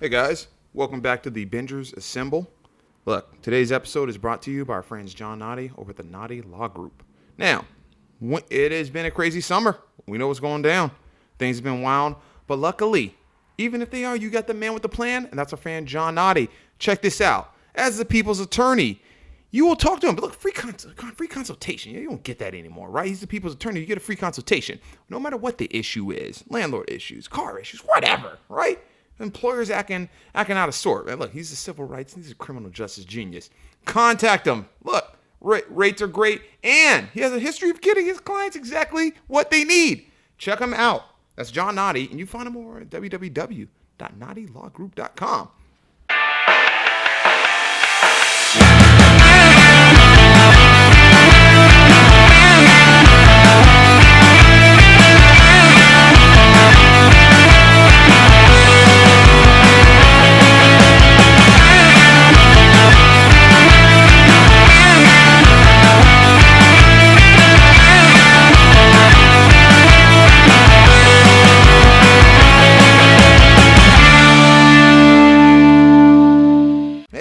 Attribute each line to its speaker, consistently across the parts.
Speaker 1: Hey guys, welcome back to the Bingers Assemble. Look, today's episode is brought to you by our friends John Naughty over at the Naughty Law Group. Now, it has been a crazy summer. We know what's going down. Things have been wild, but luckily, even if they are, you got the man with the plan, and that's our fan John Naughty. Check this out. As the people's attorney, you will talk to him. But look, free cons- free consultation. You don't get that anymore, right? He's the people's attorney. You get a free consultation, no matter what the issue is, landlord issues, car issues, whatever, right? Employers acting acting out of sort. Man, look, he's a civil rights, he's a criminal justice genius. Contact him. Look, ra- rates are great, and he has a history of getting his clients exactly what they need. Check him out. That's John Naughty, and you find him over at www.naughtylawgroup.com.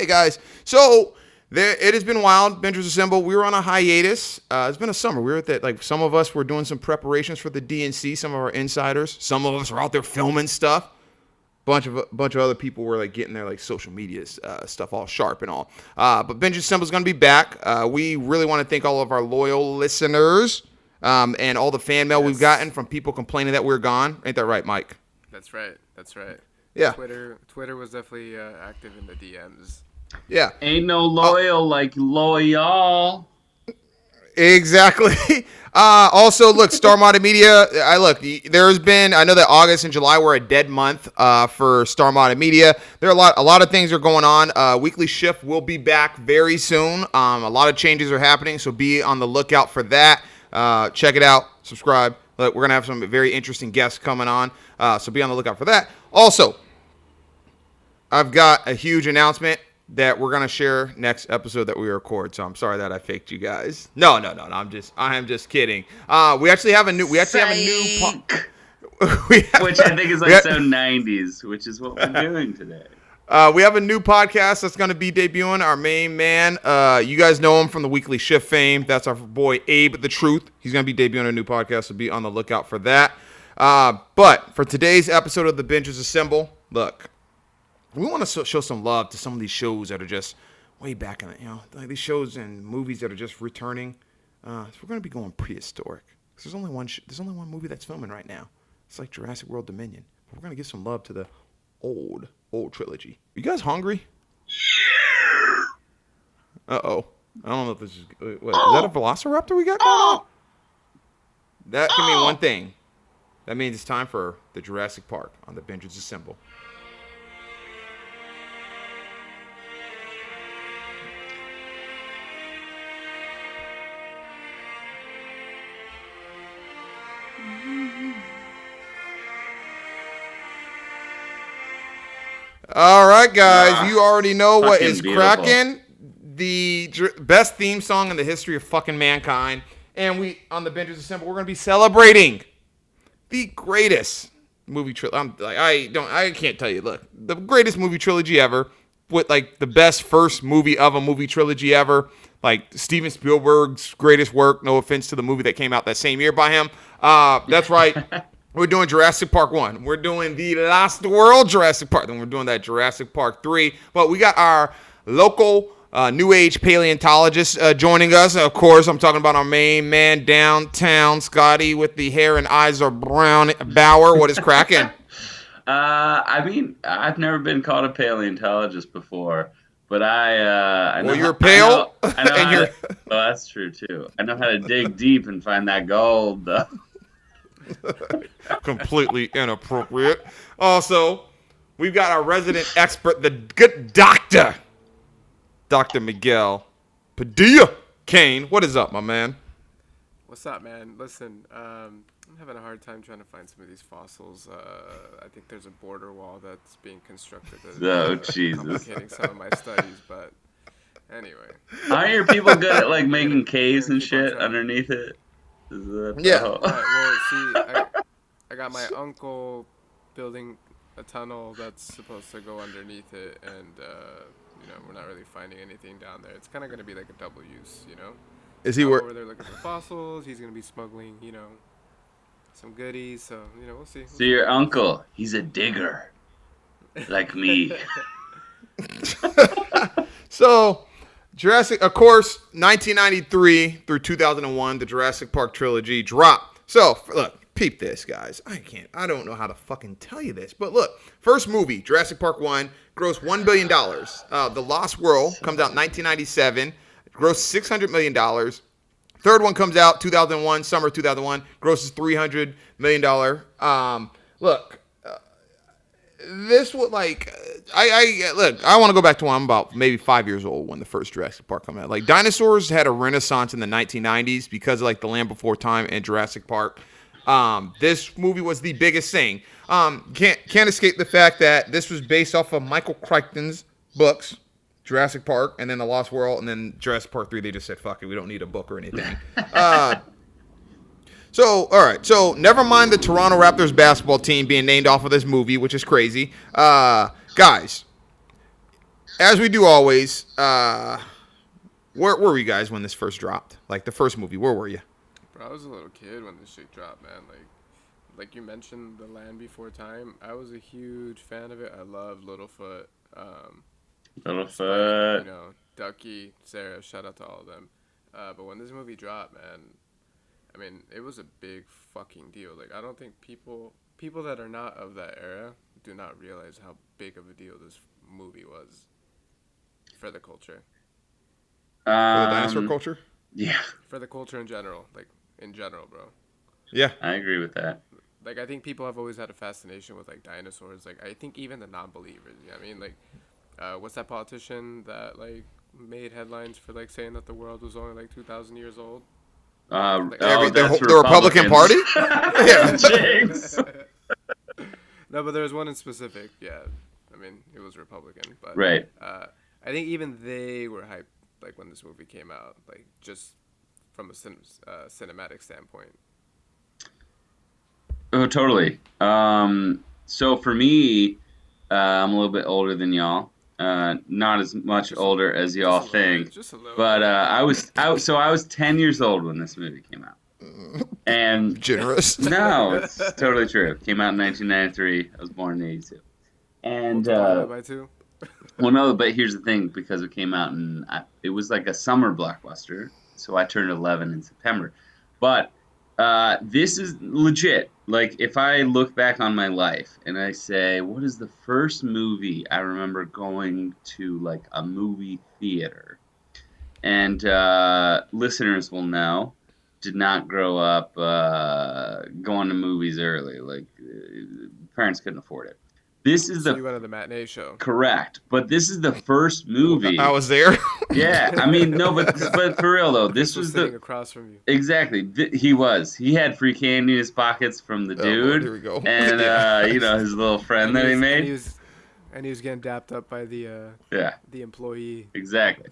Speaker 1: guys, so there it has been wild. Bingers Assemble. We were on a hiatus. Uh, it's been a summer. We were at that. Like some of us were doing some preparations for the DNC. Some of our insiders. Some of us were out there filming stuff. Bunch of bunch of other people were like getting their like social media uh, stuff all sharp and all. Uh, but Bingers Assemble is going to be back. Uh, we really want to thank all of our loyal listeners um, and all the fan mail we've gotten from people complaining that we're gone. Ain't that right, Mike?
Speaker 2: That's right. That's right.
Speaker 1: Yeah.
Speaker 2: Twitter Twitter was definitely uh, active in the DMs.
Speaker 1: Yeah.
Speaker 3: Ain't no loyal like loyal.
Speaker 1: Exactly. Uh, also, look, Star Modded Media. I look. There's been. I know that August and July were a dead month uh, for Star Modded Media. There are a lot. A lot of things are going on. Uh, Weekly Shift will be back very soon. Um, a lot of changes are happening, so be on the lookout for that. Uh, check it out. Subscribe. Look, we're gonna have some very interesting guests coming on. Uh, so be on the lookout for that. Also, I've got a huge announcement that we're gonna share next episode that we record. So I'm sorry that I faked you guys. No, no, no, no. I'm just, I am just kidding. Uh, we actually have a new, we actually have a new, po- have,
Speaker 3: Which I think is like
Speaker 1: have-
Speaker 3: so 90s, which is what we're doing today.
Speaker 1: Uh, we have a new podcast that's going to be debuting. Our main man, uh, you guys know him from the Weekly Shift fame. That's our boy Abe the Truth. He's going to be debuting a new podcast, so be on the lookout for that. Uh, but for today's episode of the Bingers Assemble, look, we want to show some love to some of these shows that are just way back in the, you know, like these shows and movies that are just returning. Uh, so we're going to be going prehistoric. 'Cause there's only one. Sh- there's only one movie that's filming right now. It's like Jurassic World Dominion. But we're going to give some love to the old, old trilogy. You guys hungry? Uh oh. I don't know if this is. wait, What, is that a Velociraptor we got going on? That can mean one thing. That means it's time for the Jurassic Park on the Bingers Assemble. All right, guys, you already know what is cracking. The dr- best theme song in the history of fucking mankind, and we on the Bingers Assemble, we're gonna be celebrating the greatest movie trilogy. I'm like, I don't, I can't tell you. Look, the greatest movie trilogy ever, with like the best first movie of a movie trilogy ever. Like Steven Spielberg's greatest work. No offense to the movie that came out that same year by him. Uh, that's right. We're doing Jurassic Park 1. We're doing the Lost World Jurassic Park. Then we're doing that Jurassic Park 3. But we got our local uh, New Age paleontologist uh, joining us. Of course, I'm talking about our main man downtown, Scotty, with the hair and eyes are brown. Bauer, what is cracking?
Speaker 3: Uh, I mean, I've never been called a paleontologist before, but I, uh, I know
Speaker 1: Well, you're
Speaker 3: how-
Speaker 1: pale,
Speaker 3: I know, I know
Speaker 1: and you're-
Speaker 3: to, well, that's true too. I know how to dig deep and find that gold, though.
Speaker 1: Completely inappropriate. Also, we've got our resident expert, the good doctor, Dr. Miguel Padilla Kane. What is up, my man?
Speaker 2: What's up, man? Listen, um, I'm having a hard time trying to find some of these fossils. Uh, I think there's a border wall that's being constructed. That is
Speaker 3: Oh,
Speaker 2: uh,
Speaker 3: Jesus.
Speaker 2: Complicating some of my studies, but anyway.
Speaker 3: Aren't your people good at like making caves and shit underneath it? Is that
Speaker 1: Yeah.
Speaker 2: Right, well, see, I, I got my uncle building a tunnel that's supposed to go underneath it, and uh, you know we're not really finding anything down there. It's kind of gonna be like a double use, you know.
Speaker 1: Is he
Speaker 2: Go
Speaker 1: wor-
Speaker 2: over there looking for fossils? He's gonna be smuggling, you know, some goodies. So you know, we'll see. We'll
Speaker 3: So your uncle, he's a digger, like me.
Speaker 1: So, Jurassic, of course, 1993 through 2001, the Jurassic Park trilogy dropped. So, look, peep this, guys. I can't, I don't know how to fucking tell you this, but look, first movie, Jurassic Park 1, grossed $1 billion. Uh, the Lost World comes out in 1997, grossed $600 million. Third one comes out 2001, summer 2001, grosses $300 million. Um, look, this would like I, I look i want to go back to when i'm about maybe five years old when the first jurassic park came out. Like dinosaurs had a renaissance in the 1990s because of like the land before time and jurassic park. Um, this movie was the biggest thing. Um, can't can't escape the fact that this was based off of michael crichton's books jurassic park and then the lost world and then jurassic park 3 they just said fuck it we don't need a book or anything. Uh, so, all right. So, never mind the Toronto Raptors basketball team being named off of this movie, which is crazy. Uh, guys, as we do always, uh, where, where were you guys when this first dropped? Like the first movie, where were you?
Speaker 2: Bro, I was a little kid when this shit dropped, man. Like, like you mentioned, the Land Before Time. I was a huge fan of it. I loved Littlefoot. Um, Spike,
Speaker 3: Littlefoot.
Speaker 2: you know, Ducky, Cera. Shout out to all of them. Uh, but when this movie dropped, man, I mean, it was a big fucking deal. Like, I don't think people people that are not of that era do not realize how big of a deal this movie was for the culture,
Speaker 1: For the dinosaur
Speaker 3: Um,
Speaker 1: culture?
Speaker 3: Yeah,
Speaker 2: for the culture in general. Like, in general, bro.
Speaker 1: Yeah.
Speaker 3: I agree with that.
Speaker 2: like I think people have always had a fascination with like dinosaurs. Like I think even the non-believers. You know what I mean, like, uh, what's that politician that like made headlines for like saying that the world was only like two thousand years old?
Speaker 3: Uh,
Speaker 2: Like,
Speaker 3: oh,
Speaker 1: the, the Republican Party? Yeah.
Speaker 3: Jinx.
Speaker 2: no, but there was one in specific. Yeah, I mean it was Republican, but
Speaker 3: Right.
Speaker 2: Uh, I think even they were hyped like when this movie came out, like just from a cin- uh, cinematic standpoint.
Speaker 3: Oh, totally. Um, so for me, uh, I'm a little bit older than y'all. Uh, not as much
Speaker 2: Just
Speaker 3: older as y'all
Speaker 2: Just a little
Speaker 3: think.
Speaker 2: Just a little.
Speaker 3: But uh, I was, I, so I was 10 years old when this movie came out. And
Speaker 1: Generous.
Speaker 3: no, it's totally true. It came out in 1993. I was born in 82. And uh,
Speaker 2: by two.
Speaker 3: well, no, but here's the thing: because it came out and it was like a summer blockbuster, so I turned 11 in September. But uh, this is legit. Like, if I look back on my life and I say, what is the first movie I remember going to like a movie theater? And uh, listeners will know, did not grow up uh, going to movies early. Like, uh, parents couldn't afford it. This is
Speaker 2: So
Speaker 3: the
Speaker 2: you went to the matinee show.
Speaker 3: Correct, but this is the first movie.
Speaker 1: I was there.
Speaker 3: yeah, I mean, no, but but for real though, this
Speaker 2: was
Speaker 3: the
Speaker 2: across from you.
Speaker 3: exactly. Th- he was. He had free candy in his pockets from the
Speaker 1: Oh, Lord, here
Speaker 3: dude,
Speaker 1: we go.
Speaker 3: and
Speaker 1: Yeah.
Speaker 3: uh, you know his little friend
Speaker 2: And
Speaker 3: that he
Speaker 2: was- And he
Speaker 3: made.
Speaker 2: was, and he was getting dapped up by the uh,
Speaker 3: Yeah,
Speaker 2: the employee.
Speaker 3: exactly.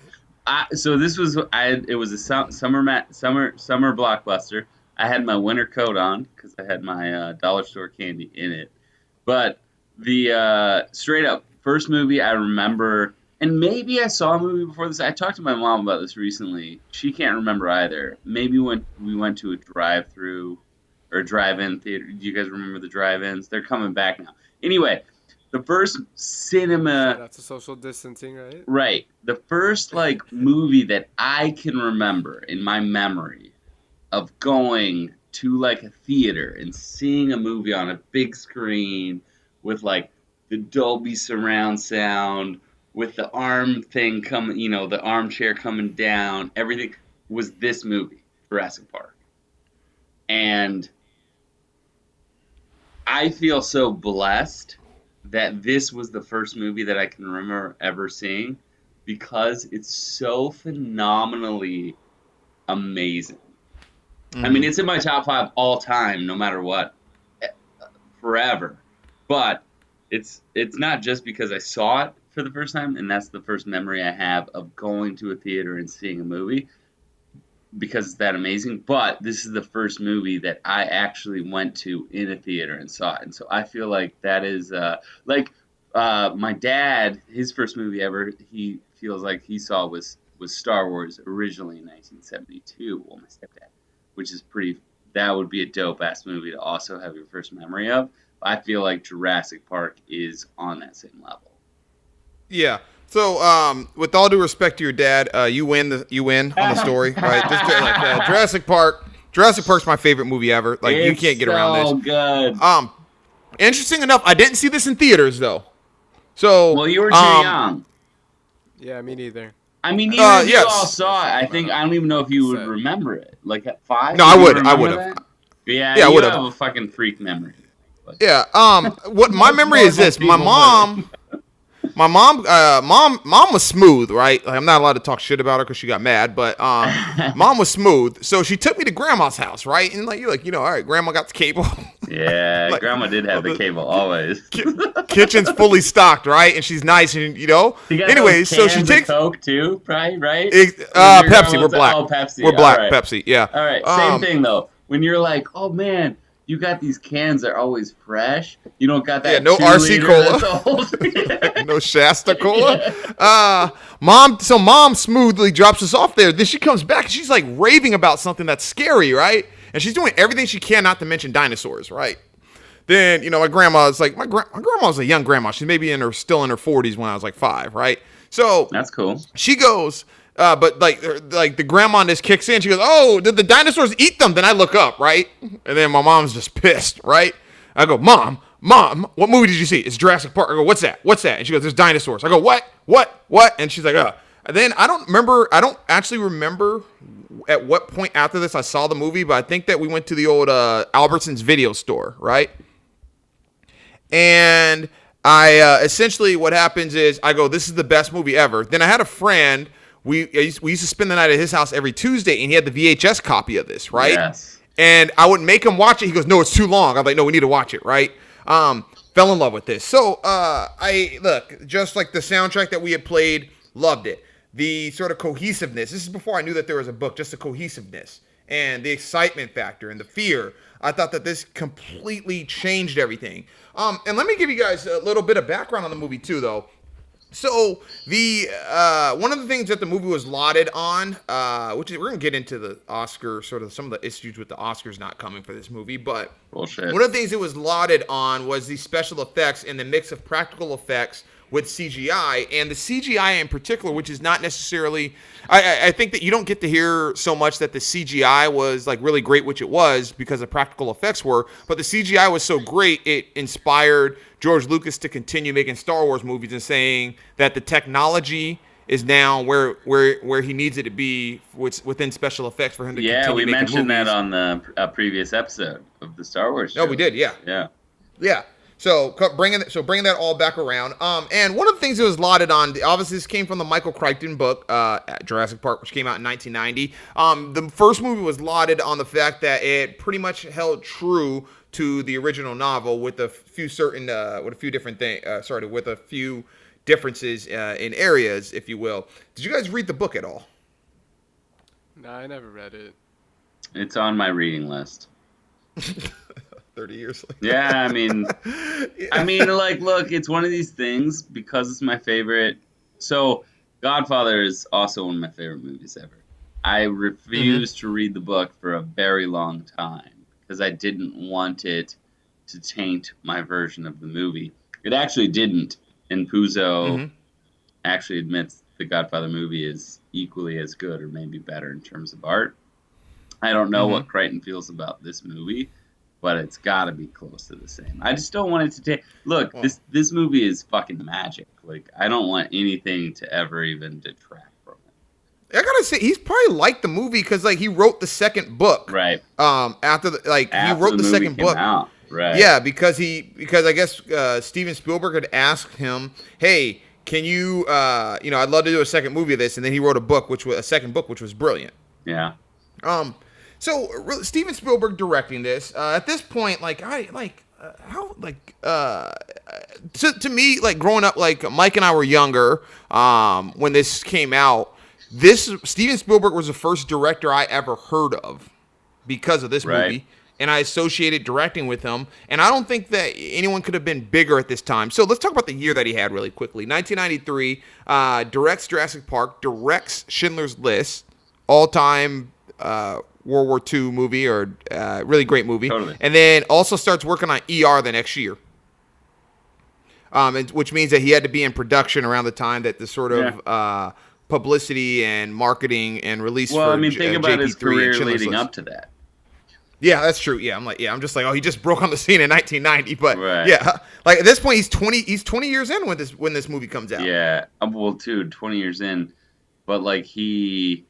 Speaker 3: I, so this was I. It was a su- summer mat, summer summer blockbuster. I had my winter coat on because I had my uh, dollar store candy in it, but the uh, straight up first movie I remember, and maybe I saw a movie before this. I talked to my mom about this recently. She can't remember either. Maybe when we went to a drive-through or drive-in theater. Do you guys remember the drive-ins? They're coming back now. Anyway, the first cinema.
Speaker 2: Shout out to social distancing, right?
Speaker 3: Right. The first like movie that I can remember in my memory of going to like a theater and seeing a movie on a big screen with like the Dolby surround sound with the arm thing coming, you know, the armchair coming down, everything was this movie, Jurassic Park. And I feel so blessed that this was the first movie that I can remember ever seeing because it's so phenomenally amazing. I mean, mm-hmm. it's in my top five all time, no matter what, forever. But it's it's not just because I saw it for the first time, and that's the first memory I have of going to a theater and seeing a movie. because it's that amazing. But this is the first movie that I actually went to in a theater and saw it, and so I feel like that is uh, like uh, my dad. His first movie ever, he feels like he saw was was Star Wars originally in 1972. Well, my stepdad, which is pretty. That would be a dope ass movie to also have your first memory of. I feel like Jurassic Park is on that same level.
Speaker 1: Yeah. So, um, with all due respect to your dad, uh, you win the you win on the story, right? Just like uh, Jurassic Park. Jurassic Park's my favorite movie ever. Like you can't get around
Speaker 3: so
Speaker 1: this.
Speaker 3: good.
Speaker 1: Um, interesting enough, I didn't see this in theaters though. So,
Speaker 3: Well, you were too
Speaker 1: um,
Speaker 3: young.
Speaker 2: Yeah, me neither.
Speaker 3: I mean, even
Speaker 1: Uh,
Speaker 3: if
Speaker 1: yes.
Speaker 3: you all saw it, I think I don't even know if you would remember it. Like at five.
Speaker 1: No, I would. I would've.
Speaker 3: Yeah,
Speaker 1: Yeah, I
Speaker 3: you
Speaker 1: would've.
Speaker 3: have a fucking freak memory. But-
Speaker 1: Yeah. Um. What my memory is this. My mom. My mom. Uh. Mom. Mom was smooth, right? Like I'm not allowed to talk shit about her because she got mad. But um, mom was smooth. So she took me to grandma's house, right? And like you're like, you know, all right, grandma got the cable.
Speaker 3: Yeah,
Speaker 1: Like-
Speaker 3: grandma did have the cable always.
Speaker 1: Kitchen's fully stocked, right? And she's nice, and you know. Anyways, so she takes.
Speaker 3: Coke too, right? Right.
Speaker 1: Ex- uh, Pepsi. We're black.
Speaker 3: Oh, Pepsi.
Speaker 1: We're black.
Speaker 3: Right.
Speaker 1: Pepsi. Yeah.
Speaker 3: All right. Same
Speaker 1: Um,
Speaker 3: thing though. When you're like, oh man, you got these cans that are always fresh. You don't got that.
Speaker 1: Yeah, no RC Cola.
Speaker 3: Yeah.
Speaker 1: no Shasta Cola. Uh, mom, so mom smoothly drops us off there. Then she comes back and she's like raving about something that's scary, right? And she's doing everything she can not to mention dinosaurs, right? Then you know my grandma's like my, gra- my grandma was a young grandma. She's maybe in her still in her forties when I was like five, right? So
Speaker 3: That's cool.
Speaker 1: she goes, uh, but like er, like the grandma just kicks in. She goes, "Oh, did the dinosaurs eat them?" Then I look up, right, and then my mom's just pissed, right? I go, "Mom, mom, what movie did you see? It's Jurassic Park." I go, "What's that? What's that?" And she goes, "There's dinosaurs." I go, "What? What? What?" And she's like, "Uh." And then I don't remember. I don't actually remember at what point after this I saw the movie, but I think that we went to the old uh, Albertsons video store, right? and I uh, essentially what happens is I go, "This is the best movie ever." Then I had a friend. We used, we used to spend the night at his house every Tuesday, and he had the VHS copy of this, right?
Speaker 3: Yes.
Speaker 1: And I would make him watch it. He goes, "No, it's too long." I'm like, "No, we need to watch it." Right? Um, fell in love with this. So uh, I look just like the soundtrack that we had played, loved it. The sort of cohesiveness. This is before I knew that there was a book. Just the cohesiveness and the excitement factor and the fear. I thought that this completely changed everything. Um, and let me give you guys a little bit of background on the movie too, though. So the uh, one of the things that the movie was lauded on, uh, which is we're gonna get into the Oscar sort of some of the issues with the Oscars not coming for this movie, but
Speaker 3: Bullshit.
Speaker 1: one of the things it was lauded on was the special effects and the mix of practical effects with CGI, and the CGI in particular, which is not necessarily. I, I- think that you don't get to hear so much that the CGI was like really great, which it was because the practical effects were, but the CGI was so great it inspired George Lucas to continue making Star Wars movies and saying that the technology is now where where where he needs it to be with, within special effects for him to
Speaker 3: Yeah, we mentioned that on the uh, previous episode of the Star Wars.
Speaker 1: No, we did, yeah.
Speaker 3: Yeah.
Speaker 1: Yeah. So bringing so bringing that all back around. Um, and one of the things that was lauded on, obviously, this came from the Michael Crichton book, uh, Jurassic Park, which came out in 1990. Um, the first movie was lauded on the fact that it pretty much held true to the original novel, with a few certain, uh, with a few different things. Uh, sorry, with a few differences uh, in areas, if you will. Did you guys read the book at all?
Speaker 2: No, I never read it.
Speaker 3: It's on my reading list.
Speaker 1: Thirty years later.
Speaker 3: Yeah, I mean, I mean, like, look, it's one of these things because it's my favorite. So, Godfather is also one of my favorite movies ever. I refused to read the book for a very long time because I didn't want it to taint my version of the movie. It actually didn't, and Puzo
Speaker 1: Mhm.
Speaker 3: actually admits the Godfather movie is equally as good or maybe better in terms of art. I don't know what Crichton feels about this movie, but it's got to be close to the same. I just don't want it to take. Look,
Speaker 1: Well-
Speaker 3: this this movie is fucking magic. Like I don't want anything to ever even detract from it.
Speaker 1: I gotta say, he's probably liked the movie because like he wrote the second book.
Speaker 3: Right.
Speaker 1: Um, after the like
Speaker 3: After
Speaker 1: he wrote the,
Speaker 3: movie
Speaker 1: second book.
Speaker 3: Out. Right.
Speaker 1: Yeah, because he because I guess uh, Steven Spielberg had asked him, "Hey, can you uh, you know I'd love to do a second movie of this," and then he wrote a book, which was a second book, which was brilliant.
Speaker 3: Yeah.
Speaker 1: Um, so really, Steven Spielberg directing this. Uh, at this point, like I like uh, how like uh, to to me like growing up, like Mike and I were younger um, when this came out. this Steven Spielberg was the first director I ever heard of because of this
Speaker 3: Right.
Speaker 1: movie. And I associated directing with him. And I don't think that anyone could have been bigger at this time. So let's talk about the year that he had really quickly. 1993, uh, directs Jurassic Park, directs Schindler's List, all time uh, World War II movie, or uh, really great movie.
Speaker 3: Totally.
Speaker 1: And then also starts working on ER the next year. Um, and, which means that he had to be in production around the time that the sort of uh, publicity and marketing and release
Speaker 3: Well, I mean, think
Speaker 1: uh,
Speaker 3: about his
Speaker 1: JP3 and
Speaker 3: career leading
Speaker 1: List.
Speaker 3: up to that.
Speaker 1: Yeah, that's true. Yeah, I'm like, yeah, I'm just like, oh, he just broke on the scene in 1990, but
Speaker 3: Right.
Speaker 1: yeah, like at this point, he's 20, he's 20 years in when this when this movie comes out.
Speaker 3: Yeah, uh, well, dude, twenty years in, but like he,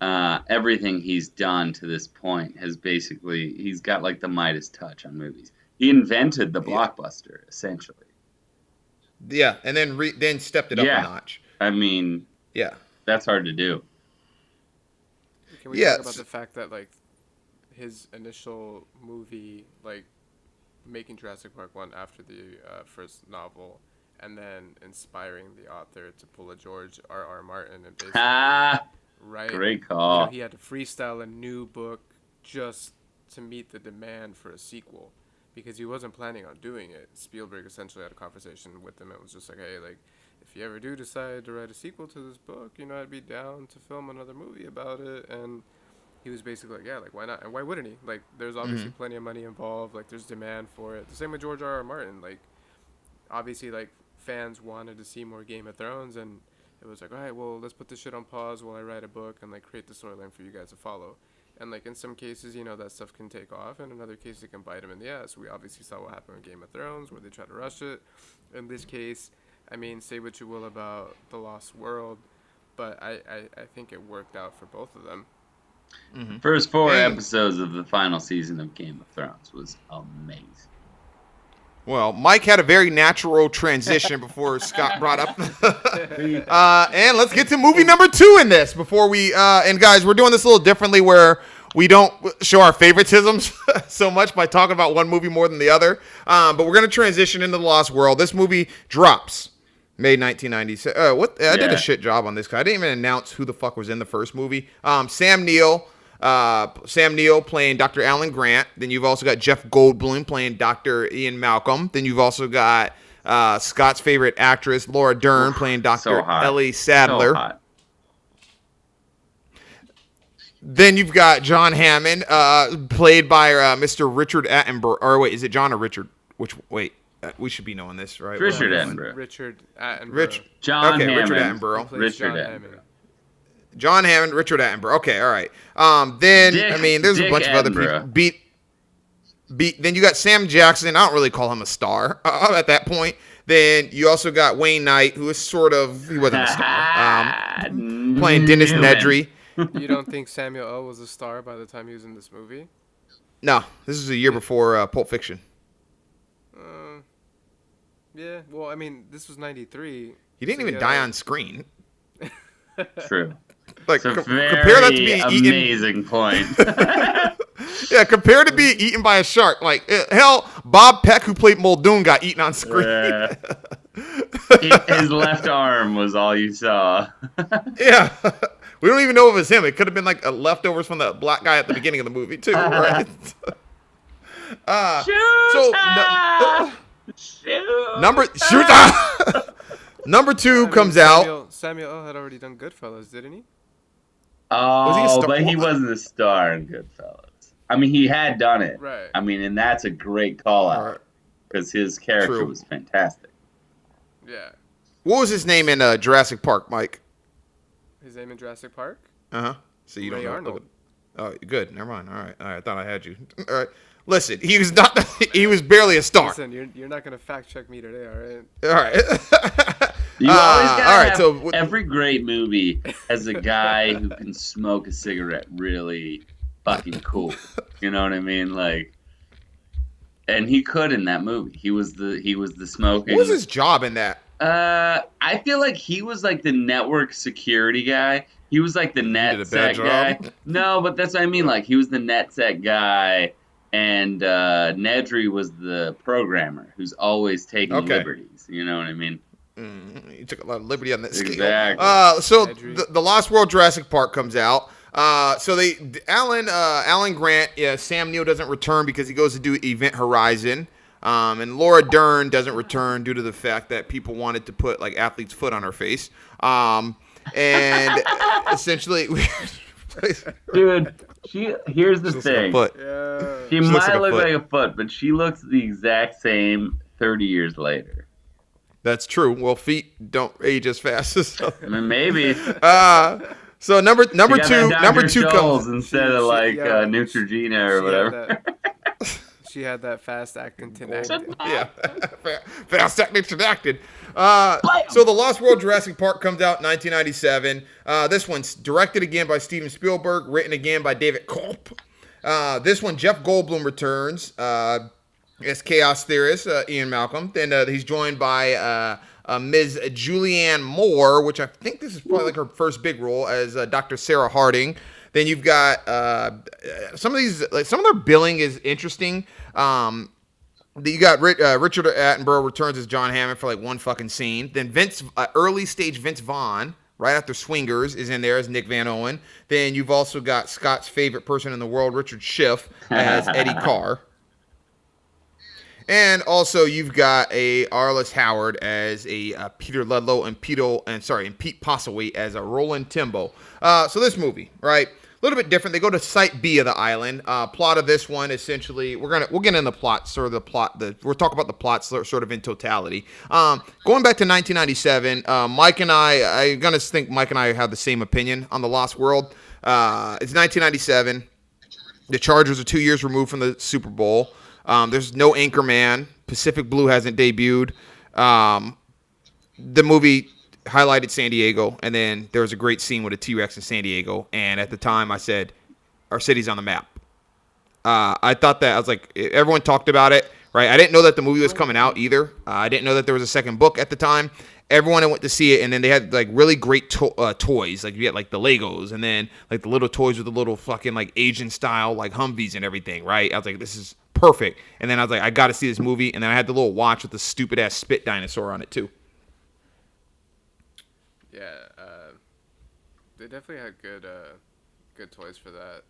Speaker 3: uh, everything he's done to this point has basically he's got like the Midas touch on movies. He invented the
Speaker 1: Yeah.
Speaker 3: blockbuster essentially.
Speaker 1: yeah, and then re- then stepped it up
Speaker 3: Yeah.
Speaker 1: a notch.
Speaker 3: I mean,
Speaker 1: Yeah,
Speaker 3: that's hard to do.
Speaker 2: Can we
Speaker 1: Yes.
Speaker 2: talk about the fact that like his initial movie, like making Jurassic Park one after the uh, first novel, and then inspiring the author to pull a George R. R. Martin and basically
Speaker 3: Ah,
Speaker 2: right,
Speaker 3: great
Speaker 2: you
Speaker 3: call.
Speaker 2: know, he had to freestyle a new book just to meet the demand for a sequel because he wasn't planning on doing it. Spielberg essentially had a conversation with him and was just like, hey, like, if you ever do decide to write a sequel to this book, you know, I'd be down to film another movie about it. And he was basically like, yeah, like, why not? And why wouldn't he? Like, there's mm-hmm. obviously plenty of money involved. Like, there's demand for it. The same with George R. R. Martin. Like, obviously, like, fans wanted to see more Game of Thrones and it was like, all right, well, let's put this shit on pause while I write a book and like create the storyline for you guys to follow. And like in some cases, you know, that stuff can take off, and in other cases, it can bite them in the ass. We obviously saw what happened with Game of Thrones, where they tried to rush it. In this case, I mean, say what you will about The Lost World, but I, I, I think it worked out for both of them. Mm-hmm.
Speaker 3: First four
Speaker 1: Hey.
Speaker 3: episodes of the final season of Game of Thrones was amazing.
Speaker 1: Well, Mike had a very natural transition before Scott brought up. uh, and let's get to movie number two in this before we. Uh, and guys, we're doing this a little differently where we don't show our favoritisms so much by talking about one movie more than the other. Um, but we're going to transition into The Lost World. This movie drops May 1996. Uh, what I did a shit job on this guy. I didn't even announce who the fuck was in the first movie. Um, Sam Neill. Uh, Sam Neill playing Dr. Alan Grant. Then you've also got Jeff Goldblum playing Dr. Ian Malcolm. Then you've also got uh, Scott's favorite actress Laura Dern playing Dr.
Speaker 3: So hot.
Speaker 1: Ellie
Speaker 3: So
Speaker 1: Sattler.
Speaker 3: hot.
Speaker 1: Then you've got John Hammond, uh, played by uh, Mr. Richard Attenborough. Or wait, is it John or Richard? Which wait, uh, we should be knowing this, right?
Speaker 3: Richard
Speaker 1: Well,
Speaker 3: Attenborough.
Speaker 2: Richard Attenborough.
Speaker 1: Rich,
Speaker 3: John
Speaker 1: okay, Richard Attenborough.
Speaker 3: Richard
Speaker 2: John
Speaker 3: Attenborough.
Speaker 2: Hammond.
Speaker 1: John Hammond, Richard Attenborough. Okay, all right. Um, then
Speaker 3: Dick-
Speaker 1: I mean, there's a
Speaker 3: Dick
Speaker 1: bunch of other people. Beat, beat. Then you got Sam Jackson. I don't really call him a star uh, at that point. Then you also got Wayne Knight, who is sort of he wasn't a star. Um, playing Dennis
Speaker 3: Newman.
Speaker 1: Nedry.
Speaker 2: you don't think Samuel L. was a star by the time he was in this movie?
Speaker 1: No, this is a year before uh, Pulp Fiction.
Speaker 2: Uh, yeah. Well, I mean, this was '93.
Speaker 1: He didn't
Speaker 2: so
Speaker 1: even
Speaker 2: yeah,
Speaker 1: die on screen.
Speaker 3: True.
Speaker 1: Like
Speaker 3: It's a
Speaker 1: com-
Speaker 3: very
Speaker 1: compare that to being eaten.
Speaker 3: amazing point.
Speaker 1: Yeah, compared to being eaten by a shark. Like uh, hell, Bob Peck, who played Muldoon, got eaten on screen.
Speaker 3: Yeah. His left arm was all you saw.
Speaker 1: yeah. We don't even know if it was him. It could have been like a leftovers from the black guy at the beginning of the movie too, right? uh, so no-
Speaker 3: Shoot.
Speaker 1: number shoot number two
Speaker 2: I mean,
Speaker 1: comes out.
Speaker 2: Samuel, Samuel L. had already done Goodfellas, didn't he?
Speaker 3: Oh,
Speaker 1: he a star-
Speaker 3: but he wasn't a star in Goodfellas. I mean, he had done it.
Speaker 2: Right.
Speaker 3: I mean, and that's a great call
Speaker 1: All
Speaker 3: out
Speaker 1: right.
Speaker 3: because his character
Speaker 1: True.
Speaker 3: was fantastic.
Speaker 2: Yeah.
Speaker 1: What was his name in uh, Jurassic Park, Mike?
Speaker 2: His name in Jurassic Park?
Speaker 1: Uh huh. So you
Speaker 2: Ray
Speaker 1: don't know.
Speaker 2: Arnold.
Speaker 1: Oh, good. Never mind. All right. All right. I thought I had you. All right. Listen, he was not. He was barely a star.
Speaker 2: Listen, you're, you're not gonna fact check me today, all right?
Speaker 1: All right.
Speaker 3: You
Speaker 1: Uh,
Speaker 3: always gotta
Speaker 1: all right.
Speaker 3: have-
Speaker 1: So w-
Speaker 3: every great movie has a guy who can smoke a cigarette really fucking cool. You know what I mean? Like, and he could in that movie. He was the he was the smoking.
Speaker 1: what was his job in that?
Speaker 3: Uh, I feel like he was like the network security guy. He was like the net guy. No, but that's what I mean. Like he was the net set guy, and uh, Nedry was the programmer who's always taking
Speaker 1: Okay.
Speaker 3: liberties. You know what I mean?
Speaker 1: Mm, you took a lot of liberty on that scale.
Speaker 3: Exactly.
Speaker 1: Uh, so the, the Lost World Jurassic Park comes out. Uh, so they Alan uh, Alan Grant, yeah, Sam Neill doesn't return because he goes to do Event Horizon. Um, and Laura Dern doesn't return due to the fact that people wanted to put like athlete's foot on her face. Um, and essentially,
Speaker 3: Dude, she here's the
Speaker 1: Looks like a
Speaker 3: thing.
Speaker 1: foot.
Speaker 2: Yeah.
Speaker 3: She
Speaker 1: looks
Speaker 3: might
Speaker 1: like
Speaker 3: look
Speaker 1: foot.
Speaker 3: like a foot, but she looks the exact same 30 years later.
Speaker 1: That's true. Well, feet don't age as fast as.
Speaker 3: I mean, maybe
Speaker 1: Uh, so number number
Speaker 3: She
Speaker 1: two, number two comes.
Speaker 3: instead
Speaker 2: She-
Speaker 3: of
Speaker 2: she-
Speaker 3: like
Speaker 2: yeah.
Speaker 3: uh, Neutrogena or
Speaker 2: She had
Speaker 3: whatever.
Speaker 2: that- She had that fast acting tenacity.
Speaker 1: Yeah, fast acting, acted. Uh, so the Lost World Jurassic Park comes out in 1997. Uh, this one's directed again by Steven Spielberg, written again by David Culp. Uh, this one, Jeff Goldblum returns uh, as Chaos Theorist, uh, Ian Malcolm. Then uh, he's joined by uh, uh, Ms. Julianne Moore, which I think this is probably like her first big role as uh, Dr. Sarah Harding. Then you've got uh, some of these, like some of their billing is interesting. Um, you got Ri- Richard Attenborough returns as John Hammond for like one fucking scene. Then Vince, early stage Vince Vaughn, right after Swingers, is in there as Nick Van Owen. Then you've also got Scott's favorite person in the world, Richard Schiff, as Eddie Carr. And also, you've got a Arliss Howard as a uh, Peter Ludlow and Peter and sorry, and Pete Postlethwaite as a Roland Tembo. Uh, so this movie, right, a little bit different. They go to Site B of the island. Uh, plot of this one, essentially, we're gonna we'll get in the plot, sort of the plot. The we'll talk about the plot sort sort of in totality. Um, going back to 1997, uh, Mike and I, I'm gonna think Mike and I have the same opinion on the Lost World. Uh, it's 1997. The Chargers are two years removed from the Super Bowl. Um, there's no Anchorman. Pacific Blue hasn't debuted. Um, the movie highlighted San Diego, and then there was a great scene with a T Rex in San Diego. And at the time, I said, "Our city's on the map." Uh, I thought that I was like, everyone talked about it, right? I didn't know that the movie was coming out either. Uh, I didn't know that there was a second book at the time. Everyone went to see it, and then they had like really great to- uh, toys. Like you get like the Legos, and then like the little toys with the little fucking like Asian style like Humvees and everything, right? I was like, this is perfect. And then I was like, I got to see this movie, and then I had the little watch with the stupid ass spit dinosaur on it too.
Speaker 2: Yeah, uh, they definitely had good, uh, good toys for that.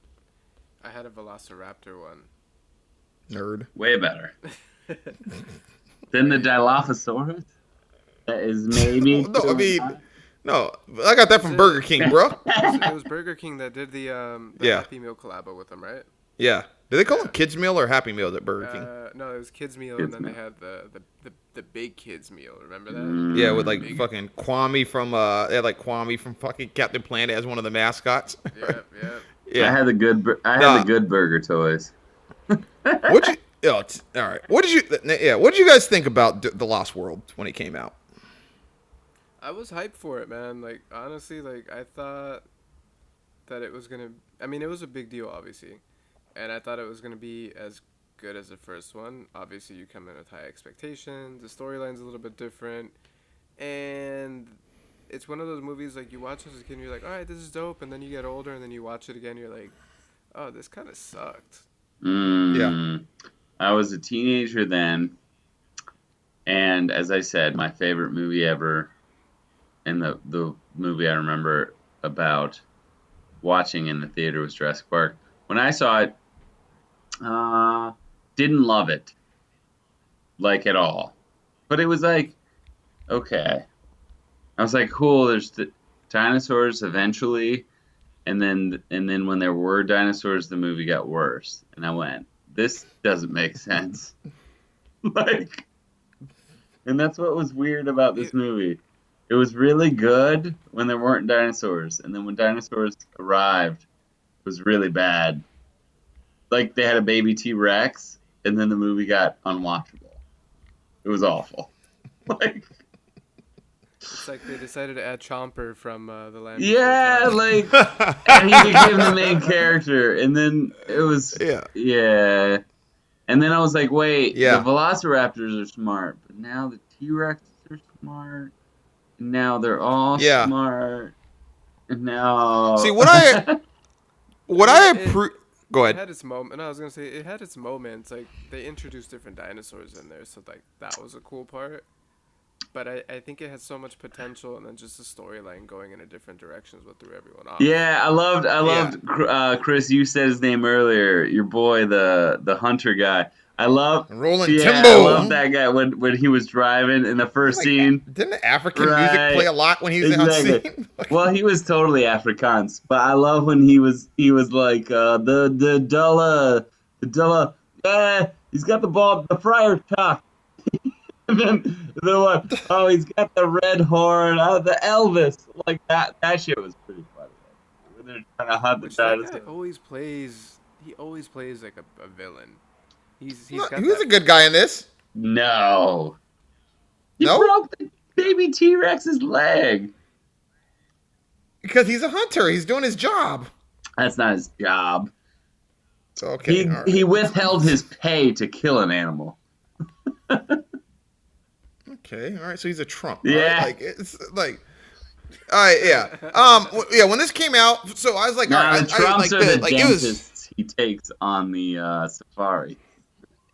Speaker 2: I had a Velociraptor one.
Speaker 1: Nerd.
Speaker 3: Way better. Than the Dilophosaurus? That is maybe.
Speaker 1: No, I mean, no, I got that from Burger King, bro.
Speaker 2: It was, Burger King that did the um the
Speaker 1: Yeah.
Speaker 2: Happy Meal collabo with them, right?
Speaker 1: Yeah. Do they call it Kids Meal or Happy Meal at Burger King?
Speaker 2: Uh, no, it was kids meal,
Speaker 3: Kids
Speaker 2: and then
Speaker 3: Meal.
Speaker 2: they had the, the, the, the big kids meal. Remember that?
Speaker 3: Mm.
Speaker 1: Yeah, with like
Speaker 2: Big-
Speaker 1: fucking Kwame from uh, they had like Kwame from fucking Captain Planet as one of the mascots.
Speaker 2: Yeah, yeah.
Speaker 3: I had the good. bur- I had
Speaker 1: Nah.
Speaker 3: the good burger toys.
Speaker 1: What you? Oh, all right. What did you? Yeah. What did you guys think about the Lost World when it came out?
Speaker 2: I was hyped for it, man. Like honestly, like I thought that it was gonna. I mean, it was a big deal, obviously, and I thought it was gonna be as good as the first one. Obviously, you come in with high expectations. The storyline's a little bit different, and it's one of those movies like you watch as a kid, and you're like, all right, this is dope, and then you get older, and then you watch it again, you're like, oh, this kind of sucked.
Speaker 3: Mm. I was a teenager then, and as I said, my favorite movie ever, and the the movie I remember about watching in the theater was Jurassic Park. When I saw it, uh, didn't love it, like at all, but it was like, okay. I was like, cool. There's the dinosaurs eventually, and then and then when there were dinosaurs, the movie got worse, and I went, this doesn't make sense. like, and that's what was weird about this movie. It was really good when there weren't dinosaurs, and then when dinosaurs arrived, it was really bad. Like they had a baby T Rex, and then the movie got unwatchable. It was awful. like.
Speaker 2: It's like they decided to add Chomper from uh, the Land.
Speaker 3: Yeah, like and he became the main character, and then it was
Speaker 1: Yeah.
Speaker 3: yeah, and then I was like, wait,
Speaker 1: Yeah.
Speaker 3: the Velociraptors are smart, but now the T Rexes are smart, and now they're all
Speaker 1: Yeah.
Speaker 3: smart, and now
Speaker 1: See, what I- What I approve. Go ahead.
Speaker 2: It
Speaker 1: ahead.
Speaker 2: had its moment. No, I was gonna say it had its moments. Like they introduced different dinosaurs in there, so like that was a cool part. But I, I think it has so much potential, and then just the storyline going in a different direction is what threw everyone off.
Speaker 3: Yeah, I loved. I loved. Uh, Chris, you said his name earlier. Your boy, the the hunter guy. I love
Speaker 1: Roland
Speaker 3: yeah,
Speaker 1: Tembo.
Speaker 3: I love that guy when when he was driving in the first
Speaker 1: Like,
Speaker 3: scene.
Speaker 1: Didn't the African
Speaker 3: Right.
Speaker 1: music play a lot when he was
Speaker 3: Exactly.
Speaker 1: on scene?
Speaker 3: Well, he was totally Afrikaans, but I love when he was he was like uh, the the Dulla the Dulla. Yeah, he's got the ball, the friar tuck. And then the one, oh, he's got the red horn, uh, the Elvis, like that. That shit was pretty funny. When they're trying to hunt the
Speaker 2: Which that guy
Speaker 3: dinosaur.
Speaker 2: always plays. He always plays like a, a villain. He's he's
Speaker 1: Look,
Speaker 2: got
Speaker 1: he was
Speaker 2: that-
Speaker 1: a good guy in this.
Speaker 3: No. He
Speaker 1: No?
Speaker 3: broke the baby T Rex's leg.
Speaker 1: Because he's a hunter. He's doing his job.
Speaker 3: That's not his job.
Speaker 1: Okay.
Speaker 3: he
Speaker 1: all right.
Speaker 3: he withheld his pay to kill an animal.
Speaker 1: Okay, all right. So he's a Trump.
Speaker 3: Yeah.
Speaker 1: Like it's like. All right, yeah. Um, w- yeah. When this came out, so I was like, all right,
Speaker 3: the
Speaker 1: I, I, like, the, like it was,
Speaker 3: he takes on the uh, safari.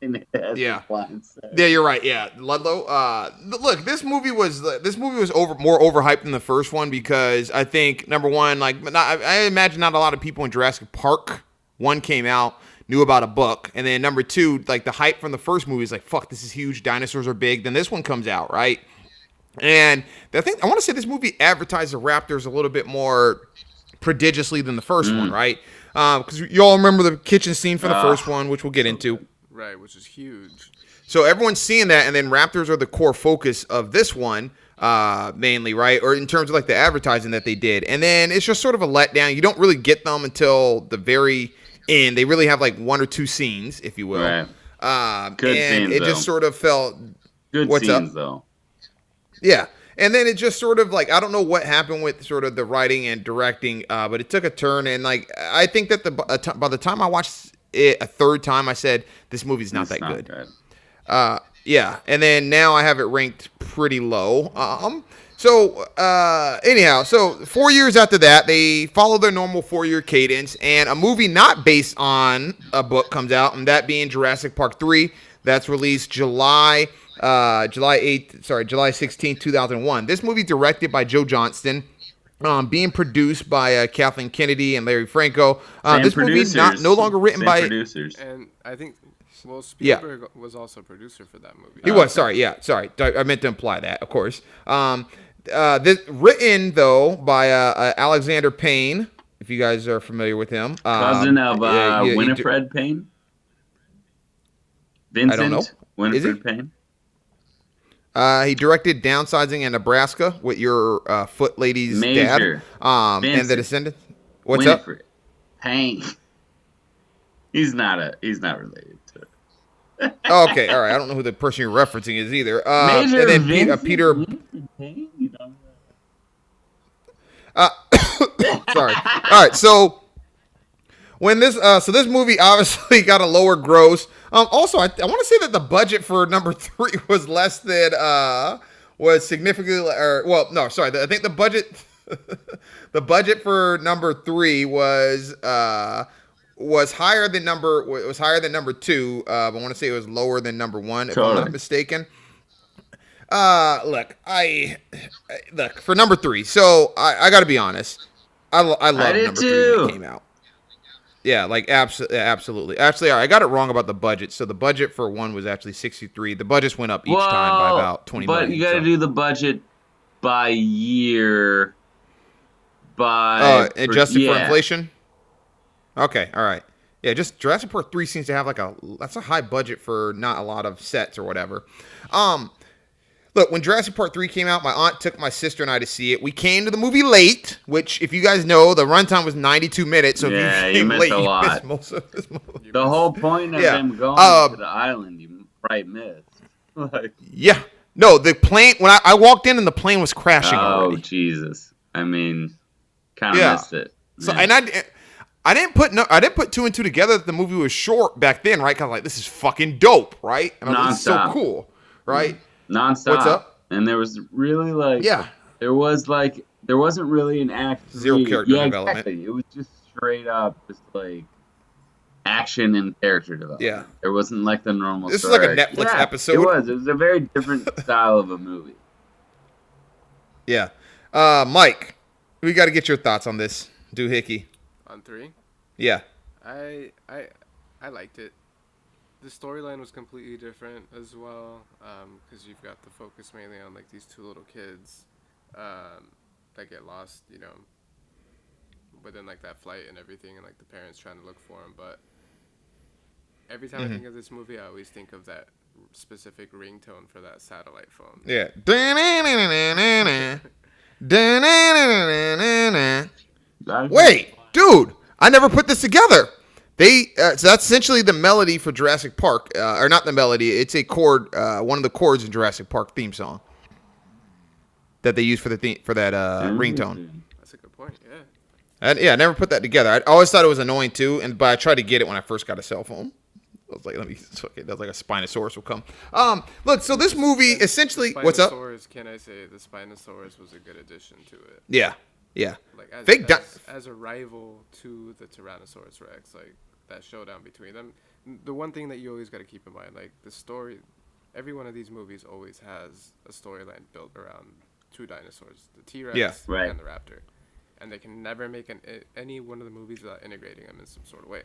Speaker 3: And it has
Speaker 1: Yeah.
Speaker 3: lines.
Speaker 1: Yeah, you're right. Yeah, Ludlow. Uh, look, this movie was this movie was over more overhyped than the first one because I think number one, like, not, I I imagine not a lot of people in Jurassic Park one came out knew about a book, and then number two, like the hype from the first movie is like, fuck, this is huge. Dinosaurs are big. Then this one comes out, right? And I think I want to say this movie advertised the Raptors a little bit more prodigiously than the first one, right? Because you all remember the kitchen scene from the
Speaker 3: Ah.
Speaker 1: first one, which we'll get into.
Speaker 2: right, which is huge.
Speaker 1: So everyone's seeing that, and then Raptors are the core focus of this one, uh, mainly, right? Or in terms of like the advertising that they did, and then it's just sort of a letdown. You don't really get them until the very end. They really have like one or two scenes, if you will.
Speaker 3: Right.
Speaker 1: Um,
Speaker 3: Good
Speaker 1: and
Speaker 3: scenes,
Speaker 1: it just sort of felt,
Speaker 3: Good
Speaker 1: What's up?
Speaker 3: scenes though.
Speaker 1: yeah. And then it just sort of like I don't know what happened with sort of the writing and directing, uh, but it took a turn, and like I think that the by the- time I watched it a third time, I said this movie's not
Speaker 3: It's
Speaker 1: that good.
Speaker 3: good.
Speaker 1: Uh, yeah, and then now I have it ranked pretty low. Um, so uh, anyhow, so four years after that, they follow their normal four-year cadence, and a movie not based on a book comes out, and that being Jurassic Park three. That's released July, uh, July eighth. Sorry, July sixteenth, two thousand one. This movie directed by Joe Johnston. Um, being produced by uh, Kathleen Kennedy and Larry Franco. Uh,
Speaker 3: Same
Speaker 1: this movie not no longer written
Speaker 3: Same
Speaker 1: by
Speaker 3: producers.
Speaker 2: And I think well
Speaker 1: Yeah.
Speaker 2: Spielberg was also a producer for that movie.
Speaker 1: He was sorry, yeah, sorry. I I meant to imply that, of course. Um, uh, this written though by uh, uh, Alexander Payne, if you guys are familiar with him. Um,
Speaker 3: Cousin of uh,
Speaker 1: yeah, you- you do-
Speaker 3: Winifred Payne. Vincent
Speaker 1: know.
Speaker 3: Winifred
Speaker 1: he?
Speaker 3: Payne.
Speaker 1: uh, he directed Downsizing in Nebraska with your uh, foot lady's
Speaker 3: Major.
Speaker 1: dad. Um, and the Descendants. What's up?
Speaker 3: Winifred Payne. He's not a. He's not related to.
Speaker 1: Oh, okay, all right. I don't know who the person you're referencing is either. Uh,
Speaker 3: Major
Speaker 1: and then Pe- uh,
Speaker 3: Vincent
Speaker 1: Peter.
Speaker 3: Winifred Payne? You know?
Speaker 1: Uh, sorry. All right. So when this, uh, so this movie obviously got a lower gross. Um, also, I, I want to say that the budget for number three was less than, uh, was significantly, or well, no, sorry. I think the budget, the budget for number three was, uh, was higher than number was higher than number two. Uh, I want to say it was lower than number one, if I'm not mistaken. Uh, look, I look for number three. So I, I got to be honest. I, I love number three when
Speaker 3: too.
Speaker 1: it came out. Yeah, like absolutely, absolutely. Actually, I got it wrong about the budget. So the budget for one was actually sixty three. The budgets went up each time by about twenty
Speaker 3: But
Speaker 1: million,
Speaker 3: you got to
Speaker 1: so-
Speaker 3: do the budget by year. By
Speaker 1: uh, adjusted for
Speaker 3: yeah.
Speaker 1: inflation. Okay, all right. Yeah, just Jurassic Park three seems to have like a that's a high budget for not a lot of sets or whatever. Um, look, when Jurassic Park three came out, my aunt took my sister and I to see it. We came to the movie late, which, if you guys know, the runtime was ninety two minutes. So
Speaker 3: Yeah,
Speaker 1: if
Speaker 3: you
Speaker 1: you came
Speaker 3: missed
Speaker 1: late,
Speaker 3: a lot.
Speaker 1: missed most of this.
Speaker 3: The whole point of
Speaker 1: Yeah.
Speaker 3: them going
Speaker 1: Uh,
Speaker 3: to the island, you right missed. Like,
Speaker 1: Yeah, no, the plane when I, I walked in and the plane was crashing
Speaker 3: oh
Speaker 1: already.
Speaker 3: Jesus! I mean, kind of
Speaker 1: Yeah.
Speaker 3: missed it.
Speaker 1: So
Speaker 3: Yeah.
Speaker 1: and I, I didn't put no, I didn't put two and two together that the movie was short back then, right? Kind of like this is fucking dope, right? And I'm like, this is so cool, right?
Speaker 3: Nonstop.
Speaker 1: What's up?
Speaker 3: And there was really like
Speaker 1: Yeah,
Speaker 3: there was like there wasn't really an act
Speaker 1: Zero
Speaker 3: three.
Speaker 1: character
Speaker 3: yeah,
Speaker 1: development.
Speaker 3: Exactly. It was just straight up just like action and character development.
Speaker 1: Yeah.
Speaker 3: There wasn't like the normal.
Speaker 1: This is like a
Speaker 3: story.
Speaker 1: Netflix
Speaker 3: Yeah,
Speaker 1: episode.
Speaker 3: It was. It was a very different style of a movie.
Speaker 1: Yeah. Uh, Mike, we got to get your thoughts on this doohickey.
Speaker 2: On three,
Speaker 1: Yeah.
Speaker 2: I I I liked it. The storyline was completely different as well, because you've got the focus mainly on like these two little kids um, that get lost, you know, within like that flight and everything, and like the parents trying to look for them. But every time I think of this movie, I always think of that specific ringtone for that satellite phone.
Speaker 1: Yeah. Wait, dude, I never put this together. They uh, so that's essentially the melody for Jurassic Park, uh, or not the melody. It's a chord, uh, one of the chords in Jurassic Park theme song that they use for the theme, for that uh, ringtone.
Speaker 2: That's a good point. Yeah.
Speaker 1: And yeah, I never put that together. I always thought it was annoying too, and but I tried to get it when I first got a cell phone. I was like, let me. Fuck it. That's like a Spinosaurus will come. Um, look, so this movie essentially, what's up?
Speaker 2: Can I say the Spinosaurus was a good addition to it?
Speaker 1: Yeah, yeah.
Speaker 2: Like as,
Speaker 1: Fake di-
Speaker 2: as, as a rival to the Tyrannosaurus Rex, like that showdown between them. The one thing that you always got to keep in mind, like the story, every one of these movies always has a storyline built around two dinosaurs, the T Rex
Speaker 1: Yeah.
Speaker 3: Right.
Speaker 2: and the Raptor, and they can never make an, any one of the movies without integrating them in some sort of way.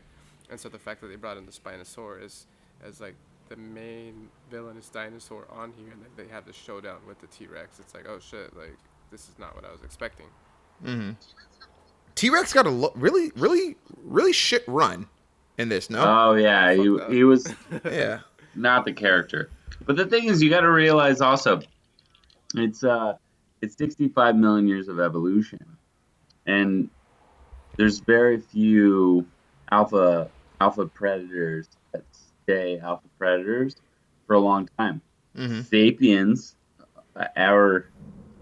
Speaker 2: And so the fact that they brought in the Spinosaurus as like the main villainous dinosaur on here, and they have the showdown with the T Rex, it's like, oh shit, like this is not what I was expecting. Mm-hmm.
Speaker 1: T Rex got a lo- really, really, really shit run in this. No,
Speaker 3: Oh yeah, he he was
Speaker 1: yeah,
Speaker 3: not the character. But the thing is, you got to realize also, it's uh, it's 65 million years of evolution, and there's very few alpha alpha predators that stay alpha predators for a long time.
Speaker 1: Mhm.
Speaker 3: Sapiens, our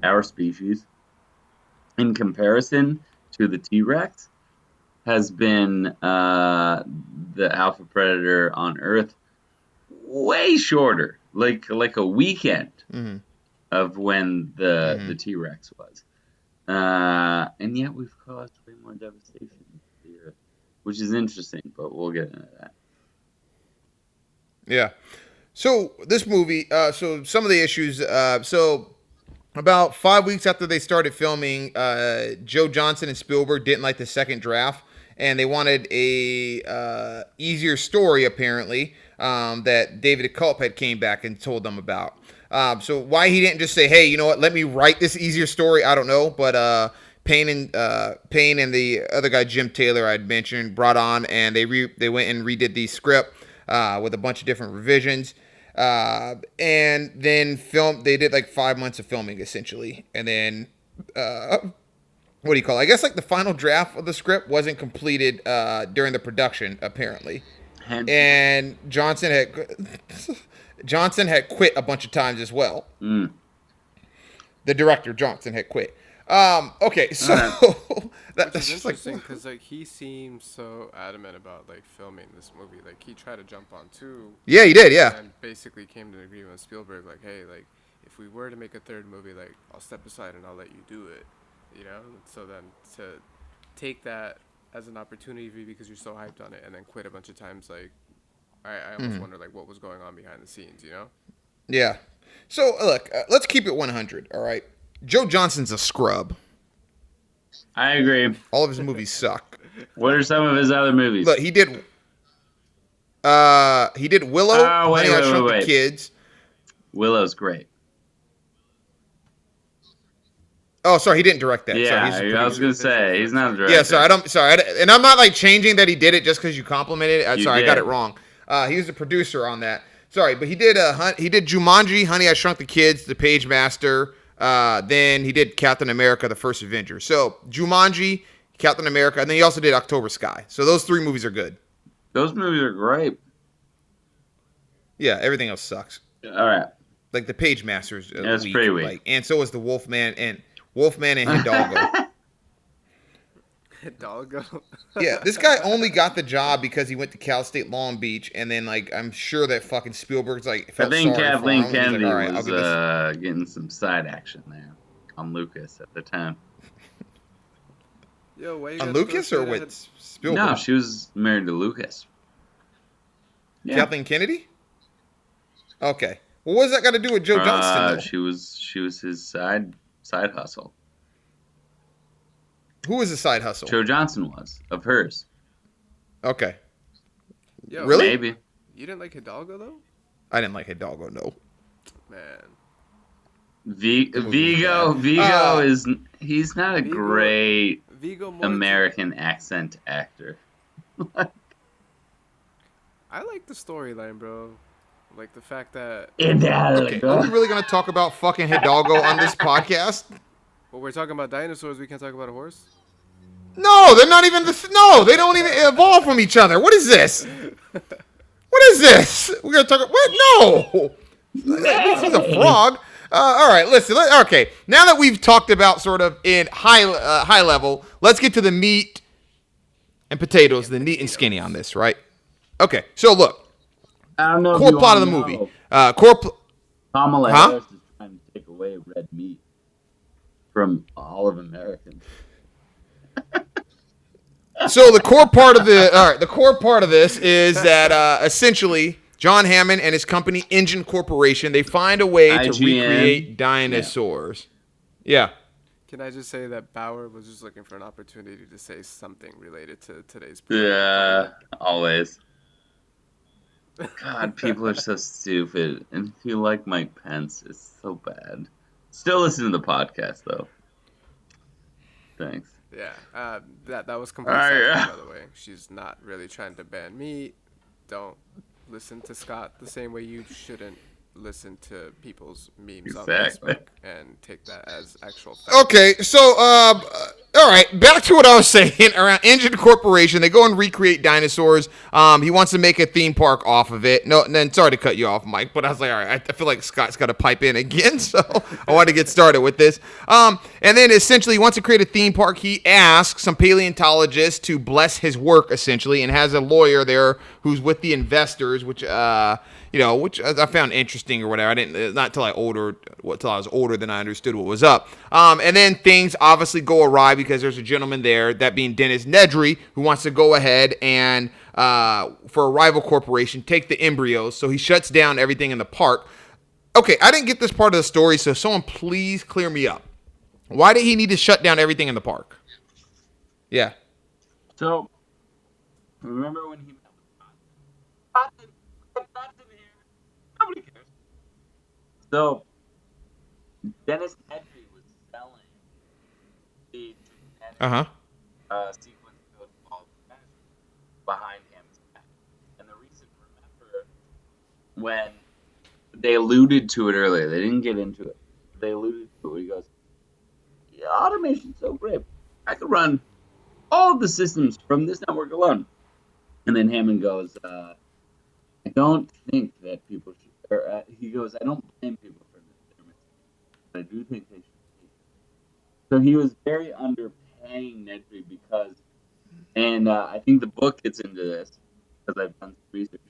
Speaker 3: our species, in comparison to the T Rex, has been uh, the alpha predator on Earth way shorter, like like a weekend
Speaker 1: hmm
Speaker 3: of when the
Speaker 1: Mhm.
Speaker 3: the T Rex was, uh, and yet we've caused way more devastation to the Earth, which is interesting. But we'll get into that.
Speaker 1: yeah. So this movie, uh, so some of the issues, uh, so about five weeks after they started filming, uh, Joe Johnston and Spielberg didn't like the second draft, and they wanted a uh, easier story apparently um, that David Koepp had came back and told them about. Um, so why he didn't just say, "Hey, you know what? Let me write this easier story." I don't know, but uh, Payne and uh, Payne and the other guy Jim Taylor I'd mentioned brought on, and they re- they went and redid the script uh, with a bunch of different revisions. Uh, and then film they did like five months of filming essentially and then uh, what do you call it? I guess like the final draft of the script wasn't completed uh, during the production apparently and Johnston had Johnston had quit a bunch of times as well
Speaker 3: Mm.
Speaker 1: the director Johnston had quit um okay so that, that's just
Speaker 2: interesting because like he seemed so adamant about like filming this movie. Like he tried to jump on too,
Speaker 1: yeah he did yeah
Speaker 2: and basically came to an agreement with Spielberg. Like, hey, like if we were to make a third movie, like I'll step aside and I'll let you do it. You know. So then to take that as an opportunity for you because you're so hyped on it, and then quit a bunch of times, like I, I almost
Speaker 1: Mm-hmm.
Speaker 2: wonder like what was going on behind the scenes. You know.
Speaker 1: yeah so look uh, let's keep it 100 all right Joe Johnston's a scrub
Speaker 3: I agree.
Speaker 1: all of his movies suck
Speaker 3: What are some of his other movies?
Speaker 1: Look, he did. Uh, he did Willow.
Speaker 3: Oh, wait,
Speaker 1: Honey, I
Speaker 3: wait,
Speaker 1: Shrunk
Speaker 3: wait,
Speaker 1: the
Speaker 3: wait.
Speaker 1: Kids.
Speaker 3: Willow's great.
Speaker 1: Oh, sorry, he didn't direct that. sorry,
Speaker 3: Yeah,
Speaker 1: he's
Speaker 3: I was gonna say he's not a director.
Speaker 1: Yeah, sorry, I don't. Sorry, I and I'm not like changing that he did it just because you complimented it.
Speaker 3: You
Speaker 1: sorry, I got it wrong. Uh, he was a producer on that. Sorry, but he did. Uh, he did Jumanji, Honey, I Shrunk the Kids, The Page Master. Uh, then he did Captain America: The First Avenger. So Jumanji, Captain America, and then he also did October Sky. So those three movies are good.
Speaker 3: Those movies are great.
Speaker 1: Yeah, everything else sucks.
Speaker 3: All right.
Speaker 1: Like the Page Masters.
Speaker 3: That's
Speaker 1: weak,
Speaker 3: pretty weak.
Speaker 1: Like, and so was the Wolfman and Wolfman and Hidalgo.
Speaker 2: Hidalgo.
Speaker 1: yeah, this guy only got the job because he went to Cal State Long Beach, and then like I'm sure that fucking Spielberg's like
Speaker 3: I
Speaker 1: felt
Speaker 3: think
Speaker 1: sorry for
Speaker 3: Kathleen
Speaker 1: him. He's like,
Speaker 3: Kennedy
Speaker 1: "All right, I'll
Speaker 3: was
Speaker 1: give
Speaker 3: uh, getting some side action there on Lucas at the time.
Speaker 2: Yo, why you
Speaker 1: on Lucas or
Speaker 2: shade
Speaker 1: with Spielberg?
Speaker 3: No, she was married to Lucas. Yeah.
Speaker 1: Kathleen Kennedy. Okay, well, what does that got to do with Joe Johnston?
Speaker 3: Uh,
Speaker 1: though?
Speaker 3: she was she was his side side hustle.
Speaker 1: Who was the side hustle?
Speaker 3: Joe Johnston was of hers.
Speaker 1: Okay.
Speaker 2: Yo,
Speaker 1: Really?
Speaker 3: Maybe.
Speaker 2: You didn't like Hidalgo though,
Speaker 1: I didn't like Hidalgo, no.
Speaker 2: man.
Speaker 3: V-
Speaker 1: Viggo.
Speaker 3: Viggo
Speaker 1: Uh,
Speaker 3: is he's not a
Speaker 2: Viggo-
Speaker 3: great
Speaker 2: Viggo Mortensen.
Speaker 3: American accent actor.
Speaker 2: I like the storyline, bro. Like the fact that
Speaker 1: Okay, are we really gonna talk about fucking Hidalgo on this podcast?
Speaker 2: well, we're talking about dinosaurs. We can't talk about a horse.
Speaker 1: No, they're not even the. No, they don't even evolve from each other. What is this? What is this? We're gonna talk. What? No, this is a frog. Uh, all right, listen. Let, okay, now that we've talked about sort of in high uh, high level, let's get to the meat and potatoes, the neat and skinny on this, right? Okay, so look,
Speaker 3: I don't know. if
Speaker 1: core plot of the
Speaker 3: know,
Speaker 1: movie. Uh, core. Pl-
Speaker 3: Kamala
Speaker 1: Huh?
Speaker 3: Harris is trying to take away red meat from all of Americans.
Speaker 1: so the core part of the all right, the core part of this is that uh, essentially John Hammond and his company InGen Corporation they find a way to recreate dinosaurs. Yeah.
Speaker 2: Can I just say that Bauer was just looking for an opportunity to say something related to today's
Speaker 3: Yeah, always. God, people are so stupid. And if you like Mike Pence, it's so bad. Still listen to the podcast though. Thanks.
Speaker 2: Yeah, uh, that that was complete
Speaker 3: Alright, yeah.
Speaker 2: by the way. She's not really trying to ban me. Don't listen to Scott the same way you shouldn't listen to people's memes
Speaker 3: Exactly.
Speaker 2: on Facebook and take that as actual fact.
Speaker 1: Okay, so um, uh, all right, back to what I was saying. Around InGen Corporation, they go and recreate dinosaurs. Um, he wants to make a theme park off of it. No, and then sorry to cut you off, Mike, but I was like, all right, I feel like Scott's got to pipe in again, so I want to get started with this. Um, and then essentially, he wants to create a theme park. He asks some paleontologists to bless his work, essentially, and has a lawyer there who's with the investors, which uh you know, which I found interesting or whatever. I didn't uh, not till I older, what till I was older than I understood what was up. Um, and then things obviously go awry because there's a gentleman there, that being Dennis Nedry, who wants to go ahead and uh, for a rival corporation take the embryos. So he shuts down everything in the park. Okay, I didn't get this part of the story, so someone please clear me up. Why did he need to shut down everything in the park? Yeah.
Speaker 3: So, remember when he met with Dodson? Dodson, Dodson here. Nobody cares. So, Dennis Nedry was selling the
Speaker 1: Uh huh.
Speaker 3: uh, sequence code called behind him. And the reason, remember, when they alluded to it earlier, they didn't get into it. They alluded to it. He goes, yeah, automation's so great. I could run all of the systems from this network alone. And then Hammond goes, uh, I don't think that people should, or uh, he goes, I don't blame people for this, their mistakes, but I do think they should pay. So he was very underpaying Nedry because, and uh, I think the book gets into this because I've done some research.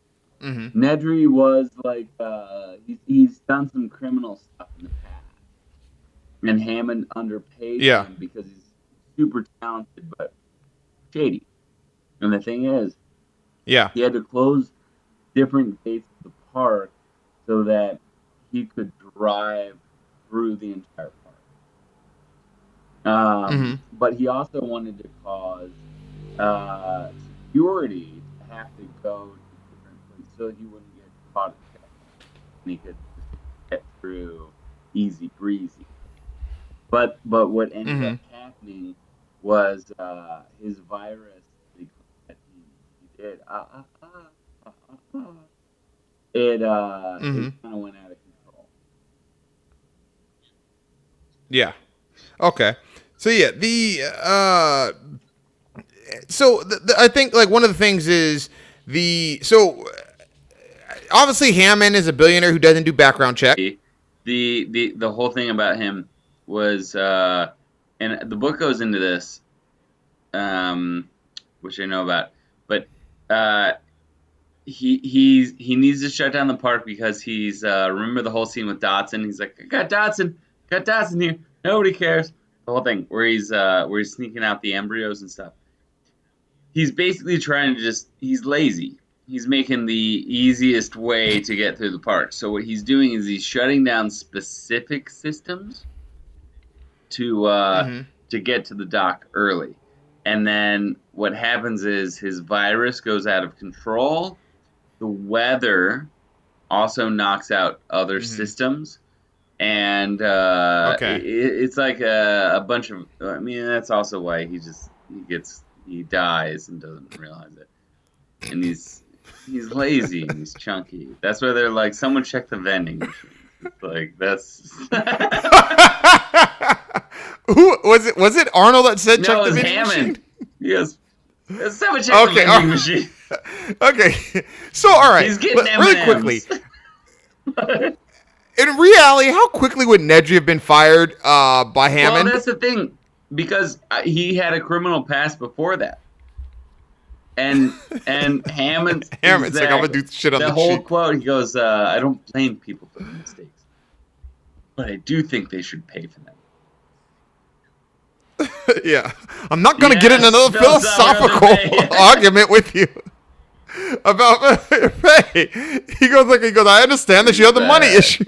Speaker 1: Mm-hmm.
Speaker 3: Nedry was like, uh, he's, he's done some criminal stuff in the past. And Hammond underpaid
Speaker 1: Yeah.
Speaker 3: him because he's super talented but shady. And the thing is,
Speaker 1: Yeah.
Speaker 3: he had to close different gates of the park so that he could drive through the entire park. Um,
Speaker 1: Mhm.
Speaker 3: But he also wanted to cause uh, security to have to go to different places so he wouldn't get caught. And he could get through easy breezy. But but what ended up happening was uh, his virus that he, he did. Uh, uh, uh, uh, uh, uh, it uh,
Speaker 1: Mhm.
Speaker 3: it kind of went out of control.
Speaker 1: Yeah. Okay. So yeah, the uh so the, the, I think like one of the things is the so obviously Hammond is a billionaire who doesn't do background check.
Speaker 3: the the the whole thing about him was uh and the book goes into this um which I know about but uh he he's he needs to shut down the park because he's uh remember the whole scene with Dodson he's like I got Dodson got Dodson here nobody cares the whole thing where he's uh where he's sneaking out the embryos and stuff he's basically trying to just he's lazy he's making the easiest way to get through the park. So what he's doing is he's shutting down specific systems to uh,
Speaker 1: Mhm.
Speaker 3: to get to the dock early. And then what happens is his virus goes out of control. The weather also knocks out other
Speaker 1: Mhm.
Speaker 3: systems. And uh,
Speaker 1: Okay.
Speaker 3: it, it's like a, a bunch of. I mean, that's also why he just he gets he dies and doesn't realize it. And he's he's lazy and he's chunky. That's why they're like, someone check the vending machine. It's like that's
Speaker 1: Who was it? Was it Arnold that said check
Speaker 3: no,
Speaker 1: the vending
Speaker 3: Hammond.
Speaker 1: machine?
Speaker 3: Yes. Check
Speaker 1: Okay,
Speaker 3: the vending machine.
Speaker 1: Okay, so all right,
Speaker 3: He's getting
Speaker 1: really quickly. In reality, how quickly would Nedry have been fired uh, by
Speaker 3: well,
Speaker 1: Hammond?
Speaker 3: that's the thing, because uh, he had a criminal past before that, and and Hammond.
Speaker 1: Hammond's like, I'm gonna do shit on
Speaker 3: the
Speaker 1: the
Speaker 3: whole
Speaker 1: sheet.
Speaker 3: quote. He goes, uh, "I don't blame people for their mistakes, but I do think they should pay for them."
Speaker 1: yeah, I'm not gonna get in another
Speaker 3: no, it's not
Speaker 1: philosophical argument with you about pay. He goes like he goes. I understand that you have the money
Speaker 3: Bad.
Speaker 1: issue.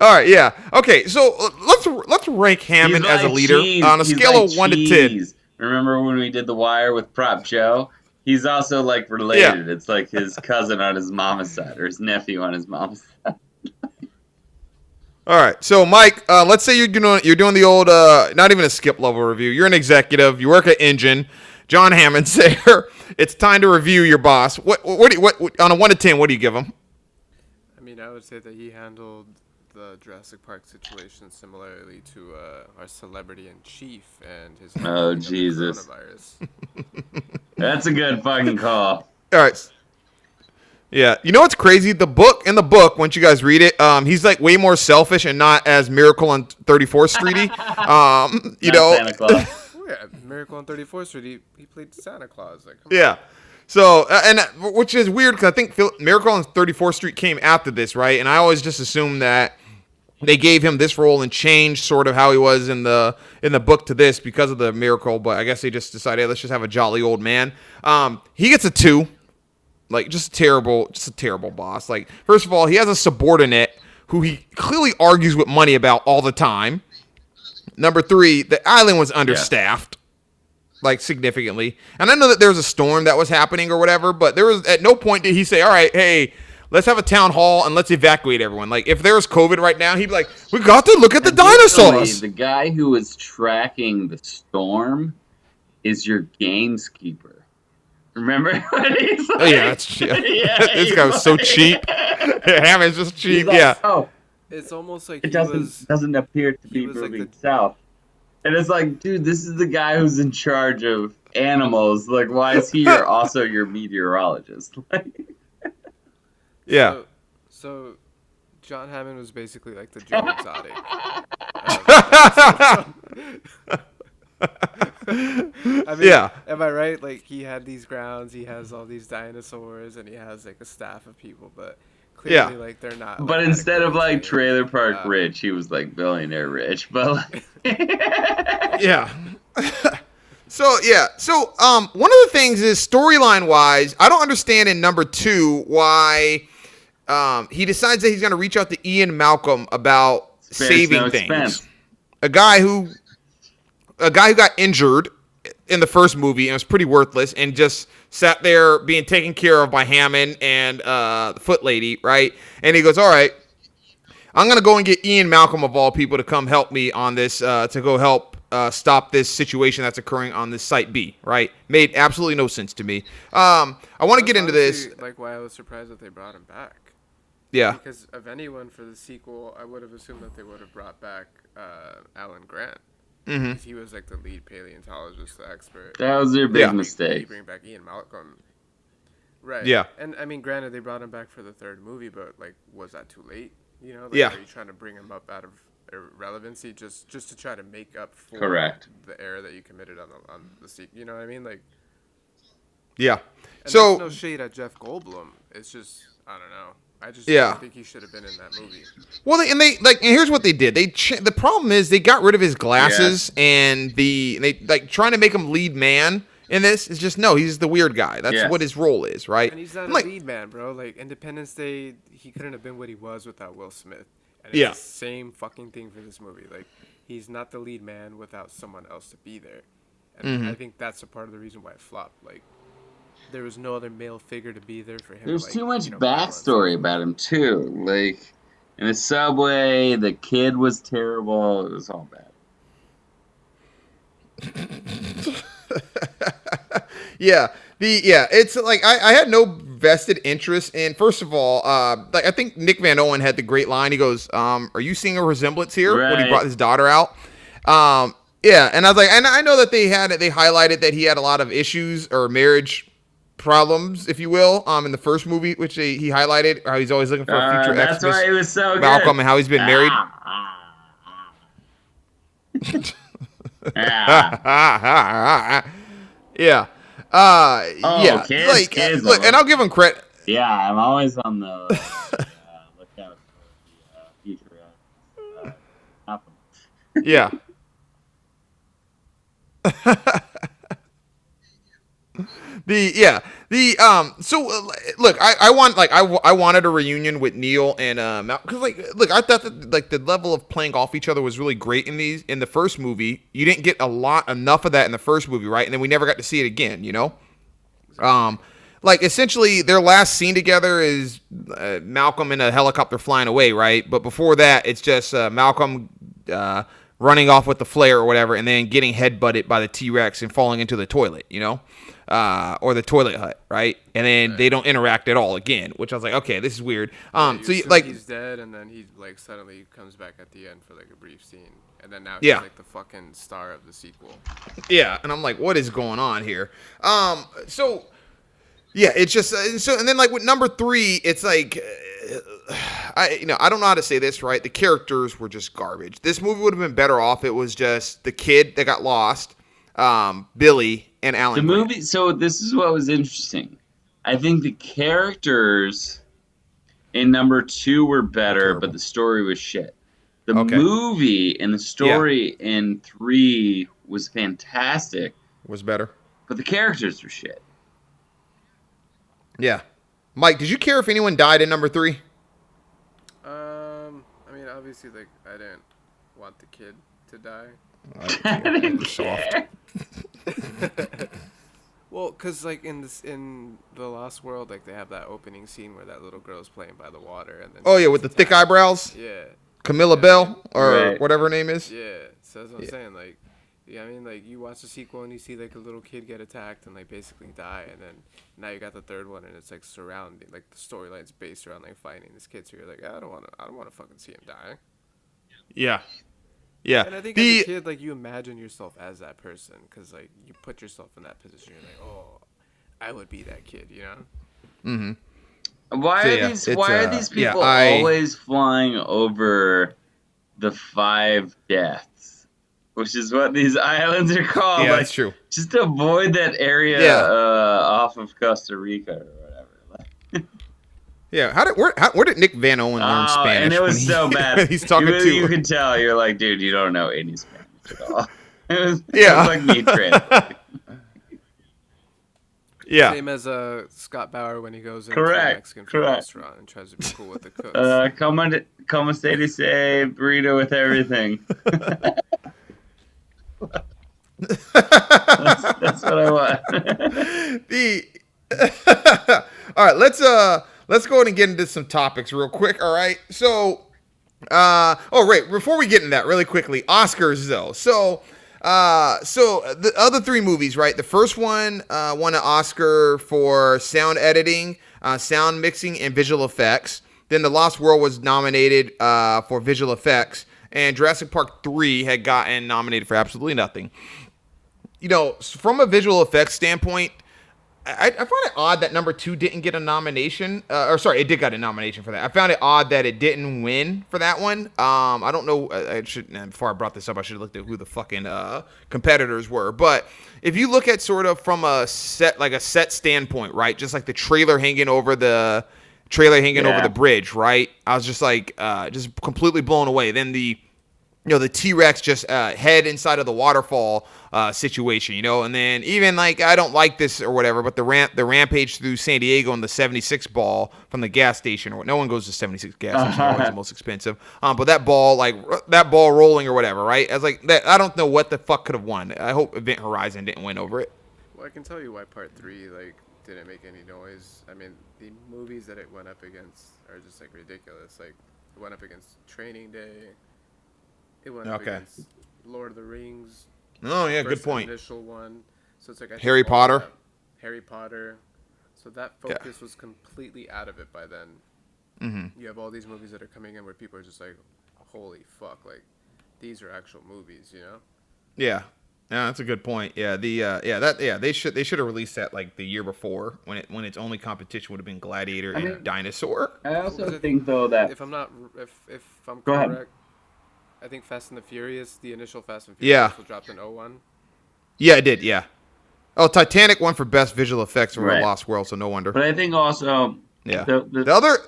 Speaker 1: All right, yeah, okay. So uh, let's let's rank Hammond
Speaker 3: He's
Speaker 1: as a leader
Speaker 3: cheese.
Speaker 1: on a
Speaker 3: He's
Speaker 1: scale
Speaker 3: like
Speaker 1: of one to ten.
Speaker 3: Remember when we did the wire with Prop Joe? He's also like related. It's like his cousin on his mama's side or his nephew on his mom's side.
Speaker 1: All right, so Mike, uh, let's say you're doing you're doing the old, uh, not even a skip level review. You're an executive. You work at InGen. John Hammond's there. It's time to review your boss. What what, do you, what what on a one to ten? What do you give him?
Speaker 2: I mean, I would say that he handled the Jurassic Park situation similarly to uh, our celebrity in chief and his oh
Speaker 3: Jesus.
Speaker 2: coronavirus.
Speaker 3: That's a good fucking call.
Speaker 1: All right. Yeah, you know what's crazy? The book in the book, once you guys read it, um, he's like way more selfish and not as Miracle on 34th Streety. um, you
Speaker 3: Not
Speaker 1: know,
Speaker 3: Santa Claus.
Speaker 2: oh yeah, Miracle on 34th Street. He, he played Santa Claus. Like, come
Speaker 1: Yeah. So, uh, and uh, which is weird because I think Phil- Miracle on 34th Street came after this, right? And I always just assumed that they gave him this role and changed sort of how he was in the in the book to this because of the miracle. But I guess they just decided hey, let's just have a jolly old man. Um, he gets a two, like just a terrible, just a terrible boss. Like first of all, he has a subordinate who he clearly argues with money about all the time. Number three, the island was understaffed like significantly. And I know that there was a storm that was happening or whatever, but there was at no point did he say, "All right, hey, let's have a town hall and let's evacuate everyone." Like if there was COVID right now, he'd be like, "We got to look at the
Speaker 3: Additionally,
Speaker 1: dinosaurs."
Speaker 3: The guy who was tracking the storm is your gameskeeper. Remember? when he's
Speaker 1: Oh yeah, that's yeah.
Speaker 3: Yeah,
Speaker 1: this
Speaker 3: he's
Speaker 1: guy was so
Speaker 3: like-
Speaker 1: cheap. Hammond's just cheap.
Speaker 3: like,
Speaker 1: yeah.
Speaker 3: Oh,
Speaker 2: It's almost like
Speaker 3: it
Speaker 2: he
Speaker 3: doesn't
Speaker 2: was.
Speaker 3: doesn't appear to be
Speaker 2: was like
Speaker 3: moving
Speaker 2: the-
Speaker 3: south. And it's like, dude, this is the guy who's in charge of animals. Like, why is he your, also your meteorologist? Like,
Speaker 1: Yeah.
Speaker 2: So, so John Hammond was basically like the Joe Exotic. Um, I mean,
Speaker 1: Yeah.
Speaker 2: Am I right? Like he had these grounds, he has all these dinosaurs, and he has like a staff of people, but clearly,
Speaker 1: Yeah.
Speaker 2: like they're not.
Speaker 3: but
Speaker 2: like,
Speaker 3: instead of like
Speaker 2: trained.
Speaker 3: trailer park
Speaker 2: Uh,
Speaker 3: rich, he was like billionaire rich. But like,
Speaker 1: yeah. so yeah. So um, one of the things is storyline wise, I don't understand in number two why um he decides that he's going to reach out to Ian Malcolm about
Speaker 3: Spares
Speaker 1: saving
Speaker 3: no
Speaker 1: things.
Speaker 3: expense.
Speaker 1: A guy who a guy who got injured in the first movie and was pretty worthless and just sat there being taken care of by Hammond and uh, the foot lady, right? And he goes, "All right, I'm gonna go and get Ian Malcolm of all people to come help me on this uh, to go help uh, stop this situation that's occurring on this site B. Right? Made absolutely no sense to me. Um, I want to get into this.
Speaker 2: Like why I was surprised that they brought him back.
Speaker 1: Yeah,
Speaker 2: Because of anyone for the sequel, I would have assumed that they would have brought back uh, Alan Grant.
Speaker 1: Hmm
Speaker 2: 'Cause He was like the lead paleontologist, the expert.
Speaker 3: that was their big
Speaker 1: Yeah.
Speaker 2: Maybe
Speaker 3: mistake.
Speaker 2: bring back Ian Malcolm. Right.
Speaker 1: Yeah.
Speaker 2: And I mean, granted, they brought him back for the third movie, but like, was that too late? You know, like,
Speaker 1: Yeah.
Speaker 2: Are you trying to bring him up out of irrelevancy just just to try to make up for
Speaker 3: Correct.
Speaker 2: the error that you committed on the on the sequel? You know what I mean? Like,
Speaker 1: yeah.
Speaker 2: and
Speaker 1: So
Speaker 2: no shade at Jeff Goldblum. It's just I don't know. I just
Speaker 1: Yeah.
Speaker 2: don't think he should have been in that movie.
Speaker 1: Well, they, and they like, and here's what they did. They ch- the problem is they got rid of his glasses and the and they like trying to make him lead man in this is just no. He's the weird guy. That's
Speaker 3: Yes.
Speaker 1: what his role is, right?
Speaker 2: And he's not
Speaker 1: I'm
Speaker 2: a
Speaker 1: like,
Speaker 2: lead man, bro. Like Independence Day, he couldn't have been what he was without Will Smith. And it's
Speaker 1: Yeah.
Speaker 2: the same fucking thing for this movie. Like he's not the lead man without someone else to be there, and
Speaker 1: Mm-hmm.
Speaker 2: I think that's a part of the reason why it flopped. Like there was no other male figure to be there for him.
Speaker 3: There's
Speaker 2: like,
Speaker 3: too much
Speaker 2: you know, balance.
Speaker 3: backstory about him too. Like in the subway, the kid was terrible. It was all bad.
Speaker 1: Yeah, the yeah, it's like I, I had no vested interest in. First of all, uh, like I think Nick Van Owen had the great line. He goes, um, "Are you seeing a resemblance here?" When he brought his daughter out. Um, yeah, and I was like, and I know that they had they highlighted that he had a lot of issues or marriage problems, if you will, um, in the first movie, which they, he highlighted how he's always looking for a
Speaker 3: Uh,
Speaker 1: future
Speaker 3: that's
Speaker 1: ex.
Speaker 3: why it was so
Speaker 1: Malcolm
Speaker 3: good.
Speaker 1: and how he's been married.
Speaker 3: Ah, ah.
Speaker 1: yeah. Uh,
Speaker 3: Oh,
Speaker 1: yeah.
Speaker 3: kids,
Speaker 1: like,
Speaker 3: kids,
Speaker 1: look, and I'll give him credit.
Speaker 3: yeah, I'm always on the uh, lookout for the uh, future uh,
Speaker 1: Yeah. the yeah the um so uh, look I, I want like I, I wanted a reunion with Neill and um because like look I thought that like the level of playing off each other was really great in these in the first movie. You didn't get a lot enough of that in the first movie right? And then we never got to see it again you know? Um like essentially their last scene together is uh, Malcolm in a helicopter flying away right? But before that it's just uh, Malcolm uh, running off with the flare or whatever and then getting headbutted by the T-Rex and falling into the toilet you know uh, or the toilet hut right and then they don't interact at all again which I was like okay this is weird um
Speaker 2: you
Speaker 1: so you, like
Speaker 2: he's dead, and then he like suddenly comes back at the end for like a brief scene, and then now
Speaker 1: Yeah.
Speaker 2: he's like the fucking star of the sequel.
Speaker 1: Yeah, and I'm like, what is going on here? Um, so yeah, it's just uh, and so and then like with number three, it's like. uh, I you know I don't know how to say this right. The characters were just garbage. This movie would have been better off. It was just the kid that got lost, um, Billy and Alan.
Speaker 3: The
Speaker 1: Grant.
Speaker 3: movie. So this is what was interesting. I think the characters in number two were better,
Speaker 1: Terrible.
Speaker 3: but the story was shit. The
Speaker 1: Okay.
Speaker 3: movie and the story in three was fantastic,
Speaker 1: was better.
Speaker 3: but the characters were shit.
Speaker 1: Yeah, Mike, did you care if anyone died in number three?
Speaker 2: Um, I mean, obviously, like I didn't want the kid to die.
Speaker 3: I didn't
Speaker 1: soft.
Speaker 3: care.
Speaker 2: Well, cause like in this in the Lost World, like they have that opening scene where that little girl's playing by the water, and then
Speaker 1: Oh yeah, with the thick
Speaker 2: attacked.
Speaker 1: eyebrows,
Speaker 2: Yeah,
Speaker 1: Camilla Belle or
Speaker 3: Right.
Speaker 1: whatever her name is.
Speaker 2: yeah. So that's what I'm saying. Like, yeah, I mean, like you watch the sequel and you see like a little kid get attacked and like basically die, and then now you got the third one and it's like surrounding, like the storyline's based around like finding this kid. So you're like, I don't want to, I don't want to fucking see him die.
Speaker 1: Yeah, yeah.
Speaker 2: And I think
Speaker 1: the
Speaker 2: as a kid, like you imagine yourself as that person, cause like you put yourself in that position. You're like, oh, I would be that kid, you know?
Speaker 3: Why
Speaker 1: So,
Speaker 3: are
Speaker 1: yeah,
Speaker 3: these? Why
Speaker 1: uh,
Speaker 3: are these
Speaker 1: yeah,
Speaker 3: people
Speaker 1: I-
Speaker 3: always flying over the five deaths? Which is what these islands are called.
Speaker 1: yeah,
Speaker 3: like,
Speaker 1: that's true.
Speaker 3: just avoid that area
Speaker 1: Yeah.
Speaker 3: uh, off of Costa Rica or whatever. Like,
Speaker 1: Yeah, how did where how, where did Nick Van Owen learn
Speaker 3: oh,
Speaker 1: Spanish?
Speaker 3: and it
Speaker 1: when
Speaker 3: was
Speaker 1: he-
Speaker 3: so bad.
Speaker 1: he's talking
Speaker 3: you,
Speaker 1: to
Speaker 3: You can tell. You're like, dude, you don't know any Spanish at all. it was,
Speaker 1: Yeah.
Speaker 3: it was like me translating.
Speaker 1: yeah,
Speaker 2: Same as uh, Scott Bauer when he goes into
Speaker 3: Correct,
Speaker 2: a Mexican
Speaker 3: correct.
Speaker 2: restaurant and tries to be cool with the cooks.
Speaker 3: Uh, come on, come on, say say burrito with everything. that's, that's what I want.
Speaker 1: the all right let's uh let's go ahead and get into some topics real quick all right? So uh oh right before we get into that really quickly oscars though. So uh so the other three movies right? The first one uh won an oscar for sound editing uh sound mixing and visual effects. Then the lost world was nominated uh for visual effects and jurassic park 3 had gotten nominated for absolutely nothing. You know, from a visual effects standpoint, I, I find it odd that number two didn't get a nomination. Uh, or sorry, it did get a nomination for that. I found it odd that it didn't win for that one. Um, I don't know. I, I should before I brought this up, I should have looked at who the fucking uh, competitors were. But if you look at sort of from a set like a set standpoint, right? Just like the trailer hanging over the trailer hanging over the bridge, right? I was just like, uh, just completely blown away. Then the you know the T-Rex just uh, head inside of the waterfall uh, situation, you know, and then even like I don't like this or whatever, but the ramp the rampage through San Diego and the 76 ball from the gas station or what? no one goes to 76 gas station,
Speaker 3: Uh-huh.
Speaker 1: always the most expensive. Um, but that ball like r- that ball rolling or whatever, right? I was like that I don't know what the fuck could have won. I hope Event Horizon didn't win over it.
Speaker 2: Well, I can tell you why part three like didn't make any noise. I mean, the movies that it went up against are just like ridiculous. Like, it went up against Training Day. It went up against Lord of the Rings.
Speaker 1: Oh yeah, good point.
Speaker 2: Initial one. So it's like I
Speaker 1: Harry Potter?
Speaker 2: Harry Potter. So that
Speaker 1: Yeah.
Speaker 2: focus was completely out of it by then.
Speaker 1: Mm-hmm.
Speaker 2: You have all these movies that are coming in where people are just like, "Holy fuck!" Like, these are actual movies, you know?
Speaker 1: Yeah. Yeah, that's a good point. Yeah, the uh, yeah that yeah they should they should have released that like the year before when it when its only competition would have been Gladiator
Speaker 3: I
Speaker 1: and Dinosaur.
Speaker 3: I also think though that
Speaker 2: If I'm not, if if I'm
Speaker 3: Go ahead.
Speaker 2: Correct, I think Fast and the Furious, the initial Fast and
Speaker 1: Yeah.
Speaker 2: Furious, was dropped in 01.
Speaker 1: Yeah, it did. Yeah. Oh, Titanic won for best visual effects for
Speaker 3: Right.
Speaker 1: Lost World, so no wonder.
Speaker 3: But I think also
Speaker 1: yeah.
Speaker 3: the, the,
Speaker 1: The other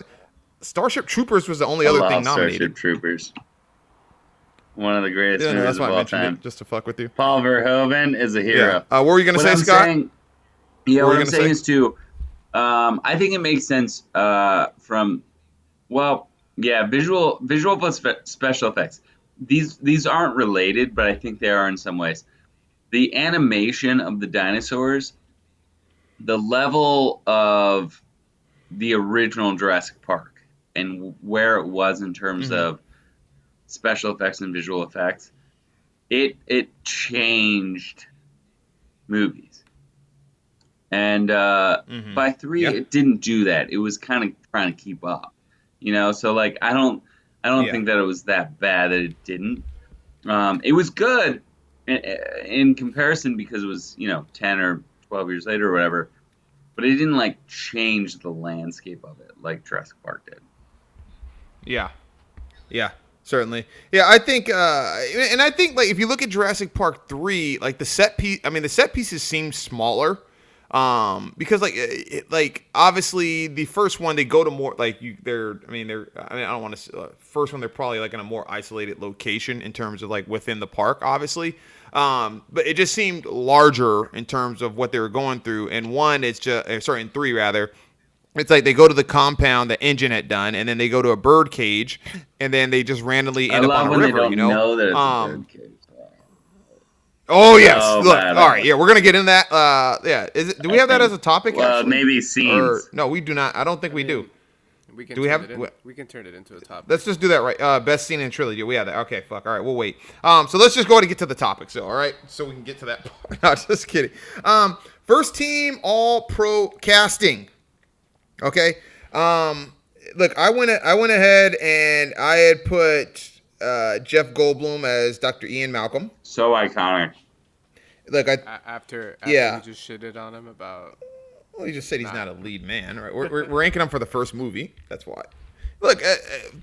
Speaker 1: Starship Troopers was the only
Speaker 3: I
Speaker 1: other
Speaker 3: love
Speaker 1: thing
Speaker 3: Starship
Speaker 1: nominated.
Speaker 3: Troopers. One of the greatest
Speaker 1: Yeah, no,
Speaker 3: movies
Speaker 1: that's why
Speaker 3: of
Speaker 1: I
Speaker 3: all
Speaker 1: mentioned
Speaker 3: time.
Speaker 1: it just to fuck with you.
Speaker 3: Paul Verhoeven is a
Speaker 1: Yeah.
Speaker 3: hero.
Speaker 1: Uh, what were you gonna
Speaker 3: What
Speaker 1: say,
Speaker 3: I'm
Speaker 1: Scott?
Speaker 3: saying- yeah,
Speaker 1: What
Speaker 3: what I'm
Speaker 1: gonna
Speaker 3: saying
Speaker 1: say?
Speaker 3: is too. Um, I think it makes sense uh, from, well, yeah, visual visual plus spe- special effects. These these aren't related, but I think they are in some ways. The animation of the dinosaurs, the level of the original Jurassic Park, and where it was in terms
Speaker 1: Mhm.
Speaker 3: of special effects and visual effects, it it changed movies. And uh,
Speaker 1: Mhm.
Speaker 3: by three,
Speaker 1: Yeah.
Speaker 3: it didn't do that. It was kind of trying to keep up, you know. So like, I don't, I don't
Speaker 1: Yeah.
Speaker 3: think that it was that bad that it didn't. Um, it was good in, in comparison because it was you know ten or twelve years later or whatever, but it didn't like change the landscape of it like Jurassic Park did.
Speaker 1: Yeah, yeah, certainly. Yeah, I think, uh, and I think like if you look at Jurassic Park three, like the set piece, I mean the set pieces seem smaller, um, because like it, like obviously the first one they go to more like you they're I mean they're I mean I don't want to uh, first one they're probably like in a more isolated location in terms of like within the park obviously. Um, but it just seemed larger in terms of what they were going through. And one, it's just uh, sorry, in three rather, it's like they go to the compound the InGen had done, and then they go to a bird cage, and then they just randomly
Speaker 3: I
Speaker 1: end up
Speaker 3: love
Speaker 1: on a river. you know,
Speaker 3: that it's a
Speaker 1: um. Oh yes,
Speaker 3: Oh,
Speaker 1: look, all right, yeah, we're gonna get in that. Uh, yeah, is it? Do we
Speaker 3: I
Speaker 1: have that as a topic?
Speaker 3: Well,
Speaker 1: actually?
Speaker 3: maybe scenes.
Speaker 1: Or no, we do not. I don't think we do.
Speaker 2: We can
Speaker 1: Do we
Speaker 2: turn
Speaker 1: have-
Speaker 2: it in, we can turn it into a topic.
Speaker 1: Let's just do that right. Uh, best scene in trilogy. We have that. Okay, fuck. All right, we'll wait. Um, so let's just go ahead and get to the topic. So, all right, so we can get to that part. no, just kidding. Um, first team All Pro casting. Okay. Um, look, I went. I went ahead and I had put uh, Jeff Goldblum as Dr. Ian Malcolm.
Speaker 3: So iconic.
Speaker 1: Look, I
Speaker 2: A- after, after
Speaker 1: Yeah.
Speaker 2: you just shitted on him about
Speaker 1: Well, he just said he's not a lead man, right? We're, we're, we're ranking him for the first movie. That's why. Look, uh, uh,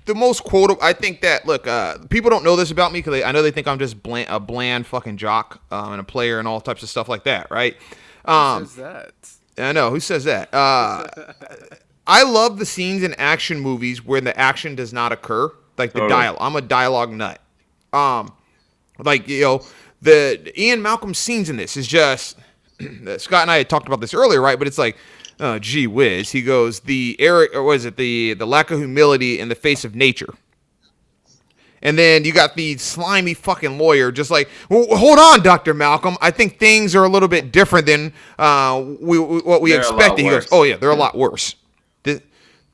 Speaker 1: the most quotable. I think that look, uh, people don't know this about me because I know they think I'm just bland, a bland fucking jock um, and a player and all types of stuff like that, right? Um,
Speaker 2: says that.
Speaker 1: I know who says that. Uh, I love the scenes in action movies where the action does not occur, like the
Speaker 3: Totally.
Speaker 1: dialogue. I'm a dialogue nut. Um, like you know, the Ian Malcolm scenes in this is just Scott and I had talked about this earlier, right? But it's like, oh, gee whiz. He goes the Eric, or was it the the lack of humility in the face of nature. And then you got the slimy fucking lawyer, just like, well, hold on, Doctor Malcolm. I think things are a little bit different than uh, we, we- what we
Speaker 3: They're
Speaker 1: expected. He goes, oh yeah, they're a lot worse.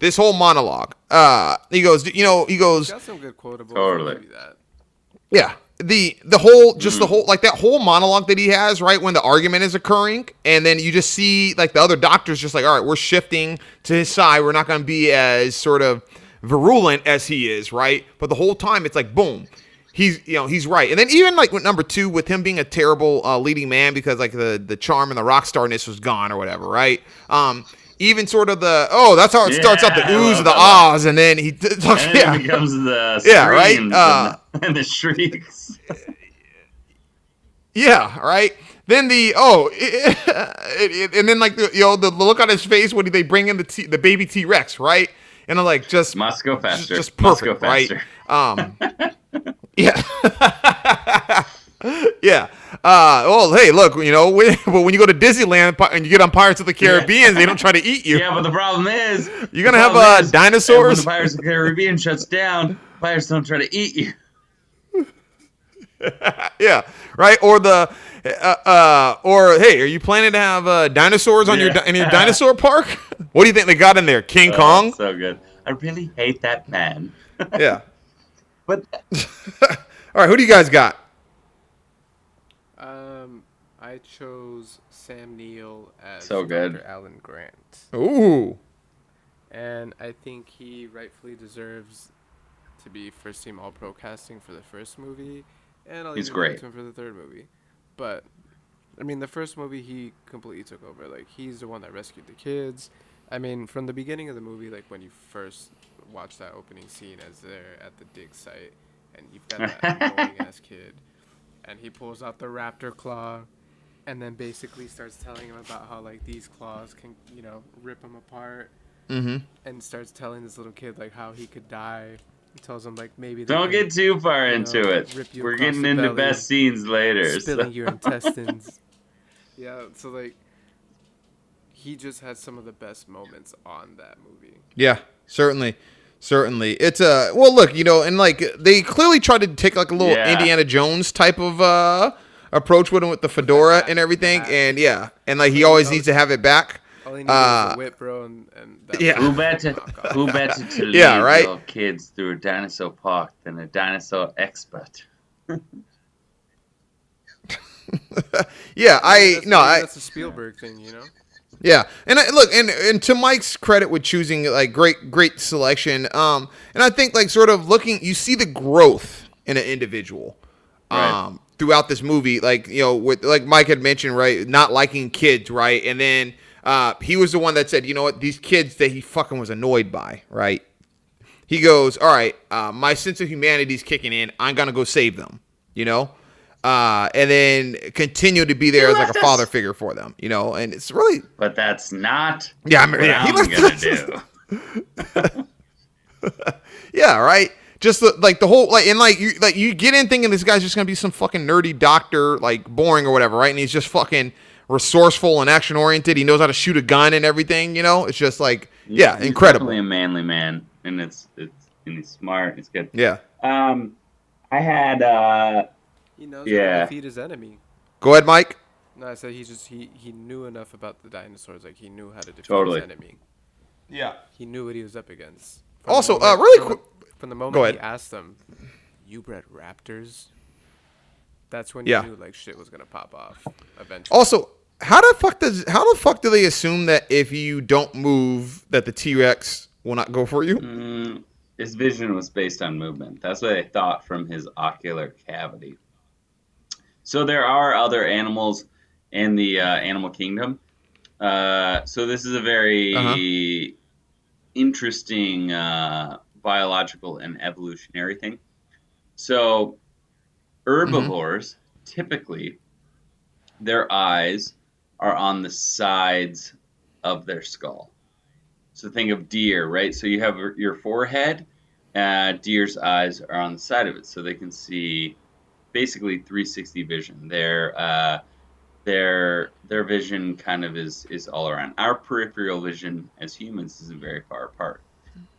Speaker 1: This, this whole monologue. Uh, he goes, you know, he goes,
Speaker 2: Got some good quotables.
Speaker 3: Totally.
Speaker 2: I'll give you that.
Speaker 1: yeah. The the whole just
Speaker 3: Mm.
Speaker 1: the whole like that whole monologue that he has right when the argument is occurring and then you just see like the other doctors just like all right we're shifting to his side we're not going to be as sort of virulent as he is right but the whole time it's like boom he's you know he's right and then even like with number two with him being a terrible uh, leading man because like the the charm and the rock starness was gone or whatever right um even sort of the oh that's how it starts out the
Speaker 3: Yeah,
Speaker 1: oohs and the ahs and then he talks
Speaker 3: And
Speaker 1: yeah
Speaker 3: it becomes the
Speaker 1: Yeah, right? Uh,
Speaker 3: and, the, and the shrieks.
Speaker 1: Yeah, right. Then the oh, it, it- and then like the you know the look on his face when they bring in the T, the baby T Rex, right? And I'm like just
Speaker 3: Must go faster.
Speaker 1: just
Speaker 3: Must
Speaker 1: perfect,
Speaker 3: go
Speaker 1: right?
Speaker 3: faster.
Speaker 1: Um, Yeah. Yeah. Uh, well, hey, look, you know, when, but when you go to Disneyland and you get on Pirates of the Caribbean, they don't try to eat you.
Speaker 3: Yeah, but the problem is
Speaker 1: You're gonna have, uh,
Speaker 3: is,
Speaker 1: dinosaurs?
Speaker 3: When the Pirates of the Caribbean shuts down, pirates don't try to eat you.
Speaker 1: Yeah, right. Or the, uh, uh, or hey, are you planning to have uh, dinosaurs on your
Speaker 3: Yeah.
Speaker 1: di- in your dinosaur park? What do you think they got in there? King
Speaker 3: Oh,
Speaker 1: Kong?
Speaker 3: so good. I really hate that man.
Speaker 1: Yeah.
Speaker 3: But
Speaker 1: All right, who do you guys got?
Speaker 2: I chose Sam Neill as
Speaker 3: So good.
Speaker 2: Dr. Alan Grant,
Speaker 1: Ooh.
Speaker 2: and I think he rightfully deserves to be first team All Pro casting for the first movie, and I'll
Speaker 3: He's
Speaker 2: even give it
Speaker 3: great.
Speaker 2: to him for the third movie. But I mean, the first movie he completely took over. Like he's the one that rescued the kids. I mean, from the beginning of the movie, like when you first watch that opening scene as they're at the dig site, and you've got that annoying ass kid, and he pulls out the raptor claw, and then basically starts telling him about how like these claws can, you know, rip him apart,
Speaker 1: Mm-hmm.
Speaker 2: and starts telling this little kid like how he could die. He tells him like maybe
Speaker 3: don't
Speaker 2: can-
Speaker 3: get too far
Speaker 2: you
Speaker 3: into
Speaker 2: know,
Speaker 3: it. We're getting into
Speaker 2: belly,
Speaker 3: best scenes later. so-
Speaker 2: spilling your intestines. yeah, so like he just had some of the best moments on that movie.
Speaker 1: Yeah, certainly, certainly. It's a well, look, you know, and like they clearly tried to take like a little
Speaker 3: Yeah.
Speaker 1: Indiana Jones type of uh approach with him with the fedora and everything, and yeah, and like he always needs to have it back.
Speaker 2: All he needed
Speaker 1: Uh,
Speaker 2: was a whip, bro, and, and that
Speaker 1: yeah.
Speaker 3: Who better, who better to lead
Speaker 1: Yeah, right?
Speaker 3: little kids through a dinosaur park than a dinosaur expert?
Speaker 1: Yeah, I
Speaker 2: That's-
Speaker 1: no, I
Speaker 2: that's a Spielberg thing, you know.
Speaker 1: Yeah, and I, look, and and to Mike's credit with choosing like great great selection, um, and I think like sort of looking, you see the growth in an individual,
Speaker 3: Right.
Speaker 1: um, throughout this movie. Like you know, with like Mike had mentioned, right, not liking kids, right, and then uh, he was the one that said, you know what, these kids that he fucking was annoyed by, right. He goes, all right, uh, my sense of humanity is kicking in. I'm gonna go save them, you know. Uh, and then continue to be there
Speaker 3: He
Speaker 1: as like
Speaker 3: left
Speaker 1: a
Speaker 3: us.
Speaker 1: father figure for them, you know, and it's really
Speaker 3: But that's not
Speaker 1: yeah, I mean,
Speaker 3: what
Speaker 1: yeah, he
Speaker 3: I'm
Speaker 1: left
Speaker 3: gonna do.
Speaker 1: yeah, right. Just the, like the whole like and like you like you get in thinking this guy's just gonna be some fucking nerdy doctor, like boring or whatever, right? And he's just fucking resourceful and action oriented. He knows how to shoot a gun and everything. You know, it's just like yeah,
Speaker 3: He's
Speaker 1: incredible.
Speaker 3: Definitely a manly man, and it's it's and he's smart. It's good.
Speaker 1: Yeah.
Speaker 3: Um, I had uh,
Speaker 2: He knows how
Speaker 3: Yeah.
Speaker 2: to defeat his enemy.
Speaker 1: Go ahead, Mike.
Speaker 2: No, I said he just he he knew enough about the dinosaurs, like he knew how to defeat
Speaker 3: Totally.
Speaker 2: his enemy.
Speaker 1: Yeah.
Speaker 2: He knew what he was up against.
Speaker 1: Also, uh, really quick-
Speaker 2: the- from the moment
Speaker 1: Go
Speaker 2: he asked them, "You bred raptors," that's when
Speaker 1: Yeah.
Speaker 2: you knew like shit was gonna pop off eventually.
Speaker 1: Also, how the fuck does how the fuck do they assume that if you don't move that the T Rex will not go for you?
Speaker 3: mm, his vision was based on movement. That's what they thought from his ocular cavity. So there are other animals in the uh, animal kingdom. Uh, so this is a very
Speaker 1: Uh-huh.
Speaker 3: interesting uh, biological and evolutionary thing. So herbivores typically their eyes are on the sides of their skull. So think of deer, right? So you have your forehead. Uh, deer's eyes are on the side of it, so they can see basically 360 vision. Their uh, their their vision kind of is is all around. Our peripheral vision as humans isn't very far apart.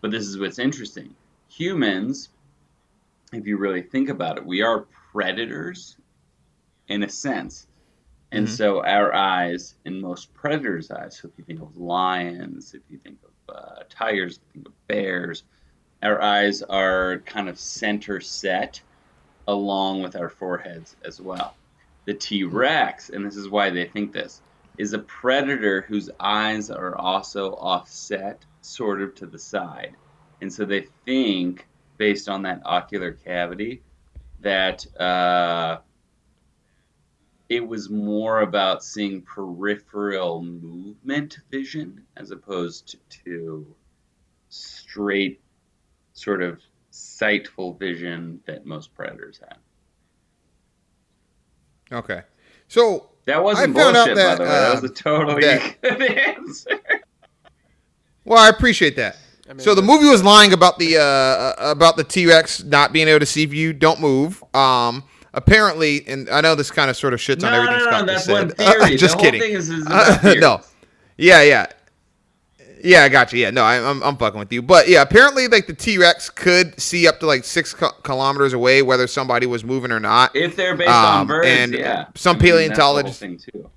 Speaker 3: But this is what's interesting. Humans, if you really think about it, we are predators in a sense. And
Speaker 1: Mhm.
Speaker 3: so our eyes, in most predators' eyes, so if you think of lions, if you think of uh, tigers, if you think of bears, our eyes are kind of center set along with our foreheads as well. The T Rex, and this is why they think this, is a predator whose eyes are also offset sort of to the side. And so they think, based on that ocular cavity, that uh, it was more about seeing peripheral movement vision as opposed to straight, sort of sightful vision that most predators have.
Speaker 1: Okay. So
Speaker 3: That wasn't
Speaker 1: I found out
Speaker 3: bullshit,
Speaker 1: that,
Speaker 3: by the way. that
Speaker 1: uh,
Speaker 3: was a totally
Speaker 1: that-
Speaker 3: good answer.
Speaker 1: Well, I appreciate that.
Speaker 2: I mean,
Speaker 1: So the movie was lying about the uh, about the T Rex not being able to see if you don't move. Um, apparently, and I know this kind of sort of shits
Speaker 3: No,
Speaker 1: on everything
Speaker 3: no, no,
Speaker 1: Scott
Speaker 3: that's
Speaker 1: just
Speaker 3: one
Speaker 1: said.
Speaker 3: theory.
Speaker 1: just
Speaker 3: the whole
Speaker 1: kidding.
Speaker 3: thing is, is
Speaker 1: Uh,
Speaker 3: about theories.
Speaker 1: no. Yeah, yeah, yeah. I got you. Yeah, no, I, I'm I'm fucking with you. But yeah, apparently, like the T Rex could see up to like six ki- kilometers away whether somebody was moving or not.
Speaker 3: If they're based on
Speaker 1: Um,
Speaker 3: birds,
Speaker 1: and
Speaker 3: yeah.
Speaker 1: some
Speaker 3: I mean, that's the whole
Speaker 1: paleontologists-
Speaker 3: thing too.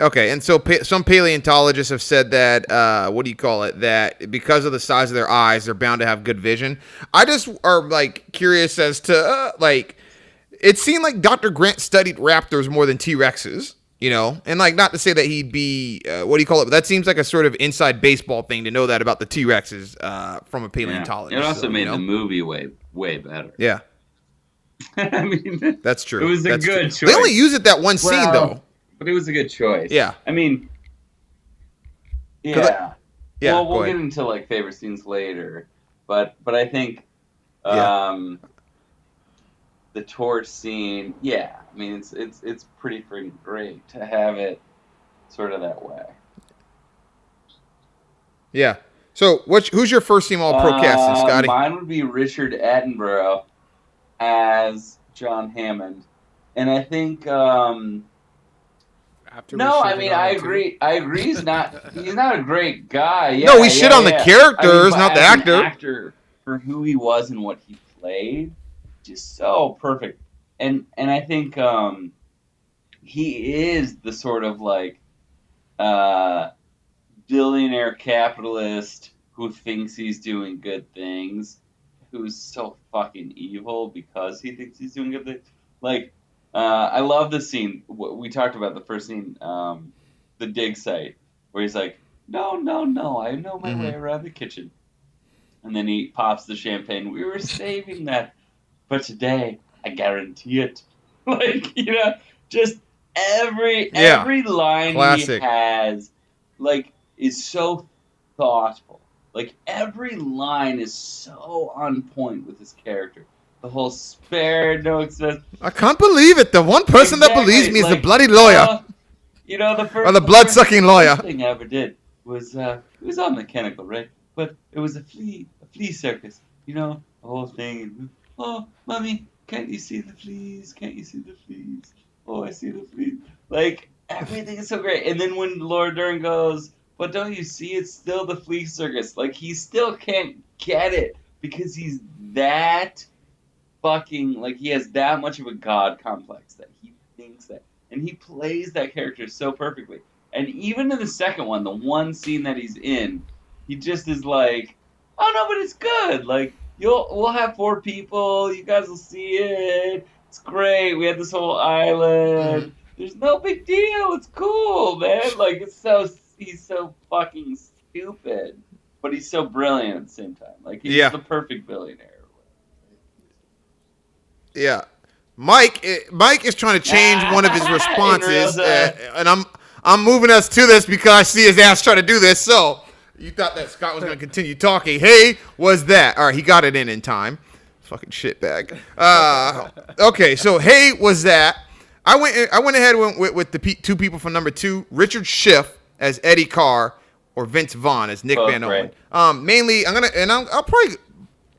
Speaker 1: Okay, and so pa- some paleontologists have said that uh, what do you call it? That because of the size of their eyes, they're bound to have good vision. I just are like curious as to uh, like it seemed like Dr. Grant studied raptors more than T Rexes. You know, and like not to say that he'd be uh, what do you call it? But that seems like a sort of inside baseball thing to know that about the T Rexes uh, from a
Speaker 3: Yeah.
Speaker 1: paleontologist.
Speaker 3: It also
Speaker 1: so, you
Speaker 3: made
Speaker 1: know?
Speaker 3: the movie way way better.
Speaker 1: yeah,
Speaker 3: I mean,
Speaker 1: that's true.
Speaker 3: It was a
Speaker 1: That's
Speaker 3: good
Speaker 1: true. They only use it that one scene though.
Speaker 3: but it was a good choice.
Speaker 1: Yeah.
Speaker 3: I mean yeah.
Speaker 1: Yeah,
Speaker 3: well, we'll get into like favorite scenes later, but but I think
Speaker 1: Yeah.
Speaker 3: um, the torch scene. Yeah, I mean it's it's it's pretty freaking great to have it sort of that way.
Speaker 1: Yeah. So, what's who's your first team All Pro casting,
Speaker 3: Uh,
Speaker 1: Scotty?
Speaker 3: Mine would be Richard Attenborough as John Hammond, and I think. Um,
Speaker 2: after
Speaker 3: no, I mean I
Speaker 2: him, too.
Speaker 3: agree. I agree. He's not. He's not a great guy. Yeah,
Speaker 1: No, we shit
Speaker 3: yeah,
Speaker 1: on the
Speaker 3: yeah.
Speaker 1: characters,
Speaker 3: but
Speaker 1: not the actor.
Speaker 3: actor for who he was and what he played, just so perfect. And and I think um, he is the sort of like uh, billionaire capitalist who thinks he's doing good things, who's so fucking evil because he thinks he's doing good things. Like, uh, I love the scene. We talked about the first scene, um, the dig site, where he's like, "No, no, no, I know my
Speaker 1: Mhm.
Speaker 3: way around the kitchen," and then he pops the champagne. We were saving that for today. I guarantee it. like you know, just every
Speaker 1: Yeah.
Speaker 3: every line
Speaker 1: Classic.
Speaker 3: he has, like, is so thoughtful. Like every line is so on point with his character. The whole spare no expense.
Speaker 1: I can't believe it. The one person that believes me is the bloody lawyer.
Speaker 3: Uh, you know the first
Speaker 1: Or the
Speaker 3: first-
Speaker 1: blood-sucking lawyer.
Speaker 3: thing I ever did was uh, it was all mechanical, right? But it was a flea a flea circus. You know the whole thing. And, oh, mommy, can't you see the fleas? Can't you see the fleas? Oh, I see the fleas. Like everything is so great. And then when Laura Dern goes, but don't you see it's still the flea circus? Like he still can't get it because he's that fucking like he has that much of a god complex that he thinks that and he plays that character so perfectly. And even in the second one, the one scene that he's in, he just is like, "Oh no, but it's good. Like you'll we'll have four people. You guys will see it. It's great. We had this whole island. There's no big deal. It's cool, man. Like it's so he's so fucking stupid, but he's so brilliant at the same time. Like he's
Speaker 1: Yeah.
Speaker 3: the perfect billionaire.
Speaker 1: Yeah. Mike, eh, Mike is trying to change one of his responses, uh, and I'm I'm moving us to this because I see his ass trying to do this. So you thought that Scott was going to continue talking? Hey, was that all right? He got it in in time. Fucking shitbag. Uh, okay, so hey, was that? I went I went ahead and went with, with the pe- two people from number two, Richard Schiff as Eddie Carr or Vince Vaughn as Nick
Speaker 3: Both
Speaker 1: Van. Owen. Um, mainly, I'm gonna and I'm, I'll probably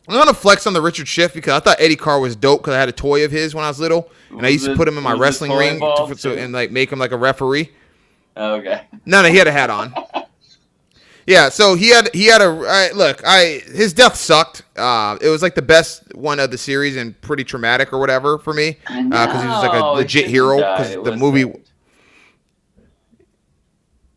Speaker 1: I'm gonna flex on the Richard Schiff because I thought Eddie Carr was dope because I had a toy of his when I was little, and I used to put him in my wrestling ring
Speaker 3: involved,
Speaker 1: to, and like make him like a referee.
Speaker 3: Okay.
Speaker 1: No, no, he had a hat on. Yeah, so he had he had a I, look. I his death sucked. Uh, it was like the best one of the series and pretty traumatic or whatever for me because he was like a legit hero because the movie.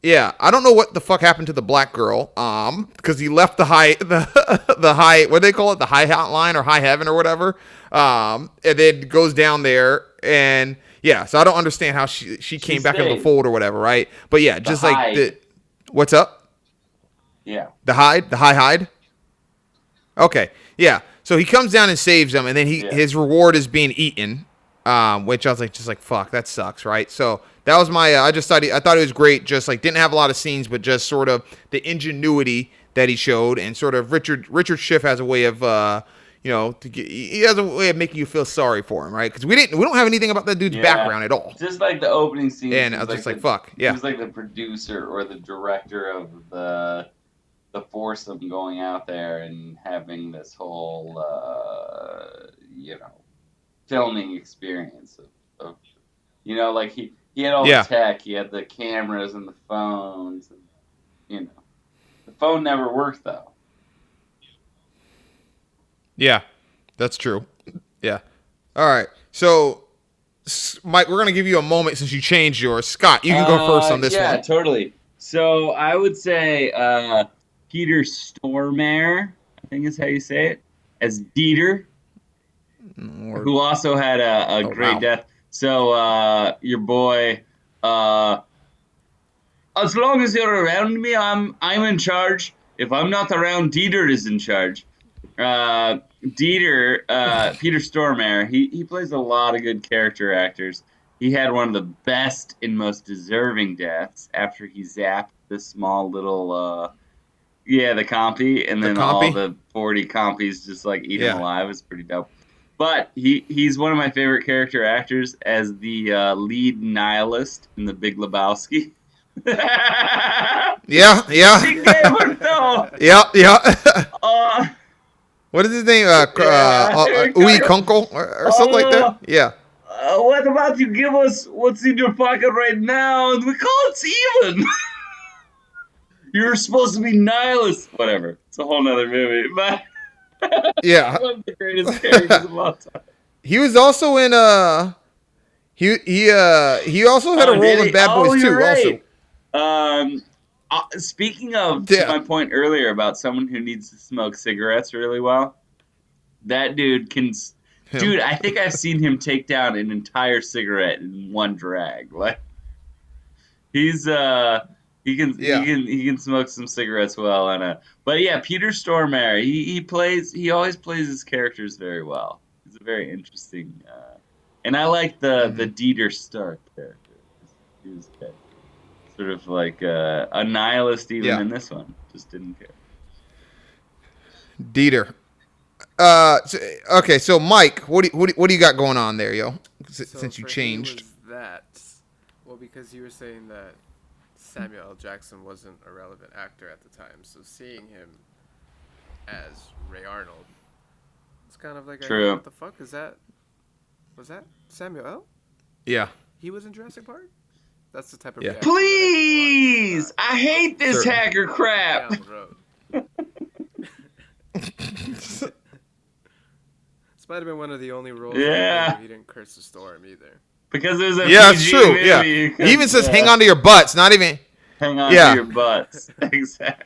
Speaker 1: Yeah, I don't know what the fuck happened to the black girl. Um, because he left the high the the high what do they call it the high hotline or high heaven or whatever. Um, and then goes down there and yeah. So I don't understand how she she came back into the fold or whatever, right? But yeah, just like
Speaker 3: hide.
Speaker 1: the what's up.
Speaker 3: Yeah.
Speaker 1: The hide, the high hide. Okay, yeah. So he comes down and saves them, and then he
Speaker 3: Yeah.
Speaker 1: his reward is being eaten. Um, which I was like, just like fuck, that sucks, right? So that was my. Uh, I just thought he, I thought it was great. Just like didn't have a lot of scenes, but just sort of the ingenuity that he showed, and sort of Richard Richard Schiff has a way of. Uh, you know, to get, he has a way of making you feel sorry for him, right? Because we didn't, we don't have anything about that dude's
Speaker 3: Yeah.
Speaker 1: background at all.
Speaker 3: Just like the opening scene.
Speaker 1: And I was just like,
Speaker 3: the-
Speaker 1: fuck, yeah."
Speaker 3: He was like the producer or the director of the the force of going out there and having this whole uh, you know filming experience of, of you know like he he had all
Speaker 1: Yeah.
Speaker 3: the tech he had the cameras and the phones and, you know the phone never worked though
Speaker 1: Yeah, that's true. Yeah. All right. So, Mike, we're gonna give you a moment since you changed yours. Scott, you can go first
Speaker 3: Uh,
Speaker 1: on this one.
Speaker 3: yeah,
Speaker 1: one.
Speaker 3: totally. So I would say uh, Peter Stormare, I think is how you say it, as Dieter,
Speaker 1: Or-
Speaker 3: who also had a, a
Speaker 1: Oh,
Speaker 3: great
Speaker 1: wow.
Speaker 3: death. So uh, your boy, uh, as long as you're around me, I'm I'm in charge. If I'm not around, Dieter is in charge. Uh, Dieter, uh, Peter Stormare, he, he plays a lot of good character actors. He had one of the best and most deserving deaths after he zapped the small little, uh, yeah, the compy, and
Speaker 1: The
Speaker 3: then all the 40 compies just like eat him alive. It's pretty dope. But he, he's one of my favorite character actors as the uh, lead nihilist in The Big Lebowski.
Speaker 1: Yeah, yeah,
Speaker 3: He gave it though.
Speaker 1: yeah, yeah.
Speaker 3: Uh,
Speaker 1: what is his name? Uh, uh,
Speaker 3: Yeah.
Speaker 1: uh, uh, Uwe Kunkel or, or something like that. Yeah.
Speaker 3: Uh, what about you give us what's in your pocket right now and we call it even? You're supposed to be nihilist. Whatever. It's a whole nother movie. But
Speaker 1: Yeah.
Speaker 3: one of the greatest characters of all time.
Speaker 1: He was also in uh he he uh he also had
Speaker 3: Oh,
Speaker 1: a role in? Bad
Speaker 3: Oh,
Speaker 1: Boys too.
Speaker 3: you're
Speaker 1: Also,
Speaker 3: right. Um, uh, speaking of
Speaker 1: Yeah.
Speaker 3: my point earlier about someone who needs to smoke cigarettes really well, that dude can.
Speaker 1: Him.
Speaker 3: Dude, I think I've seen him take down an entire cigarette in one drag. Like, he's uh, he can
Speaker 1: Yeah.
Speaker 3: he can he can smoke some cigarettes well. on uh, but yeah, Peter Stormare, he he plays he always plays his characters very well. He's a very interesting, uh, and I like the the Dieter Stark character. He was good. Sort of like uh, a nihilist even
Speaker 1: Yeah.
Speaker 3: in this one. Just didn't care.
Speaker 1: Dieter. Uh, so- okay, so Mike, what do you, what do you, what do you got going on there, yo? S-
Speaker 2: So
Speaker 1: Since you changed.
Speaker 2: was that well because you were saying that Samuel L. Jackson wasn't a relevant actor at the time, so seeing him as Ray Arnold, it's kind of like
Speaker 3: True.
Speaker 2: what the fuck is that? Was that Samuel L?
Speaker 1: Yeah.
Speaker 2: He was in Jurassic Park. That's the type of
Speaker 1: Yeah.
Speaker 2: reaction that I think a lot of people
Speaker 3: Please, I hate this
Speaker 1: Sure.
Speaker 3: hacker crap.
Speaker 2: down the. This might have been one of the only roles
Speaker 3: Yeah.
Speaker 2: he didn't curse the storm either.
Speaker 3: Because it was a
Speaker 1: Yeah, it's
Speaker 3: PG
Speaker 1: true.
Speaker 3: movie,
Speaker 1: Yeah.
Speaker 3: you
Speaker 1: He even says
Speaker 3: uh,
Speaker 1: hang on to your butts, not even
Speaker 3: hang on
Speaker 1: Yeah.
Speaker 3: to your butts. exactly.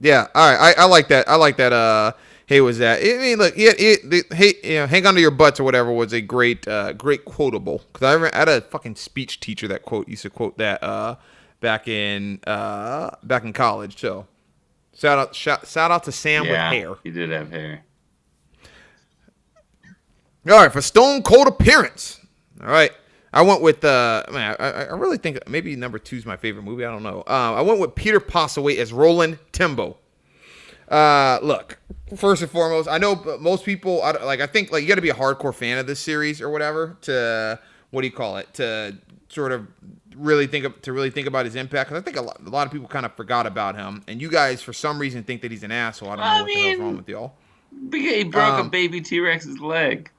Speaker 1: Yeah, all right. I, I like that. I like that. Uh, hey, was that? I mean, look, yeah, it, the, hey, you know, hang on to your butts or whatever was a great, uh, great quotable. Because I, remember- I had a fucking speech teacher that quote used to quote that uh, back in uh, back in college. So, shout out, shout, shout out to Sam
Speaker 3: yeah,
Speaker 1: with hair.
Speaker 3: he did have hair.
Speaker 1: All right, for Stone Cold appearance. All right, I went with. Uh, man, I, I really think maybe number two is my favorite movie. I don't know. Uh, I went with Peter Postlethwaite as Roland Tembo. Uh, look, first and foremost, I know most people I, like. I think like you got to be a hardcore fan of this series or whatever to what do you call it to sort of really think of to really think about his impact. 'Cause I think a lot, a lot of people kind of forgot about him, and you guys for some reason think that he's an asshole. I don't know
Speaker 3: I
Speaker 1: what the hell's wrong with y'all.
Speaker 3: Because he broke
Speaker 1: Um,
Speaker 3: a baby T Rex's leg.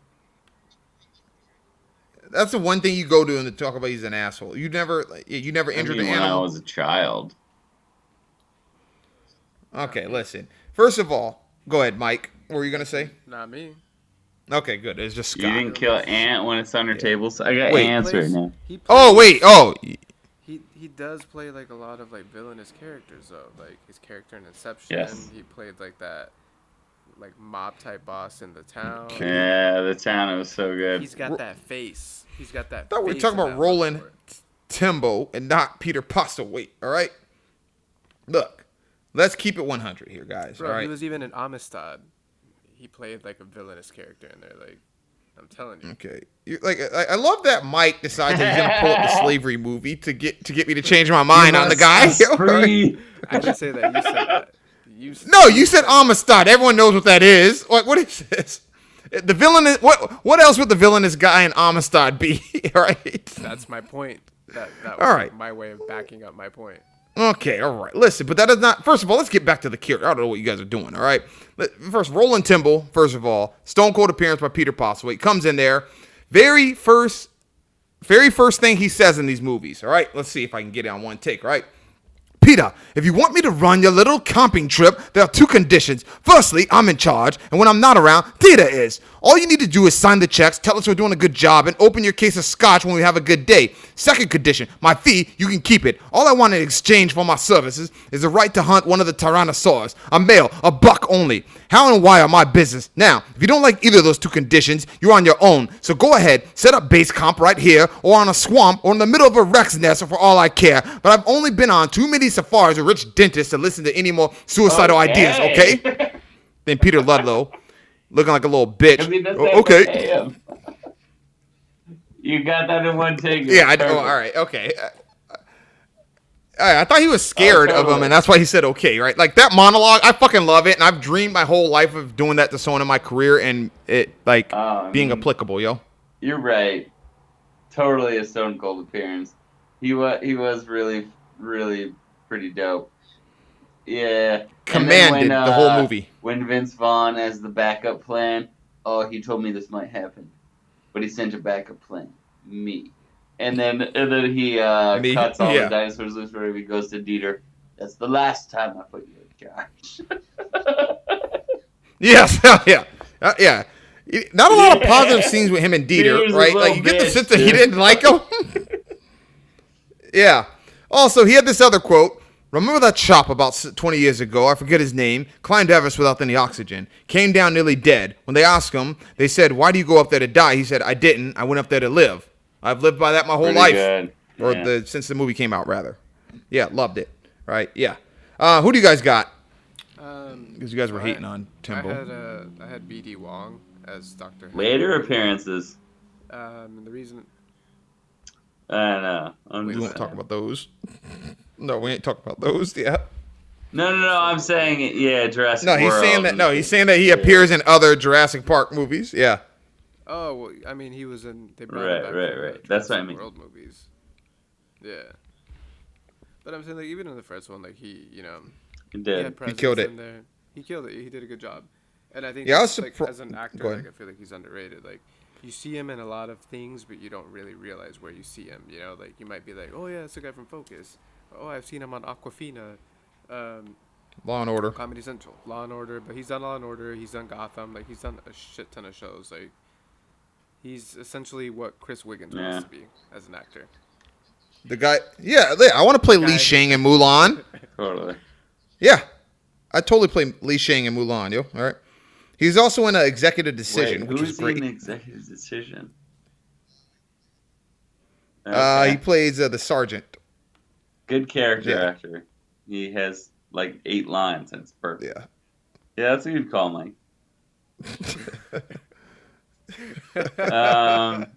Speaker 1: That's the one thing you go to and to talk about he's an asshole. You never, you never
Speaker 3: I
Speaker 1: injured
Speaker 3: mean,
Speaker 1: an
Speaker 3: when I
Speaker 1: animal.
Speaker 3: was a child.
Speaker 1: Okay, listen. First of all, go ahead, Mike. What were you gonna say?
Speaker 2: Not me.
Speaker 1: Okay, good. It's just
Speaker 3: You didn't kill an ant when it's on your table, so I got
Speaker 1: Wait.
Speaker 3: ants right now.
Speaker 2: he
Speaker 1: Oh wait. Oh
Speaker 2: He he does play like a lot of like villainous characters though. Like his character in Inception.
Speaker 3: Yes.
Speaker 2: He played like that like mob type boss in the town.
Speaker 3: Yeah, the town was so good.
Speaker 2: He's got that face. He's got that.
Speaker 1: thought we were talking about Roland
Speaker 2: for it.
Speaker 1: Tembo and not Peter Postlethwaite. All right. Look, let's keep it 100 here, guys.
Speaker 2: Bro,
Speaker 1: all
Speaker 2: he was even in Amistad. He played like a villainous character in there. Like, I'm telling you.
Speaker 1: Okay. You, like I, I love that Mike decides that he's gonna pull up the slavery movie to get to get me to change my mind on the guy. All right.
Speaker 3: Free.
Speaker 2: I didn't say that. You said that. You s-
Speaker 1: No, you said Amistad. Everyone knows what that is. What what is this? The villain is what? What else would the villainous guy in Amistad be? right?
Speaker 2: That's my point. that that
Speaker 1: All right.
Speaker 2: my way of backing up my point.
Speaker 1: Okay, all right. Listen, but that is not. First of all, let's get back to the character. I don't know what you guys are doing. All right. First, Roland Tembo. First of all, Stone Cold appearance by Peter Postlethwaite comes in there. Very first, very first thing he says in these movies. All right. Let's see if I can get it on one take. Right. Peter, if you want me to run your little camping trip, there are two conditions. Firstly, I'm in charge, and when I'm not around, Dieter is. All you need to do is sign the checks, tell us we're doing a good job, and open your case of scotch when we have a good day. Second condition, my fee, you can keep it. All I want in exchange for my services is the right to hunt one of the Tyrannosaurs, a male, a buck only. How and why are my business. Now, if you don't like either of those two conditions, you're on your own. So go ahead, set up base comp right here, or on a swamp, or in the middle of a Rex nest for all I care. But I've only been on too many safaris with rich dentists to listen to any more suicidal ideas, okay? then Peter Ludlow, looking like a little bitch.
Speaker 3: I mean, that's
Speaker 1: "Oh, okay.
Speaker 3: You got that in one take.
Speaker 1: Yeah, I know.
Speaker 3: Perfect.
Speaker 1: All right, okay. Uh, I, I thought he was scared
Speaker 3: Oh,
Speaker 1: of him, and that's why he said okay, right? Like that monologue, I fucking love it, and I've dreamed my whole life of doing that to someone in my career, and it like
Speaker 3: Oh,
Speaker 1: being applicable, yo.
Speaker 3: You're right. Totally a Stone Cold appearance. He was he was really really pretty dope. Yeah. And
Speaker 1: Commanded
Speaker 3: when,
Speaker 1: the whole
Speaker 3: uh,
Speaker 1: movie.
Speaker 3: When Vince Vaughn as the backup plan, oh, he told me this might happen, but he sent a backup plan, me. And then and then he uh,
Speaker 1: Me?
Speaker 3: cuts all
Speaker 1: Yeah.
Speaker 3: the dinosaurs loose. Where he goes to Dieter. That's the last time I put you in charge.
Speaker 1: Yes, yeah, uh, yeah. Not a lot of positive scenes with him and Dieter,
Speaker 3: Dieter's
Speaker 1: right? Like you get the sense that he didn't like him. yeah. Also, he had this other quote. Remember that chop about 20 years ago? I forget his name. Climbed Everest without any oxygen. Came down nearly dead. When they asked him, they said, "Why do you go up there to die?" He said, "I didn't. I went up there to live. I've lived by that my whole
Speaker 3: Pretty
Speaker 1: life."
Speaker 3: good.
Speaker 1: or
Speaker 3: Yeah.
Speaker 1: the since the movie came out rather. Yeah, loved it. Right? Yeah. Uh, who do you guys got?
Speaker 2: Um,
Speaker 1: Because you guys were
Speaker 2: I-
Speaker 1: hating on
Speaker 2: I
Speaker 1: Tembo.
Speaker 2: had uh, I had BD Wong as Doctor.
Speaker 3: Later appearances.
Speaker 2: Um, and the reason
Speaker 3: I don't know. I'm
Speaker 1: we won't talk about those. No, we ain't talking about those. Yeah.
Speaker 3: No, no, no. I'm saying. Yeah, Jurassic
Speaker 1: No, he's
Speaker 3: World.
Speaker 1: saying that. No, he's saying that he appears in other Jurassic Park movies. Yeah.
Speaker 2: Oh, well, I mean, he was in. They brought
Speaker 3: Right,
Speaker 2: him back
Speaker 3: right,
Speaker 2: the
Speaker 3: right. That's what I mean.
Speaker 2: World movies. Yeah. But I'm saying, like, even in the first one, like he, you know,
Speaker 3: He
Speaker 2: he
Speaker 3: did.
Speaker 2: had presence
Speaker 1: killed it.
Speaker 2: in there. He killed it. He did a good job. And I think,
Speaker 1: Yeah, I was
Speaker 2: like,
Speaker 1: surpri-
Speaker 2: as an actor,
Speaker 1: Go ahead.
Speaker 2: like, I feel like he's underrated. Like, you see him in a lot of things, but you don't really realize where you see him. You know, like you might be like, oh yeah, it's the guy from Focus. Oh, I've seen him on Aquafina. Um,
Speaker 1: Law and Order.
Speaker 2: Comedy Central, Law and Order, but he's done Law and Order. He's done Gotham. Like he's done a shit ton of shows. Like he's essentially what Chris Wiggins
Speaker 3: Yeah.
Speaker 2: wants to be as an actor.
Speaker 1: The guy. Yeah, yeah, I want to play Li
Speaker 2: Guy-
Speaker 1: Shang in Mulan.
Speaker 3: Totally.
Speaker 1: Yeah, I totally play Li Shang in Mulan. Yo, all right. He's also in an Executive Decision,
Speaker 3: Wait,
Speaker 1: which
Speaker 3: who
Speaker 1: is
Speaker 3: is he
Speaker 1: great.
Speaker 3: in Executive Decision?
Speaker 1: Uh, he plays uh, the sergeant.
Speaker 3: Good character
Speaker 1: Yeah.
Speaker 3: actor. He has like eight lines and it's perfect.
Speaker 1: Yeah.
Speaker 3: Yeah, that's a good call, Mike. um,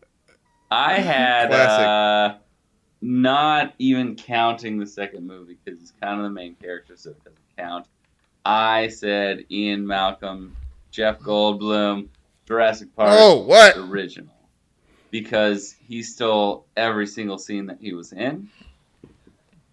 Speaker 3: I had uh, not even counting the second movie because he's kind of the main character, so it doesn't count. I said Ian Malcolm, Jeff Goldblum, Jurassic Park
Speaker 1: Oh, what?
Speaker 3: original because he stole every single scene that he was in.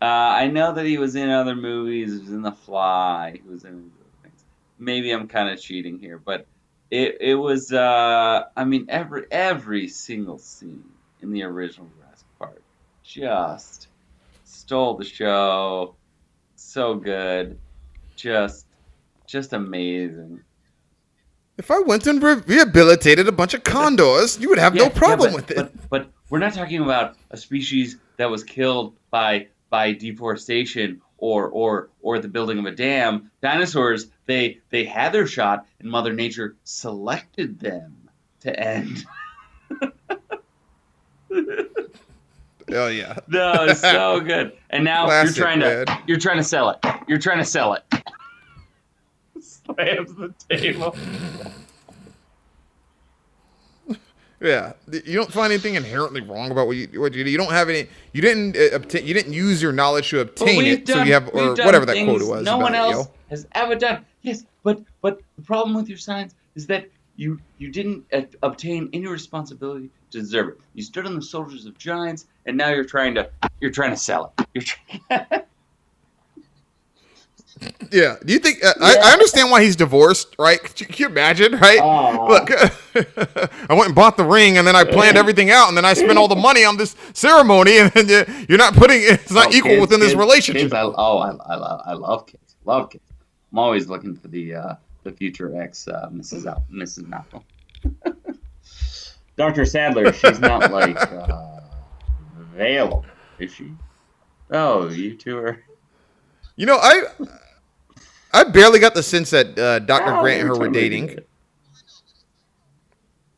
Speaker 3: Uh, I know that he was in other movies. He was in The Fly. He was in other things. Maybe I'm kind of cheating here, but it it was. Uh, I mean, every every single scene in the original Jurassic Park just stole the show. So good, just just amazing.
Speaker 1: If I went and re- rehabilitated a bunch of condors, you would have no problem
Speaker 3: yeah,
Speaker 1: with it.
Speaker 3: But, but we're not talking about a species that was killed by by deforestation or or or the building of a dam. Dinosaurs, they they had their shot, and Mother Nature selected them to end.
Speaker 1: Oh yeah.
Speaker 3: no, it's so good. And now
Speaker 1: Classic,
Speaker 3: you're trying to
Speaker 1: man.
Speaker 3: you're trying to sell it. You're trying to sell it. Slams the table.
Speaker 1: Yeah, you don't find anything inherently wrong about what you what you do. You don't have any. You didn't uh, obtain. You didn't use your knowledge to obtain it, so you have or whatever that quote was.
Speaker 3: No one
Speaker 1: it,
Speaker 3: else
Speaker 1: yo.
Speaker 3: has ever done. Yes, but but the problem with your science is that you you didn't uh, obtain any responsibility to deserve it. You stood on the shoulders of giants, and now you're trying to you're trying to sell it. You're trying,
Speaker 1: Yeah. Do you think? Uh, I, I understand why he's divorced, right? Can you imagine, right? Look, I went and bought the ring, and then I planned everything out, and then I spent all the money on this ceremony, and then you- you're not putting it's not
Speaker 3: Oh,
Speaker 1: equal
Speaker 3: kids,
Speaker 1: within this relationship.
Speaker 3: Kids, I, oh, I, I, love, I love kids. Love kids. I'm always looking for the uh, the future ex uh, Mrs. Al- Mrs. Malcolm. Dr. Sattler, she's not like uh, available, is she? Oh, you two are.
Speaker 1: You know, I I barely got the sense that uh, Dr.
Speaker 3: Oh,
Speaker 1: Grant and her were dating.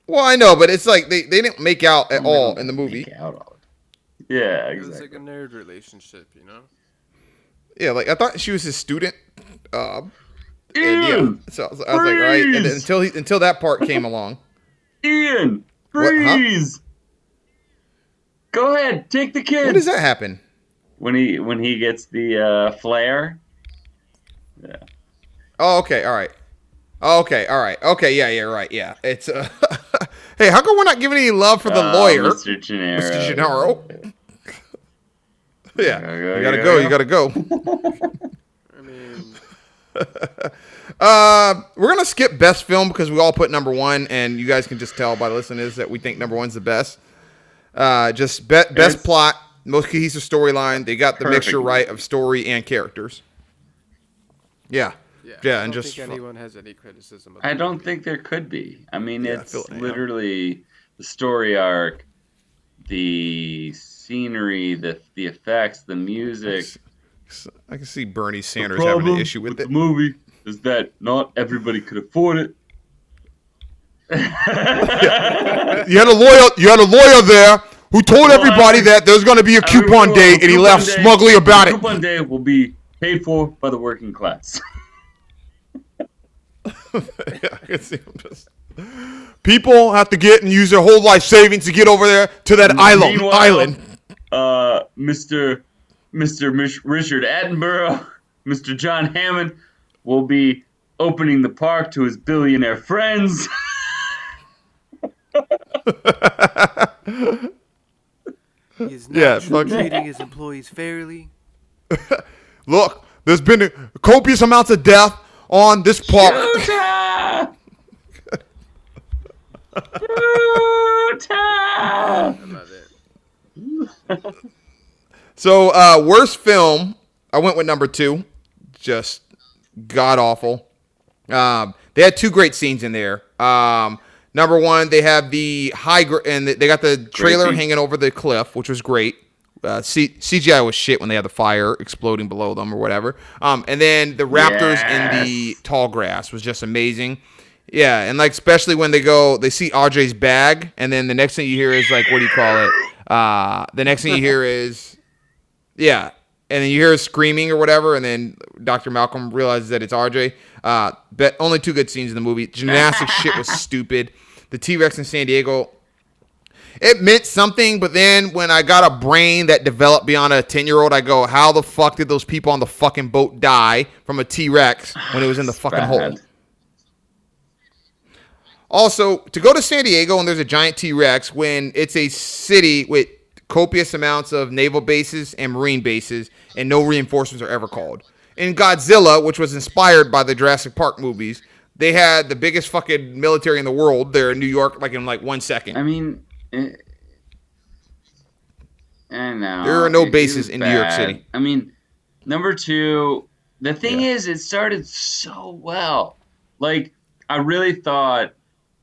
Speaker 1: Well, I know, but it's like they, they didn't make out at all in the movie.
Speaker 3: make out all the- Yeah,
Speaker 2: It was like a nerd relationship, you know.
Speaker 1: Yeah, like I thought she was his student. Um, and yeah,
Speaker 3: Ian,
Speaker 1: so I was, I was like, right, and then
Speaker 3: freeze!
Speaker 1: until he, until that part came along.
Speaker 3: Ian,
Speaker 1: What, huh?
Speaker 3: freeze! Go ahead, take the kid.
Speaker 1: When does that happen?
Speaker 3: When he when he gets the uh, flare. Yeah.
Speaker 1: Oh, okay, all right. Oh, okay, all right. Okay, yeah, yeah, right, yeah. It's uh, hey, how come we're not giving any love for the
Speaker 3: Uh,
Speaker 1: lawyer?
Speaker 3: Mr. Gennaro.
Speaker 1: Mr. Gennaro. Yeah,
Speaker 3: Go,
Speaker 1: you gotta
Speaker 3: go,
Speaker 1: go.
Speaker 3: go.
Speaker 1: You gotta go.
Speaker 2: I mean,
Speaker 1: Uh, we're gonna skip best film because we all put number one, and you guys can just tell by listening is that we think number one's the best. Uh, just be- best
Speaker 3: It's-
Speaker 1: plot, most cohesive storyline. They got the mixture right of story and characters. Yeah,
Speaker 2: yeah.
Speaker 1: Yeah,
Speaker 2: I
Speaker 1: and
Speaker 2: don't
Speaker 1: just
Speaker 2: think anyone has any criticism. Of
Speaker 3: I don't
Speaker 2: movie.
Speaker 3: think there could be. I mean,
Speaker 1: Yeah, I
Speaker 3: it's
Speaker 1: feel- yeah.
Speaker 3: literally the story arc, the scenery, the the effects, the music.
Speaker 1: I can see Bernie Sanders having an issue with,
Speaker 3: the
Speaker 1: it.
Speaker 3: movie is that not everybody could afford it.
Speaker 1: You had a lawyer. You had a lawyer there who told
Speaker 3: Well,
Speaker 1: everybody
Speaker 3: I-
Speaker 1: that there's gonna be a coupon day,
Speaker 3: the
Speaker 1: and he laughed
Speaker 3: day-
Speaker 1: smugly about
Speaker 3: the
Speaker 1: it.
Speaker 3: Coupon day will be paid for by the working class.
Speaker 1: I see him just- People have to get and use their whole life savings to get over there to that island. Island.
Speaker 3: uh, Mr. Mr. Mich- Richard Attenborough, Mr. John Hammond will be opening the park to his billionaire friends.
Speaker 4: He is
Speaker 1: Yeah,
Speaker 4: not
Speaker 1: fuck-
Speaker 4: treating his employees fairly.
Speaker 1: Look, there's been copious amounts of death on this park.
Speaker 3: Utah! Utah!
Speaker 2: I love it.
Speaker 1: So, uh, worst film, I went with number two. Just god awful. Um, they had two great scenes in there. Um, number one, they have the high gr- and they got the trailer hanging over the cliff, which was great. Uh, C- CGI was shit when they had the fire exploding below them or whatever. Um, and then the raptors in the tall grass was just amazing. Yeah, and like especially when they go, they see Audrey's bag, and then the next thing you hear is like, what do you call it? Uh, the next thing you hear is yeah, and then you hear screaming or whatever, and then Dr. Malcolm realizes that it's RJ. Uh, but only two good scenes in the movie. Gymnastics shit was stupid. The T Rex in San Diego, it meant something, but then when I got a brain that developed beyond a ten year old, I go, how the fuck did those people on the fucking boat die from a T Rex when it was in the fucking hole? Also, to go to San Diego and there's a giant T Rex when it's a city with copious amounts of naval bases and marine bases and no reinforcements are ever called. In Godzilla, which was inspired by the Jurassic Park movies, they had the biggest fucking military in the world there in New York, like in like one second.
Speaker 3: I mean, eh, I know.
Speaker 1: There are no
Speaker 3: it-
Speaker 1: bases in New York. City.
Speaker 3: I mean, number two, the thing
Speaker 1: Yeah.
Speaker 3: is, it started so well. Like, I really thought,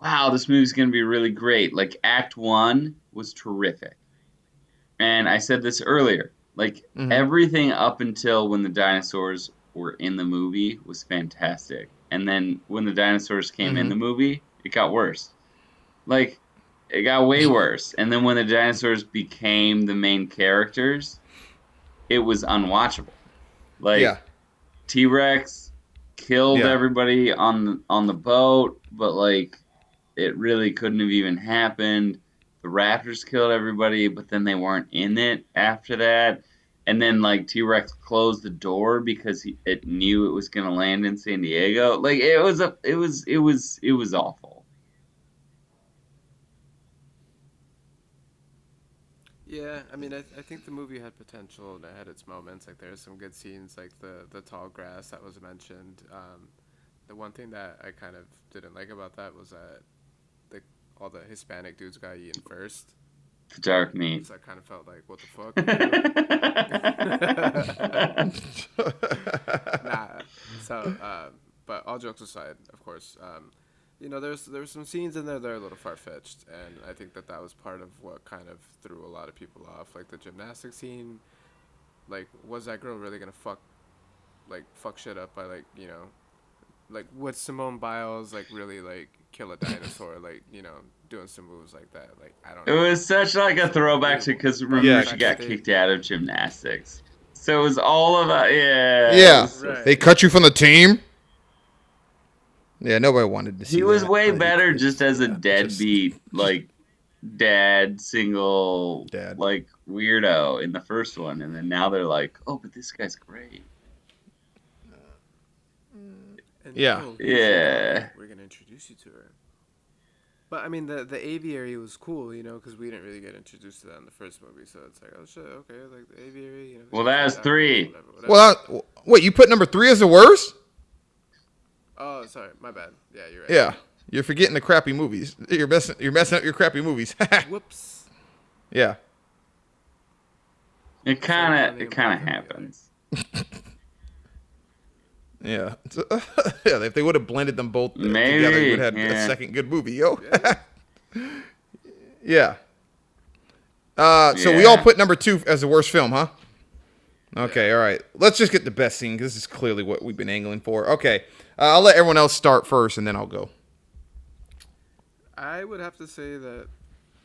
Speaker 3: wow, this movie's going to be really great. Like, Act One was terrific. And I said this earlier. Like,
Speaker 1: Mhm.
Speaker 3: everything up until when the dinosaurs were in the movie was fantastic. And then when the dinosaurs came in
Speaker 1: Mhm.
Speaker 3: the movie, it got worse. Like, it got way worse. And then when the dinosaurs became the main characters, it was unwatchable. Like
Speaker 1: yeah.
Speaker 3: T Rex killed
Speaker 1: Yeah.
Speaker 3: everybody on the, on the boat, but like it really couldn't have even happened. The Raptors killed everybody, but then they weren't in it after that. And then like T Rex closed the door because he, it knew it was gonna land in San Diego. Like it was a, it was, it was, it was awful.
Speaker 2: Yeah, I mean, I, I think the movie had potential and it had its moments. Like, there's some good scenes, like the, the tall grass that was mentioned. Um, the one thing that I kind of didn't like about that was that the, all the Hispanic dudes got eaten first.
Speaker 3: The dark meat.
Speaker 2: So I kind of felt like, what the fuck? nah. So, uh, but all jokes aside, of course, um, you know, there's there's some scenes in there that are a little far fetched, and I think that that was part of what kind of threw a lot of people off. Like the gymnastic scene, like was that girl really gonna fuck, like fuck shit up by like you know, like would Simone Biles like really like kill a dinosaur like you know doing some moves like that? Like I don't.
Speaker 3: It
Speaker 2: know.
Speaker 3: was such like a throwback to because remember
Speaker 1: Yeah.
Speaker 3: she got kicked out of gymnastics. So it was all of that. Yeah.
Speaker 1: Yeah.
Speaker 2: Right.
Speaker 1: They cut you from the team. Yeah, nobody wanted to see.
Speaker 3: He was
Speaker 1: that.
Speaker 3: way
Speaker 1: Like,
Speaker 3: better
Speaker 1: it's-
Speaker 3: just as a
Speaker 1: yeah, just-
Speaker 3: deadbeat, like dad, single,
Speaker 1: Dad.
Speaker 3: like weirdo in the first one, and then now they're like, oh, but this guy's great. Mm.
Speaker 2: And,
Speaker 1: Yeah.
Speaker 2: oh, here's your
Speaker 3: Yeah.
Speaker 2: We're gonna introduce you to her. But I mean, the the aviary was cool, you know, because we didn't really get introduced to that in the first movie. So it's like, oh shit, okay, like the aviary. You know,
Speaker 3: Well,
Speaker 2: they
Speaker 3: that
Speaker 2: got
Speaker 3: was
Speaker 2: actors,
Speaker 3: three.
Speaker 2: whatever, whatever.
Speaker 1: Well, I, wait, you put number three as the worst?
Speaker 2: Oh, sorry, my bad. Yeah, you're right.
Speaker 1: Yeah, you're forgetting the crappy movies. You're messing. You're messing up your crappy movies.
Speaker 2: Whoops.
Speaker 1: yeah.
Speaker 3: It kind of, it kind of
Speaker 2: that, yeah.
Speaker 3: happens.
Speaker 1: Yeah. yeah. If they would have blended them both together,
Speaker 3: Maybe,
Speaker 1: you would have had
Speaker 3: yeah.
Speaker 1: a second good movie, yo.
Speaker 2: Yeah.
Speaker 1: yeah. Uh, so we all put number two as the worst film, huh? Okay, all right. Let's just get the best scene 'cause this is clearly what we've been angling for. Okay, Uh, I'll let everyone else start first, and then I'll go.
Speaker 2: I would have to say that,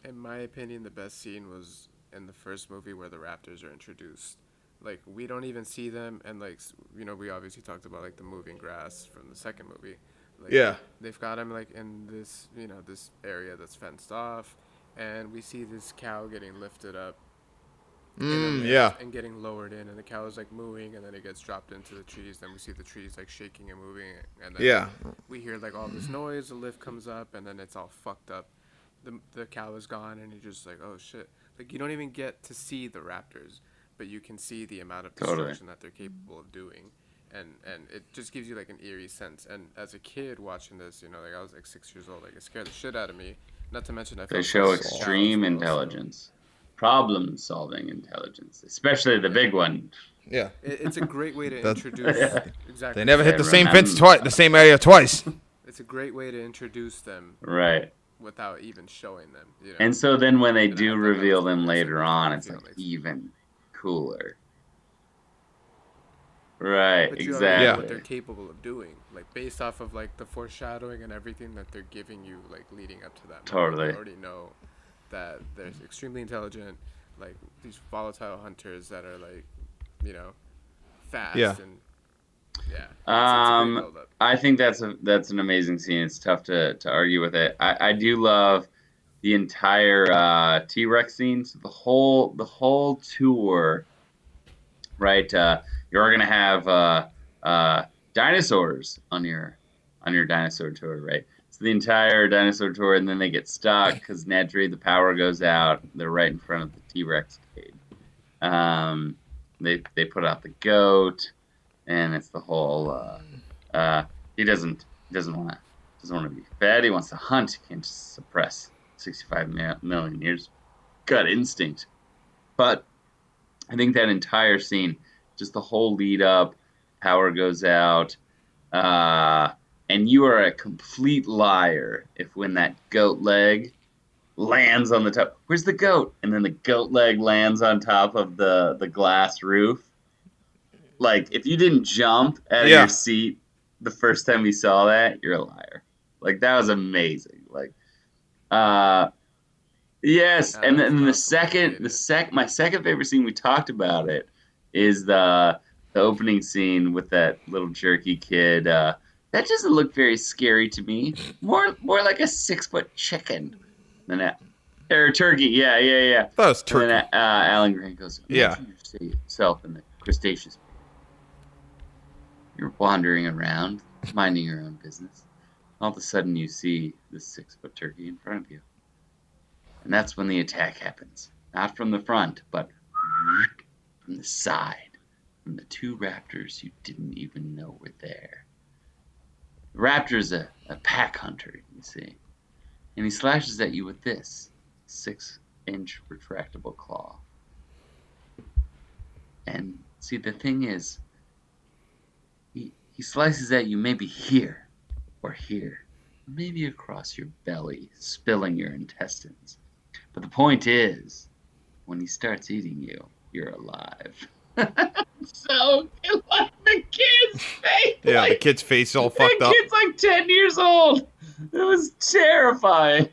Speaker 2: in my opinion, the best scene was in the first movie where the Raptors are introduced. Like we don't even see them, and like you know, we obviously talked about like the moving grass from the second movie. Like,
Speaker 1: Yeah.
Speaker 2: They've got them like in this, you know, this area that's fenced off, and we see this cow getting lifted up. In a
Speaker 1: Mm,
Speaker 2: lift
Speaker 1: yeah.
Speaker 2: And getting lowered in, and the cow is like mooing, and then it gets dropped into the trees. Then we see the trees like shaking and moving, and then
Speaker 1: Yeah.
Speaker 2: we hear like all this noise, the lift comes up, and then it's all fucked up. The, the cow is gone, and you're just like, oh shit. Like, you don't even get to see the raptors, but you can see the amount of
Speaker 3: Totally.
Speaker 2: destruction that they're capable of doing. And, and it just gives you like an eerie sense. And as a kid watching this, you know, like I was like six years old, like it scared the shit out of me. Not to mention I
Speaker 3: They show
Speaker 2: so sad as
Speaker 3: extreme
Speaker 2: well, so-
Speaker 3: intelligence, problem-solving intelligence, especially the big one.
Speaker 1: Yeah.
Speaker 2: It's a great way to
Speaker 1: That-
Speaker 2: introduce.
Speaker 3: Yeah.
Speaker 2: Exactly.
Speaker 1: They never hit the same fence twice, the same area twice.
Speaker 2: It's a great way to introduce them
Speaker 3: Right.
Speaker 2: without even showing them. You know?
Speaker 3: And so then when they
Speaker 2: And I
Speaker 3: do
Speaker 2: thought that was
Speaker 3: reveal them later on, it's like
Speaker 2: like-
Speaker 3: even cooler. Right,
Speaker 2: But you already know
Speaker 1: Yeah.
Speaker 2: what they're capable of doing, like based off of like the foreshadowing and everything that they're giving you, like leading up to that. moment.
Speaker 3: Totally.
Speaker 2: You already know that they're extremely intelligent, like these volatile hunters that are like, you know, fast
Speaker 1: Yeah.
Speaker 2: and yeah. it's- it's
Speaker 3: Um. I think that's a that's an amazing scene. It's tough to, to argue with it. I, I do love the entire uh, T Rex scene. So the whole the whole tour, right? Uh, you're gonna have uh, uh, dinosaurs on your on your dinosaur tour, right? The entire dinosaur tour, and then they get stuck because naturally the power goes out. They're right in front of the T Rex cage. Um, they they put out the goat, and it's the whole. Uh, uh, he doesn't doesn't want doesn't want to be fed. He wants to hunt. He can't just suppress 65 mi- million years gut instinct. But I think that entire scene, just the whole lead up, power goes out, uh, and you are a complete liar if when that goat leg lands on the top. Where's the goat? And then the goat leg lands on top of the the glass roof. Like if you didn't jump out of
Speaker 1: Yeah.
Speaker 3: your seat the first time you saw that, you're a liar. Like that was amazing. Like uh yes,
Speaker 2: Yeah,
Speaker 3: and then the second the sec my second favorite scene we talked about it is the the opening scene with that little jerky kid uh that doesn't look very scary to me. More more like a six foot chicken than a or turkey. Yeah, yeah, yeah.
Speaker 1: That was
Speaker 3: And
Speaker 1: turkey.
Speaker 3: then uh, Alan Grant goes,
Speaker 1: Yeah.
Speaker 3: Yourself in the Cretaceous. period. You're wandering around, minding your own business. All of a sudden, you see this six foot turkey in front of you. And that's when the attack happens. not from the front, but from the side, from the two raptors you didn't even know were there. Raptor's a, a pack hunter, you see, and he slashes at you with this six inch retractable claw. And see, the thing is, he, he slices at you maybe here or here, maybe across your belly, spilling your intestines. But the point is, when he starts eating you, you're alive. So, it like the kid's face.
Speaker 1: Yeah, the kid's face all fucked up.
Speaker 3: The kid's like 10 years old. It was terrifying.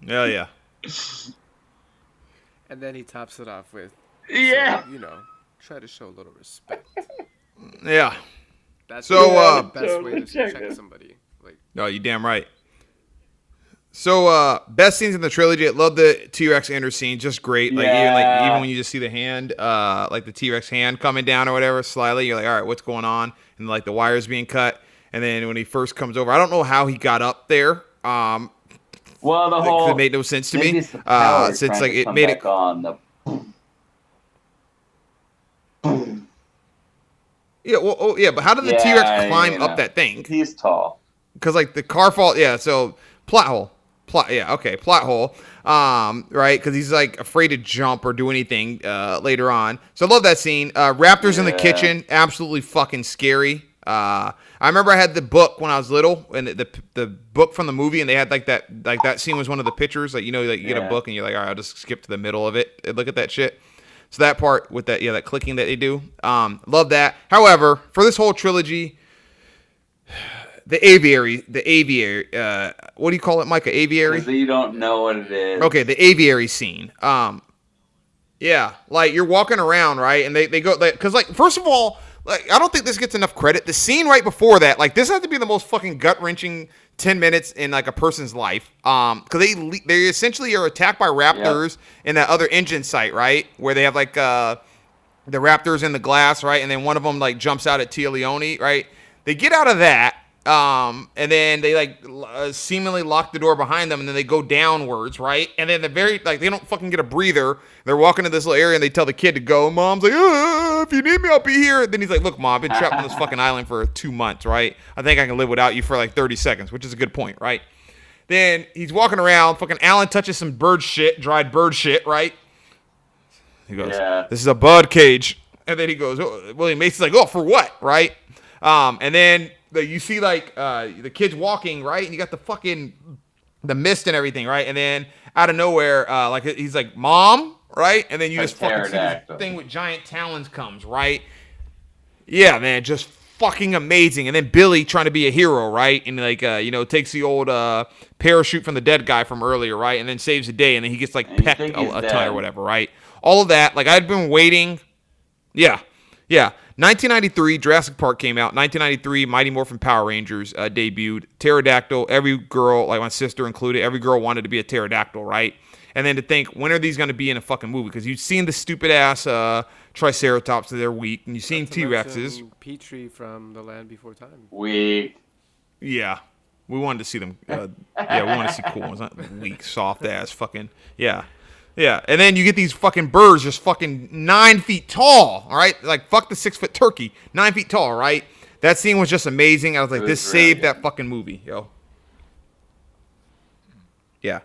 Speaker 1: Yeah, yeah.
Speaker 2: And then he tops it off with,
Speaker 3: Yeah.
Speaker 2: so, you know, try to show a little respect.
Speaker 1: Yeah.
Speaker 2: That's
Speaker 1: So,
Speaker 2: the
Speaker 1: uh,
Speaker 2: best way to
Speaker 3: Check
Speaker 2: check somebody. Like,
Speaker 1: No, you damn right. So, uh, best scenes in the trilogy. I love the T Rex enter scene, just great. Like even like even when you just see the hand, uh, like the T Rex hand coming down or whatever, slyly, you're like, all right, what's going on? And like the wires being cut, and then when he first comes over, I don't know how he got up there. Um,
Speaker 3: Well, the whole
Speaker 1: it made no sense to me. Uh, since like it made it
Speaker 3: on the.
Speaker 1: Yeah, well, oh, yeah, but how did the
Speaker 3: Yeah,
Speaker 1: T Rex
Speaker 3: yeah,
Speaker 1: climb
Speaker 3: yeah.
Speaker 1: up that thing?
Speaker 3: He's tall.
Speaker 1: Because like the car fall, yeah. So plot hole, plot, yeah, okay, plot hole. Um, right, because he's like afraid to jump or do anything uh, later on. So I love that scene. Uh, Raptors in the kitchen, absolutely fucking scary. Uh, I remember I had the book when I was little, and the, the the book from the movie, and they had like that like that scene was one of the pictures. Like you know, like you get a book, and you're like, all right, I'll just skip to the middle of it and look at that shit. So that part with that, yeah, that clicking that they do, um, love that. However, for this whole trilogy, the aviary, the aviary, uh, what do you call it, Mike? A aviary?
Speaker 3: You don't know what it is.
Speaker 1: Okay, the aviary scene. Um, yeah, like you're walking around, right? And they, they go, because, like, first of all, like, I don't think this gets enough credit. The scene right before that, like, this has to be the most fucking gut wrenching 10 minutes in, like, a person's life. Um, because they, they essentially are attacked by raptors in that other InGen site, right? Where they have, like, uh, the Raptors in the glass, right? And then one of them like jumps out at Téa Leoni, right? They get out of that, um, and then they like uh, seemingly lock the door behind them, and then they go downwards, right? And then the very like they don't fucking get a breather. They're walking to this little area, and they tell the kid to go. Mom's like, "Uh, if you need me, I'll be here. And Then he's like, look, mom, I've been trapped on this fucking island for two months, right? I think I can live without you for like 30 seconds, which is a good point, right? Then he's walking around. Fucking Alan touches some bird shit, dried bird shit, right? He goes,
Speaker 3: Yeah.
Speaker 1: "This is a bud cage," and then he goes, oh, "William Macy's like, oh, for what, right?" Um, and then the, you see like uh, the kids walking, right, and you got the fucking the mist and everything, right, and then out of nowhere, uh, like he's like, "Mom," right, and then you just fucking see this thing with giant talons comes, right? Yeah, man, just fucking amazing. And then Billy trying to be a hero, right? And like, uh, you know, takes the old uh, parachute from the dead guy from earlier, right? And then saves the day, and then he gets like
Speaker 3: And
Speaker 1: pecked a, a ton or whatever, right? All of that, like I'd been waiting. Yeah, yeah. 1993, Jurassic Park came out. 1993, Mighty Morphin Power Rangers uh, debuted. Pterodactyl. Every girl, like my sister included, every girl wanted to be a pterodactyl, right? And then to think, when are these going to be in a fucking movie? Because you've seen the stupid ass uh, Triceratops that they're weak, and you've seen T Rexes.
Speaker 2: Petrie from The Land Before Time.
Speaker 3: We.
Speaker 1: Yeah, we wanted to see them. Uh, yeah, we want to see cool ones, not weak, soft ass fucking. Yeah, yeah. And then you get these fucking birds just fucking nine feet tall. All right, like fuck the six foot turkey, nine feet tall. Right. That scene was just amazing. I was like,
Speaker 3: It
Speaker 1: this
Speaker 3: really
Speaker 1: saved that fucking movie, yo. Yeah.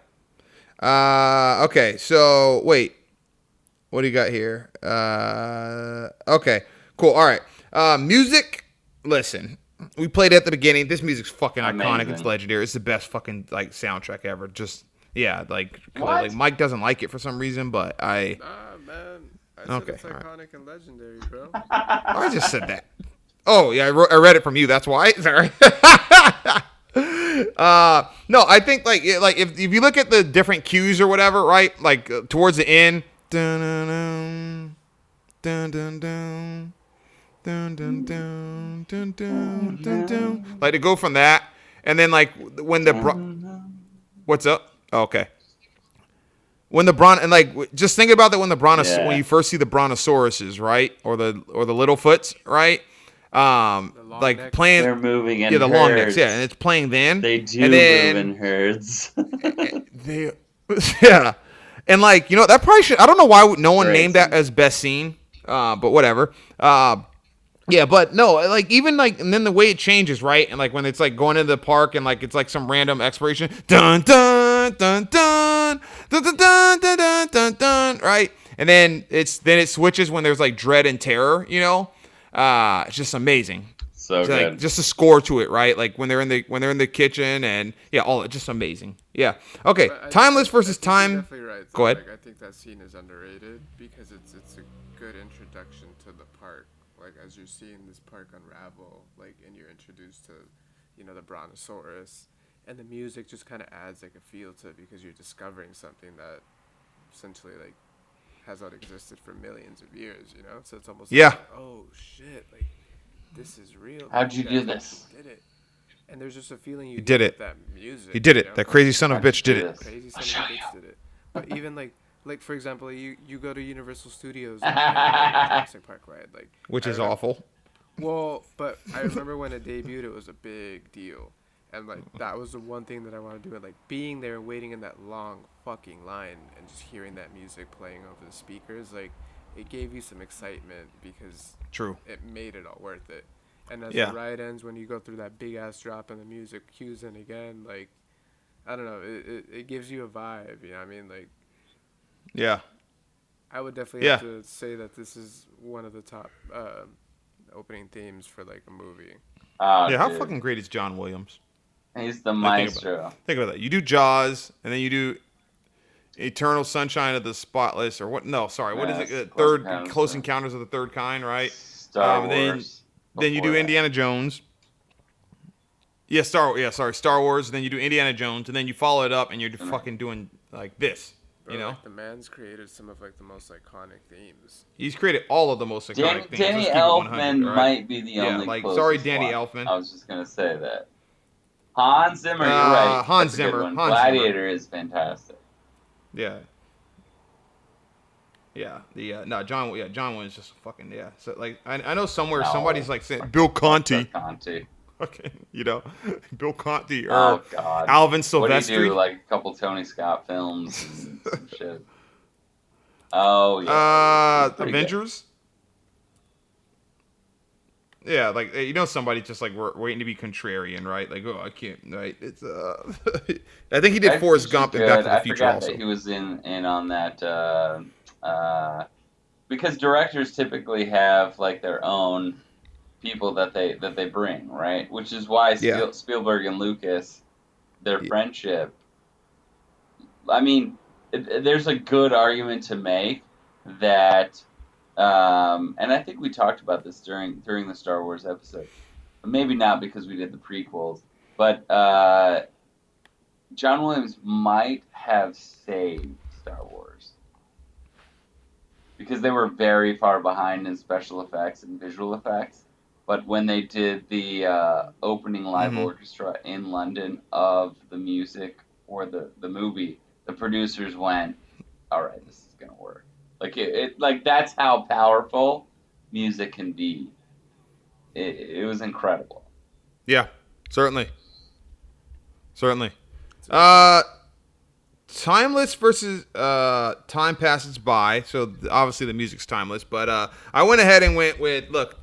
Speaker 1: Uh, okay, so wait. What do you got here? Uh, okay, cool. All right. Uh, music. Listen, we played it at the beginning. This music's fucking iconic. It's legendary. It's the best fucking like soundtrack ever. Just yeah, like
Speaker 3: What?
Speaker 1: like Mike doesn't like it for some reason, but I
Speaker 2: Ah, man. I said
Speaker 1: Okay,
Speaker 2: it's
Speaker 1: alright.
Speaker 2: iconic and legendary, bro.
Speaker 1: I just said that. Oh yeah, I, wrote, I read it from you. That's why. Sorry. uh, no, I think like like if if you look at the different cues or whatever, right? Like uh, towards the end, dun dun dun dun dun. Dun, dun, dun, dun, dun, dun, dun. Like to go from that, and then like when the bro- what's up? Okay. When the bron and like just think about that when the brontos
Speaker 3: Yeah.
Speaker 1: when you first see the brontosauruses, right, or the or the littlefoots, right, um, like
Speaker 2: necks.
Speaker 1: playing
Speaker 3: They're moving in
Speaker 1: yeah the long necks, yeah, and it's playing then.
Speaker 3: They do
Speaker 1: and then,
Speaker 3: move in herds.
Speaker 1: they yeah And like you know that probably should. I don't know why no one
Speaker 3: Great
Speaker 1: named that as best scene. Uh, but whatever. Uh, yeah, but no, like even like and then the way it changes, right? And like when it's like going into the park and like it's like some random expiration, dun dun dun dun dun dun dun dun dun dun, dun right? And then it's then it switches when there's like dread and terror, you know. Uh, it's just amazing.
Speaker 3: So
Speaker 1: It's like
Speaker 3: good.
Speaker 1: just a score to it, right? Like when they're in the when they're in the kitchen and yeah, all just amazing. Yeah. Okay,
Speaker 2: But I-
Speaker 1: timeless
Speaker 2: I
Speaker 1: versus
Speaker 2: think
Speaker 1: time.
Speaker 2: Definitely right.
Speaker 1: Go ahead.
Speaker 2: Like, I think that scene is underrated because it's it's a good introduction to the park. Like as you're seeing this park unravel, like and you're introduced to, you know, the brontosaurus, and the music just kind of adds like a feel to it because you're discovering something that, essentially like, has not existed for millions of years. You know, so it's almost
Speaker 1: Yeah.
Speaker 2: Like, oh shit! Like, this is real.
Speaker 3: How'd
Speaker 2: These
Speaker 3: you do this?
Speaker 2: actually Did it. And there's just a feeling you,
Speaker 1: You did it.
Speaker 2: That music.
Speaker 1: He did
Speaker 2: you
Speaker 1: it.
Speaker 2: know?
Speaker 1: That crazy son of a bitch did it.
Speaker 2: crazy son of a bitch did it. But even like like for example, you you go to Universal Studios and, and Jurassic Park ride, like
Speaker 1: Which
Speaker 2: I
Speaker 1: is
Speaker 2: remember-
Speaker 1: awful.
Speaker 2: Well, but I remember when it debuted, it was a big deal, and like that was the one thing that I wanted to do. And like being there, and waiting in that long fucking line, and just hearing that music playing over the speakers, like it gave you some excitement because
Speaker 1: True.
Speaker 2: it made it all worth it. And as
Speaker 1: Yeah.
Speaker 2: the ride ends, when you go through that big ass drop and the music cues in again, like I don't know, it, it, it gives you a vibe. You know what I mean? Like
Speaker 1: Yeah.
Speaker 2: I would definitely
Speaker 1: Yeah.
Speaker 2: have to say that this is one of the top uh, opening themes for like a movie.
Speaker 3: Oh,
Speaker 1: yeah. How
Speaker 3: dude.
Speaker 1: fucking great is John Williams?
Speaker 3: He's the
Speaker 1: I think about. Think about that. You do Jaws, and then you do Eternal Sunshine of the Spotless, or what? No, sorry. What is
Speaker 3: Yes,
Speaker 1: it? Uh,
Speaker 3: Close
Speaker 1: third
Speaker 3: Encounters
Speaker 1: Close Encounters of the Third Kind, right?
Speaker 3: Star
Speaker 1: Um, then-
Speaker 3: Wars.
Speaker 1: Then you do
Speaker 3: that.
Speaker 1: Indiana Jones. Yeah, Star. Yeah, sorry, Star Wars. And Then you do Indiana Jones, and then you follow it up, and you're
Speaker 3: then-
Speaker 1: fucking doing like this.
Speaker 2: Bro,
Speaker 1: You know,
Speaker 2: like, the man's created some of like the most iconic themes.
Speaker 1: he's created all of the most iconic
Speaker 3: Dan-
Speaker 1: things.
Speaker 3: Danny
Speaker 1: Let's keep it 100,
Speaker 3: Elfman
Speaker 1: right?
Speaker 3: might be the
Speaker 1: Yeah,
Speaker 3: only.
Speaker 1: like, sorry, Danny
Speaker 3: one.
Speaker 1: Elfman.
Speaker 3: I was just gonna say that. Hans Zimmer, you're
Speaker 1: Uh,
Speaker 3: right.
Speaker 1: Hans
Speaker 3: That's
Speaker 1: Zimmer. Hans Zimmer.
Speaker 3: Gladiator is fantastic.
Speaker 1: Yeah. Yeah, the uh, no John. Yeah, John Wayne's just fucking yeah. So like, I, I know somewhere
Speaker 3: No.
Speaker 1: somebody's like saying Bill Conti,
Speaker 3: Conti.
Speaker 1: okay, you know, Bill Conti or
Speaker 3: Oh God.
Speaker 1: Alvin
Speaker 3: what do you do? Like a couple Tony Scott films and some shit. Oh yeah.
Speaker 1: uh,
Speaker 3: Pretty good.
Speaker 1: Yeah, like you know, somebody just like we're waiting to be contrarian, right? Like, oh, I can't, right? It's uh, I think he did Forrest Gump and. Back to the
Speaker 3: I
Speaker 1: Future
Speaker 3: forgot
Speaker 1: also.
Speaker 3: that he was in in on that uh, uh, because directors typically have like their own people that they that they bring, right? Which is why Spiel,
Speaker 1: Yeah.
Speaker 3: Spielberg and Lucas, their
Speaker 1: Yeah.
Speaker 3: friendship. I mean, it- there's a good argument to make that, um, and I think we talked about this during during the Star Wars episode. Maybe not because we did the prequels, but uh, John Williams might have saved Star Wars because they were very far behind in special effects and visual effects. But when they did the uh, opening live
Speaker 1: Mhm.
Speaker 3: orchestra in London of the music for the, the movie, the producers went, "All right, this is gonna work." Like it, it like that's how powerful music can be. It, it was incredible.
Speaker 1: Yeah, certainly. Certainly. Uh timeless versus uh time passes by. So obviously the music's timeless, but uh I went ahead and went with look,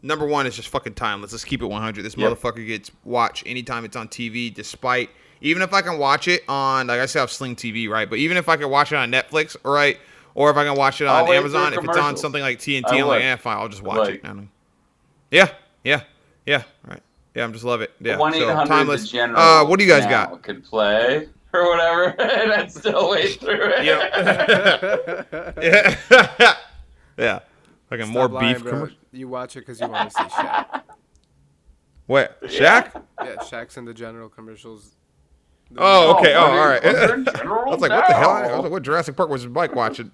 Speaker 1: number 1 is just fucking timeless. Let's keep it 100. This
Speaker 3: Yep.
Speaker 1: motherfucker gets watched anytime it's on TV despite even if I can watch it on like I say I have Sling TV, right? But even if I can watch it on Netflix, right? Or if I can watch it on
Speaker 3: I'll
Speaker 1: Amazon, if it's on something like TNT,
Speaker 3: I
Speaker 1: I'm like,
Speaker 3: would.
Speaker 1: eh, fine, I'll just watch
Speaker 3: Like-
Speaker 1: it. I don't- Yeah, yeah, yeah. Right. Yeah, I'm just love it. Yeah.
Speaker 3: One eight
Speaker 1: so,
Speaker 3: hundred
Speaker 1: timeless.
Speaker 3: general.
Speaker 1: Uh, what do you guys
Speaker 3: now
Speaker 1: got?
Speaker 3: Could play or whatever, and I'd still wait through it.
Speaker 1: Yeah. yeah. yeah. Like a
Speaker 2: Stop
Speaker 1: more
Speaker 2: lying,
Speaker 1: beef
Speaker 2: bro.
Speaker 1: commercial.
Speaker 2: You watch it because you want to see Shaq.
Speaker 1: What? Shaq?
Speaker 2: Yeah, Shaq's in the general commercials.
Speaker 1: Oh, okay. Oh,
Speaker 3: Oh,
Speaker 1: all right. I was like, what the hell? I was like, what Jurassic Park was his bike watching?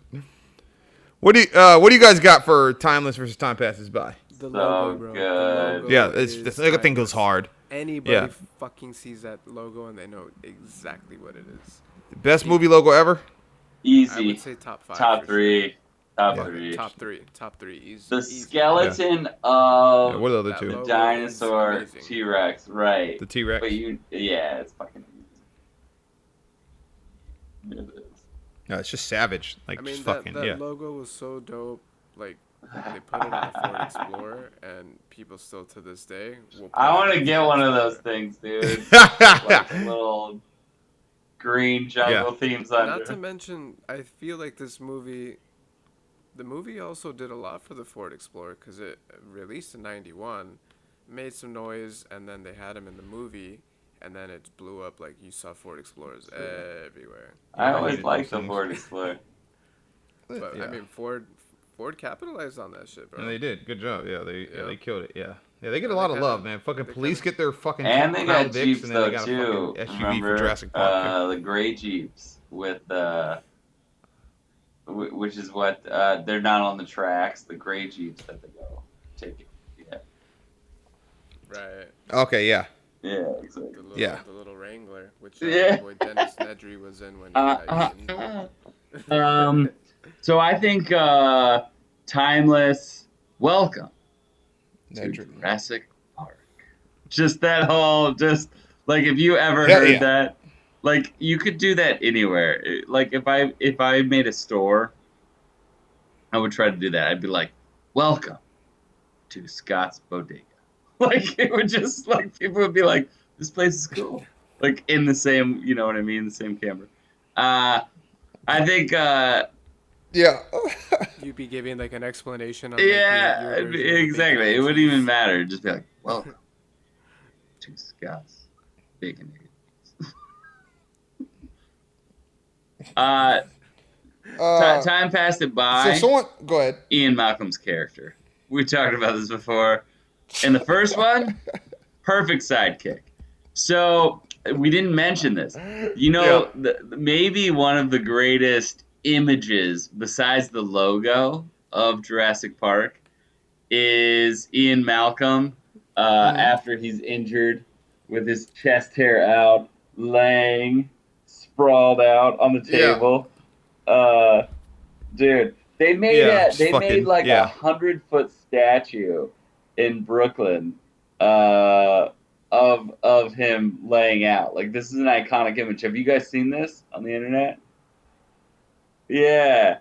Speaker 1: What do you, uh, what do you guys got for timeless versus time passes by?
Speaker 2: The
Speaker 3: So
Speaker 2: logo, bro. The logo
Speaker 1: Yeah, it's
Speaker 2: is
Speaker 1: this thing goes hard.
Speaker 2: Anybody
Speaker 1: Yeah.
Speaker 2: fucking sees that logo and they know exactly what it is.
Speaker 1: Best movie logo ever?
Speaker 2: I
Speaker 3: Easy.
Speaker 2: would say top five.
Speaker 3: Top
Speaker 2: for
Speaker 3: three. Top
Speaker 1: Yeah.
Speaker 3: three.
Speaker 2: Top three. Top three. Easy.
Speaker 3: the
Speaker 2: easy.
Speaker 3: skeleton
Speaker 1: Yeah,
Speaker 3: of
Speaker 1: what are the other two?
Speaker 3: the dinosaur. T Rex, right?
Speaker 1: The T Rex.
Speaker 3: But you, yeah, it's fucking. It is.
Speaker 1: No, it's just savage. Like
Speaker 2: I mean,
Speaker 1: just
Speaker 2: that,
Speaker 1: fucking
Speaker 2: that
Speaker 1: yeah.
Speaker 2: logo was so dope. Like they put it on the Ford Explorer, and people still to this day. Will
Speaker 3: I want to get one of those things, dude. like little green jungle themes under.
Speaker 2: Not to mention, I feel like this movie, the movie also did a lot for the Ford Explorer because it released in '91, made some noise, and then they had him in the movie, and then it blew up like you saw Ford Explorers everywhere.
Speaker 3: I
Speaker 1: Yeah,
Speaker 3: always liked the
Speaker 1: things.
Speaker 3: Ford Explorer.
Speaker 2: But
Speaker 1: Yeah.
Speaker 2: I mean, Ford, Ford capitalized on that shit, bro.
Speaker 1: And they did. Good job. Yeah, they yeah.
Speaker 2: Yeah.
Speaker 1: they killed it. Yeah. Yeah, they get a lot
Speaker 2: they
Speaker 1: of
Speaker 2: kinda-
Speaker 1: love, man. Fucking police
Speaker 2: kinda-
Speaker 1: get their fucking
Speaker 3: And they got
Speaker 1: Vics,
Speaker 3: Jeeps
Speaker 1: and then they got a
Speaker 3: too.
Speaker 1: fucking SUV
Speaker 3: Remember
Speaker 1: for Jurassic Park.
Speaker 3: uh, the gray Jeeps with uh, wh- which is what uh, they're not on the tracks. The gray Jeeps that they go take it. Yeah,
Speaker 2: Right.
Speaker 1: Okay, yeah.
Speaker 3: Yeah,
Speaker 2: The
Speaker 3: exactly.
Speaker 2: little,
Speaker 1: Yeah.
Speaker 2: The little Wrangler, which uh,
Speaker 3: Yeah.
Speaker 2: boy Dennis Nedry was in when he
Speaker 3: Uh, uh. Um, so I think uh, timeless. Welcome to Jurassic Park. Just that whole, just like if you ever
Speaker 1: Hell
Speaker 3: heard
Speaker 1: yeah.
Speaker 3: that, like you could do that anywhere. Like if I if I made a store, I would try to do that. I'd be like, "Welcome to Scott's Bodega." Like it would just like people would be like, "This place is cool." Like in the same, you know what I mean, the same camera. Uh, I think. Uh,
Speaker 1: Yeah.
Speaker 2: You'd be giving like an explanation. On, like,
Speaker 3: Yeah,
Speaker 2: your, your the
Speaker 3: exactly. It wouldn't even matter. It'd Just be like, welcome to Scott's Bacon Eggs. uh,
Speaker 1: Uh,
Speaker 3: ti- time passed it by.
Speaker 1: so someone, go ahead.
Speaker 3: Ian Malcolm's character. We talked about this before. In the first one, perfect sidekick. So we didn't mention this. You know, the, the- maybe one of the greatest images besides the logo of Jurassic Park is Ian Malcolm uh,
Speaker 1: Mhm.
Speaker 3: after he's injured with his chest hair out, laying sprawled out on the
Speaker 1: Yeah.
Speaker 3: table. Uh, dude, they made
Speaker 1: Yeah,
Speaker 3: a,
Speaker 1: just
Speaker 3: they
Speaker 1: fucking-
Speaker 3: made like a
Speaker 1: yeah.
Speaker 3: hundred foot statue in Brooklyn uh, of of him laying out. Like this is an iconic image. Have you guys seen this on the internet? Yeah.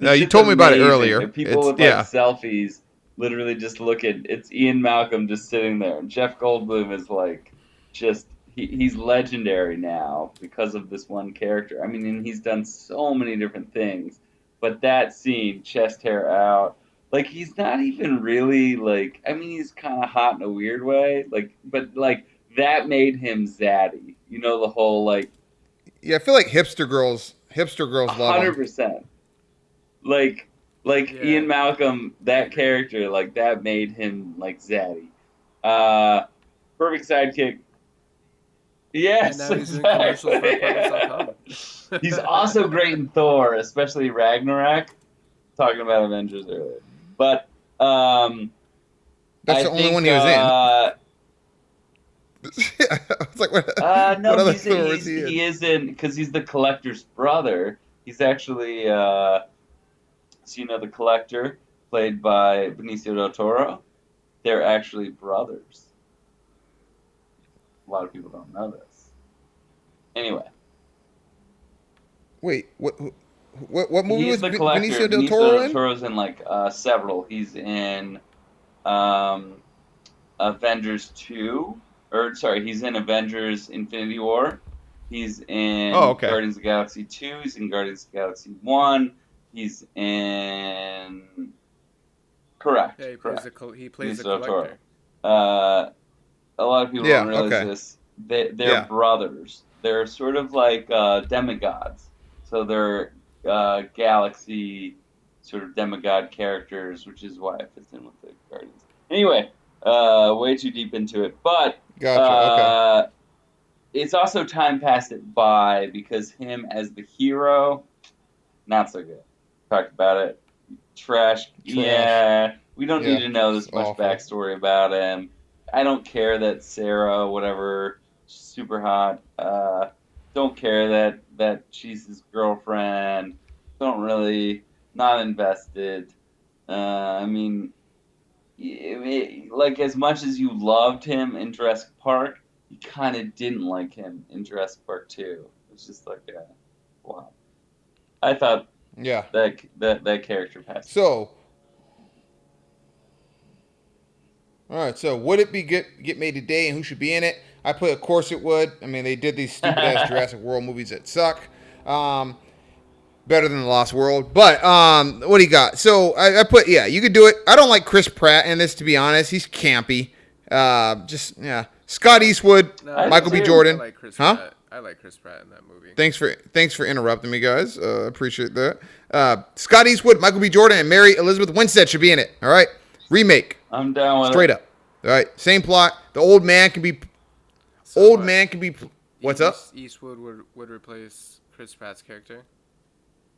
Speaker 1: No, you told me about it earlier.
Speaker 3: And people
Speaker 1: It's-
Speaker 3: with like
Speaker 1: yeah.
Speaker 3: selfies literally just look at it's Ian Malcolm just sitting there. And Jeff Goldblum is like just he, he's legendary now because of this one character. I mean, and he's done so many different things. But that scene, chest hair out, like he's not even really like I mean he's kind of hot in a weird way, like but like that made him zaddy. You know the whole like
Speaker 1: Yeah, I feel like hipster girls, hipster girls love
Speaker 3: hundred percent Like, like
Speaker 2: Yeah.
Speaker 3: Ian Malcolm, that character, like that made him like zaddy. Uh, perfect sidekick. Yes,
Speaker 2: And he's in commercials for
Speaker 3: exactly.
Speaker 2: apartments.com.
Speaker 3: he's also great in Thor, especially Ragnarok. Talking about Avengers earlier, but um,
Speaker 1: That's
Speaker 3: I
Speaker 1: the only
Speaker 3: think,
Speaker 1: one he was in.
Speaker 3: uh,
Speaker 1: I was like, what?
Speaker 3: Uh, no,
Speaker 1: what other
Speaker 3: he's,
Speaker 1: Thor
Speaker 3: he's,
Speaker 1: he in?
Speaker 3: he is in because he's the collector's brother. He's actually, uh, so you know, the collector played by Benicio del Toro. They're actually brothers. A lot of people don't know this. Anyway,
Speaker 1: Wait, what? What, what movie
Speaker 3: he's
Speaker 1: was
Speaker 3: the
Speaker 1: Be-
Speaker 3: collector.
Speaker 1: Benicio del
Speaker 3: Benicio
Speaker 1: Toro
Speaker 3: del
Speaker 1: in?
Speaker 3: Toro's in like uh, several. He's in um, Avengers two, or sorry, he's in Avengers Infinity War. He's in
Speaker 1: Oh, okay.
Speaker 3: Guardians of the Galaxy two. He's in Guardians of the Galaxy one. He's in correct.
Speaker 2: Yeah, he plays
Speaker 3: correct.
Speaker 2: the col- he plays the
Speaker 3: Benicio del Toro.
Speaker 2: collector.
Speaker 3: Uh, a lot of people
Speaker 1: Yeah,
Speaker 3: don't realize
Speaker 1: okay.
Speaker 3: this. They, they're
Speaker 1: Yeah.
Speaker 3: brothers. They're sort of like uh, demigods. So they're uh, galaxy sort of demigod characters, which is why it fits in with the Guardians. Anyway, uh, way too deep into it, but
Speaker 1: Gotcha. okay.
Speaker 3: uh, it's also time passed it by because him as the hero, not so good. Talked about it. Trash.
Speaker 1: Trash.
Speaker 3: Yeah. We don't
Speaker 1: Yeah,
Speaker 3: need to know this much
Speaker 1: awful.
Speaker 3: backstory about him. I don't care that Sarah, whatever, super hot. Uh, don't care that that she's his girlfriend. Don't really not invested. Uh, I mean, y- it- like as much as you loved him in Jurassic Park, you kind of didn't like him in Jurassic Park Two. It's just like, uh, wow. I thought
Speaker 1: Yeah.
Speaker 3: that that that character passed.
Speaker 1: So, all right. So, would it be get get made today, and who should be in it? I put, of course, it would. I mean, they did these stupid ass Jurassic World movies that suck. Um, better than the Lost World, but um, what do you got? So I, I put, yeah, you could do it. I don't like Chris Pratt in this, to be honest. He's campy. Uh, just yeah. Scott Eastwood,
Speaker 2: No,
Speaker 1: Michael B. Jordan.
Speaker 2: I like Chris
Speaker 1: Huh?
Speaker 2: Pratt. I like Chris Pratt in that movie.
Speaker 1: Thanks for thanks for interrupting me, guys. Uh, appreciate that. Uh, Scott Eastwood, Michael B. Jordan, and Mary Elizabeth Winstead should be in it. All right, remake.
Speaker 3: I'm down with
Speaker 1: Straight
Speaker 3: it.
Speaker 1: up. All right. Same plot. The old man can be
Speaker 2: So
Speaker 1: old
Speaker 2: what?
Speaker 1: man can be What's up?
Speaker 2: Eastwood would would replace Chris Pratt's character.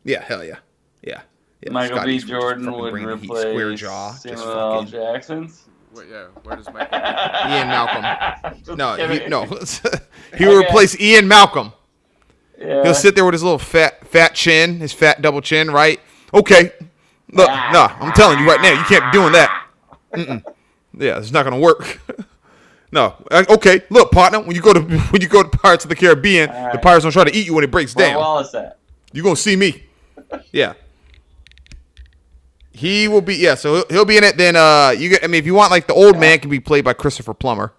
Speaker 1: Yeah, hell yeah. Yeah. yeah
Speaker 3: Michael
Speaker 1: Scott
Speaker 3: B.
Speaker 1: Eastwood
Speaker 3: Jordan would
Speaker 1: bring the heat, square
Speaker 3: replace
Speaker 1: jaw. Just
Speaker 3: Samuel L.
Speaker 1: fucking
Speaker 3: Jackson's.
Speaker 2: What? Yeah. Where does Michael?
Speaker 1: Ian Malcolm. No, he,
Speaker 3: kidding.
Speaker 1: no. he will
Speaker 3: Okay.
Speaker 1: replace Ian Malcolm.
Speaker 3: Yeah.
Speaker 1: He'll sit there with his little fat fat chin, his fat double chin, right? Okay. Look, ah. nah, I'm telling you right now, you can't be doing that. Mm-mm. Yeah, it's not gonna work. no. Uh, Okay, look, partner. When you go to when you go to Pirates of the Caribbean, the
Speaker 3: Alright.
Speaker 1: pirates don't try to eat you when it breaks
Speaker 3: Where
Speaker 1: down.
Speaker 3: Wallace at?
Speaker 1: You gonna see me? Yeah. He will be yeah. So he'll, he'll be in it. Then uh, you get. I mean, if you want like the old man can be played by Christopher Plummer,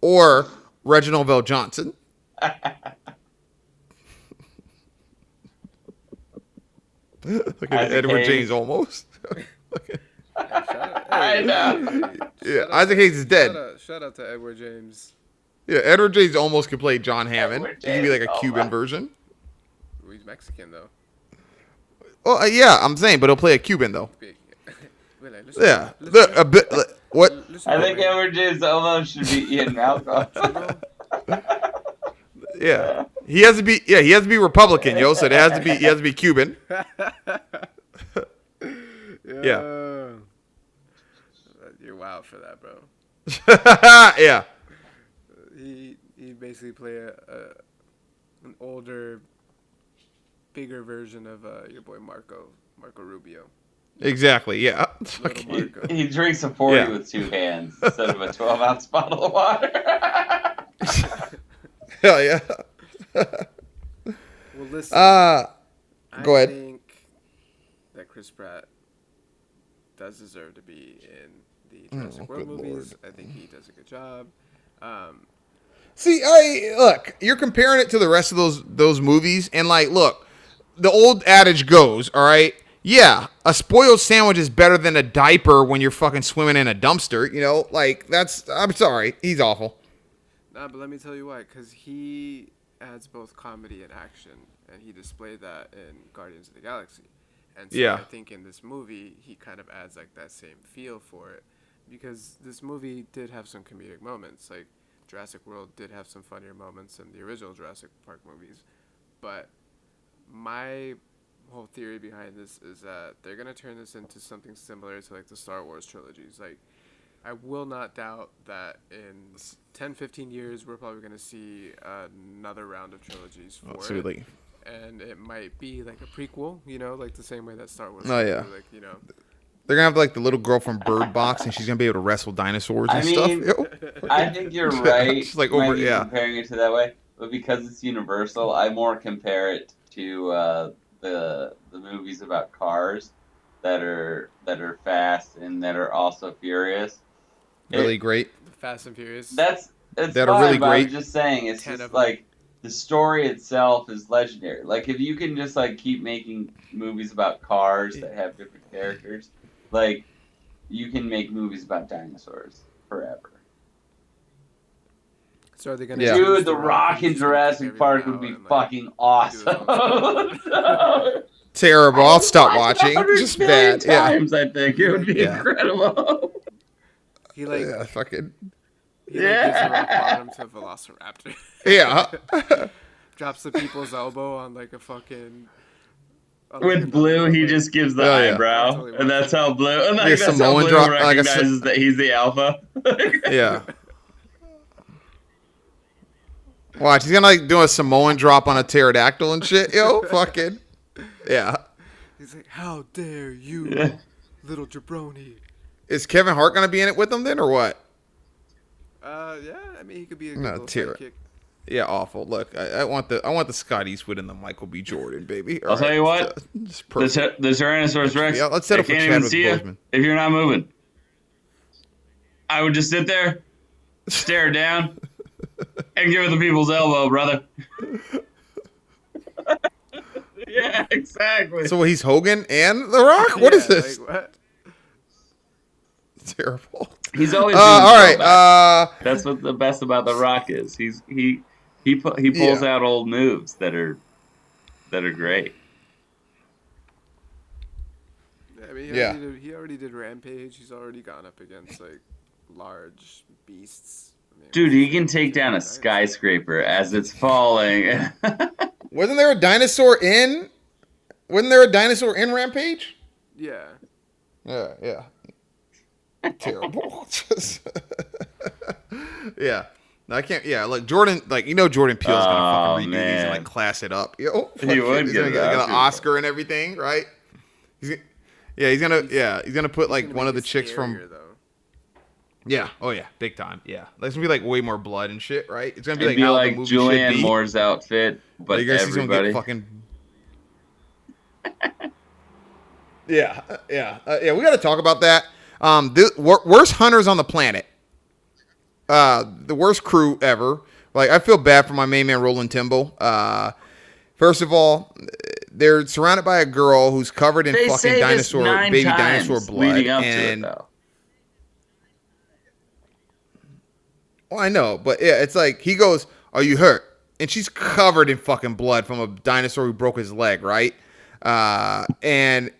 Speaker 1: or Reginald VelJohnson. Look at Edward. James Olmos.
Speaker 3: I know.
Speaker 1: yeah, Isaac Hayes is
Speaker 2: Shout
Speaker 1: dead.
Speaker 2: out, shout out to Edward James.
Speaker 1: Yeah, Edward James Olmos could play John Hammond.
Speaker 3: Edward
Speaker 1: He could be like a
Speaker 3: oh,
Speaker 1: Cuban
Speaker 3: wow.
Speaker 1: version.
Speaker 2: He's Mexican though.
Speaker 1: Oh uh, yeah, I'm saying, but he'll play a Cuban though.
Speaker 2: Big. Well, like, listen,
Speaker 1: Yeah,
Speaker 2: listen,
Speaker 1: Look, a bit. like, What?
Speaker 3: I think
Speaker 2: me.
Speaker 3: Edward James Olmos should be Ian Malcolm.
Speaker 1: Yeah, he has to be. Yeah, he has to be Republican, yo. So it has to be. He has to be Cuban. Yeah.
Speaker 2: You're wild for that, bro.
Speaker 1: yeah,
Speaker 2: He he basically play a, a an older, bigger version of uh, your boy Marco Marco Rubio.
Speaker 1: exactly. Yeah.
Speaker 2: Little
Speaker 1: Fucking-
Speaker 3: he, he drinks a 40
Speaker 1: Yeah.
Speaker 3: with two hands instead of a 12 ounce bottle of water.
Speaker 1: Hell yeah.
Speaker 2: Well, listen.
Speaker 1: Uh,
Speaker 2: I
Speaker 1: go ahead.
Speaker 2: think that Chris Pratt does deserve to be in the Jurassic
Speaker 1: Oh,
Speaker 2: World movies. I think he does a good job. Um,
Speaker 1: see, I look. You're comparing it to the rest of those those movies, and like, look, the old adage goes, all right. Yeah, a spoiled sandwich is better than a diaper when you're fucking swimming in a dumpster. You know, like that's. I'm sorry, he's awful.
Speaker 2: nah, but let me tell you why. Because he adds both comedy and action, and he displayed that in Guardians of the Galaxy. And so
Speaker 1: Yeah.
Speaker 2: I think in this movie, he kind of adds like that same feel for it. Because this movie did have some comedic moments. Like Jurassic World did have some funnier moments than the original Jurassic Park movies. But my whole theory behind this is that they're gonna turn this into something similar to like the Star Wars trilogies. Like, I will not doubt that in 10, 15 years we're probably gonna see another round of trilogies for it,
Speaker 1: Absolutely.
Speaker 2: and it might be like a prequel. You know, like the same way that Star Wars.
Speaker 1: Oh, yeah.
Speaker 2: Like you know.
Speaker 1: They're gonna have like the little girl from Bird Box, and she's gonna be able to wrestle dinosaurs and
Speaker 3: I mean,
Speaker 1: stuff. Yo.
Speaker 3: I think you're right.
Speaker 1: Just like over- yeah.
Speaker 3: comparing it to that way, but because it's Universal, I more compare it to uh, the the movies about cars that are that are fast and that are also furious.
Speaker 1: really great.
Speaker 2: Fast and Furious.
Speaker 3: That's it's
Speaker 1: That are really
Speaker 3: but I'm just saying it's
Speaker 2: Ten of
Speaker 3: like the story itself is legendary. Like if you can just like keep making movies about cars that have different characters, like you can make movies about dinosaurs forever.
Speaker 2: so are they gonna?
Speaker 1: Yeah.
Speaker 3: Dude, The Rock in
Speaker 2: and just, like,
Speaker 3: Jurassic Park would be
Speaker 2: and, like,
Speaker 3: fucking awesome.
Speaker 1: Terrible. I'll stop watching. Just
Speaker 3: million
Speaker 1: bad. Yeah.
Speaker 3: Times, I think it would be
Speaker 1: Yeah.
Speaker 3: incredible.
Speaker 2: He like
Speaker 1: yeah. Fucking.
Speaker 2: he like gives a rock bottom to Velociraptor.
Speaker 1: Yeah.
Speaker 2: Drops the people's elbow on like a fucking. On,
Speaker 3: With
Speaker 2: another
Speaker 3: Blue, he just gives the
Speaker 1: Oh, yeah.
Speaker 3: eyebrow,
Speaker 2: Totally
Speaker 3: and that's how Blue, and like,
Speaker 1: Yeah,
Speaker 3: that's how Blue
Speaker 1: drop- like sa-
Speaker 3: recognizes that he's the alpha.
Speaker 1: yeah. Watch, he's gonna like do a Samoan drop on a pterodactyl and shit. Yo, fucking. Yeah.
Speaker 2: He's like, "How dare you,
Speaker 3: Yeah.
Speaker 2: little jabroni?"
Speaker 1: Is Kevin Hart gonna be in it with them then, or what?
Speaker 2: Uh, yeah. I mean, he could be a good
Speaker 1: No,
Speaker 2: little
Speaker 1: tear it.
Speaker 2: sidekick.
Speaker 1: Yeah, awful. Look, I, I want the I want the Scott Eastwood and the Michael B. Jordan, baby.
Speaker 3: I'll tell you what,
Speaker 1: just
Speaker 3: The, the Tyrannosaurus Rex.
Speaker 1: Yeah, let's settle
Speaker 3: they
Speaker 1: for
Speaker 3: can't even
Speaker 1: Chadwick
Speaker 3: see you if you're not moving. I would just sit there, stare down, and give it the people's elbow, brother. yeah, exactly.
Speaker 1: So he's Hogan and The Rock. What is
Speaker 2: Yeah,
Speaker 1: this?
Speaker 2: Like, what?
Speaker 1: Terrible.
Speaker 3: He's always
Speaker 1: Uh, all right. Uh,
Speaker 3: That's what the best about the Rock is. He's he he pu- he pulls
Speaker 1: Yeah.
Speaker 3: out old moves that are that are great.
Speaker 2: I mean, he,
Speaker 1: Yeah.
Speaker 2: already did, he already did Rampage. He's already gone up against like large beasts. I mean,
Speaker 3: Dude, he can take down a skyscraper as it's falling.
Speaker 1: wasn't there a dinosaur in? Wasn't there a dinosaur in Rampage?
Speaker 2: Yeah.
Speaker 1: Yeah, yeah. Terrible. Yeah. No, I can't. Yeah, like Jordan, like you know, Jordan Peele's gonna
Speaker 3: Oh,
Speaker 1: fucking redo these and like class it up. Yo,
Speaker 3: He
Speaker 1: fuck
Speaker 3: would
Speaker 1: it. He's gonna
Speaker 3: an
Speaker 1: get, get an
Speaker 3: Oscar.
Speaker 1: Oscar and everything, right? He's, yeah, he's gonna. Yeah, he's gonna put like
Speaker 2: gonna
Speaker 1: one of the
Speaker 2: it
Speaker 1: chicks from.
Speaker 2: though.
Speaker 1: Yeah. Oh yeah, big time. Yeah, there's gonna be like way more blood and shit, right? It's gonna be
Speaker 3: It'd
Speaker 1: like
Speaker 3: be like
Speaker 1: the movie
Speaker 3: Julianne
Speaker 1: be.
Speaker 3: Moore's outfit, but
Speaker 1: Like, you guys, he's
Speaker 3: everybody.
Speaker 1: get fucking. yeah, uh, yeah, uh, yeah. We got to talk about that. Um, the wor- worst hunters on the planet. Uh, the worst crew ever. Like, I feel bad for my main man Roland Tembo. Uh, first of all, they're surrounded by a girl who's covered in
Speaker 3: They
Speaker 1: fucking dinosaur, baby dinosaur blood,
Speaker 3: leading up
Speaker 1: and
Speaker 3: to it.
Speaker 1: Well, I know, but yeah, it's like he goes, "Are you hurt?" And she's covered in fucking blood from a dinosaur who broke his leg, right? Uh, and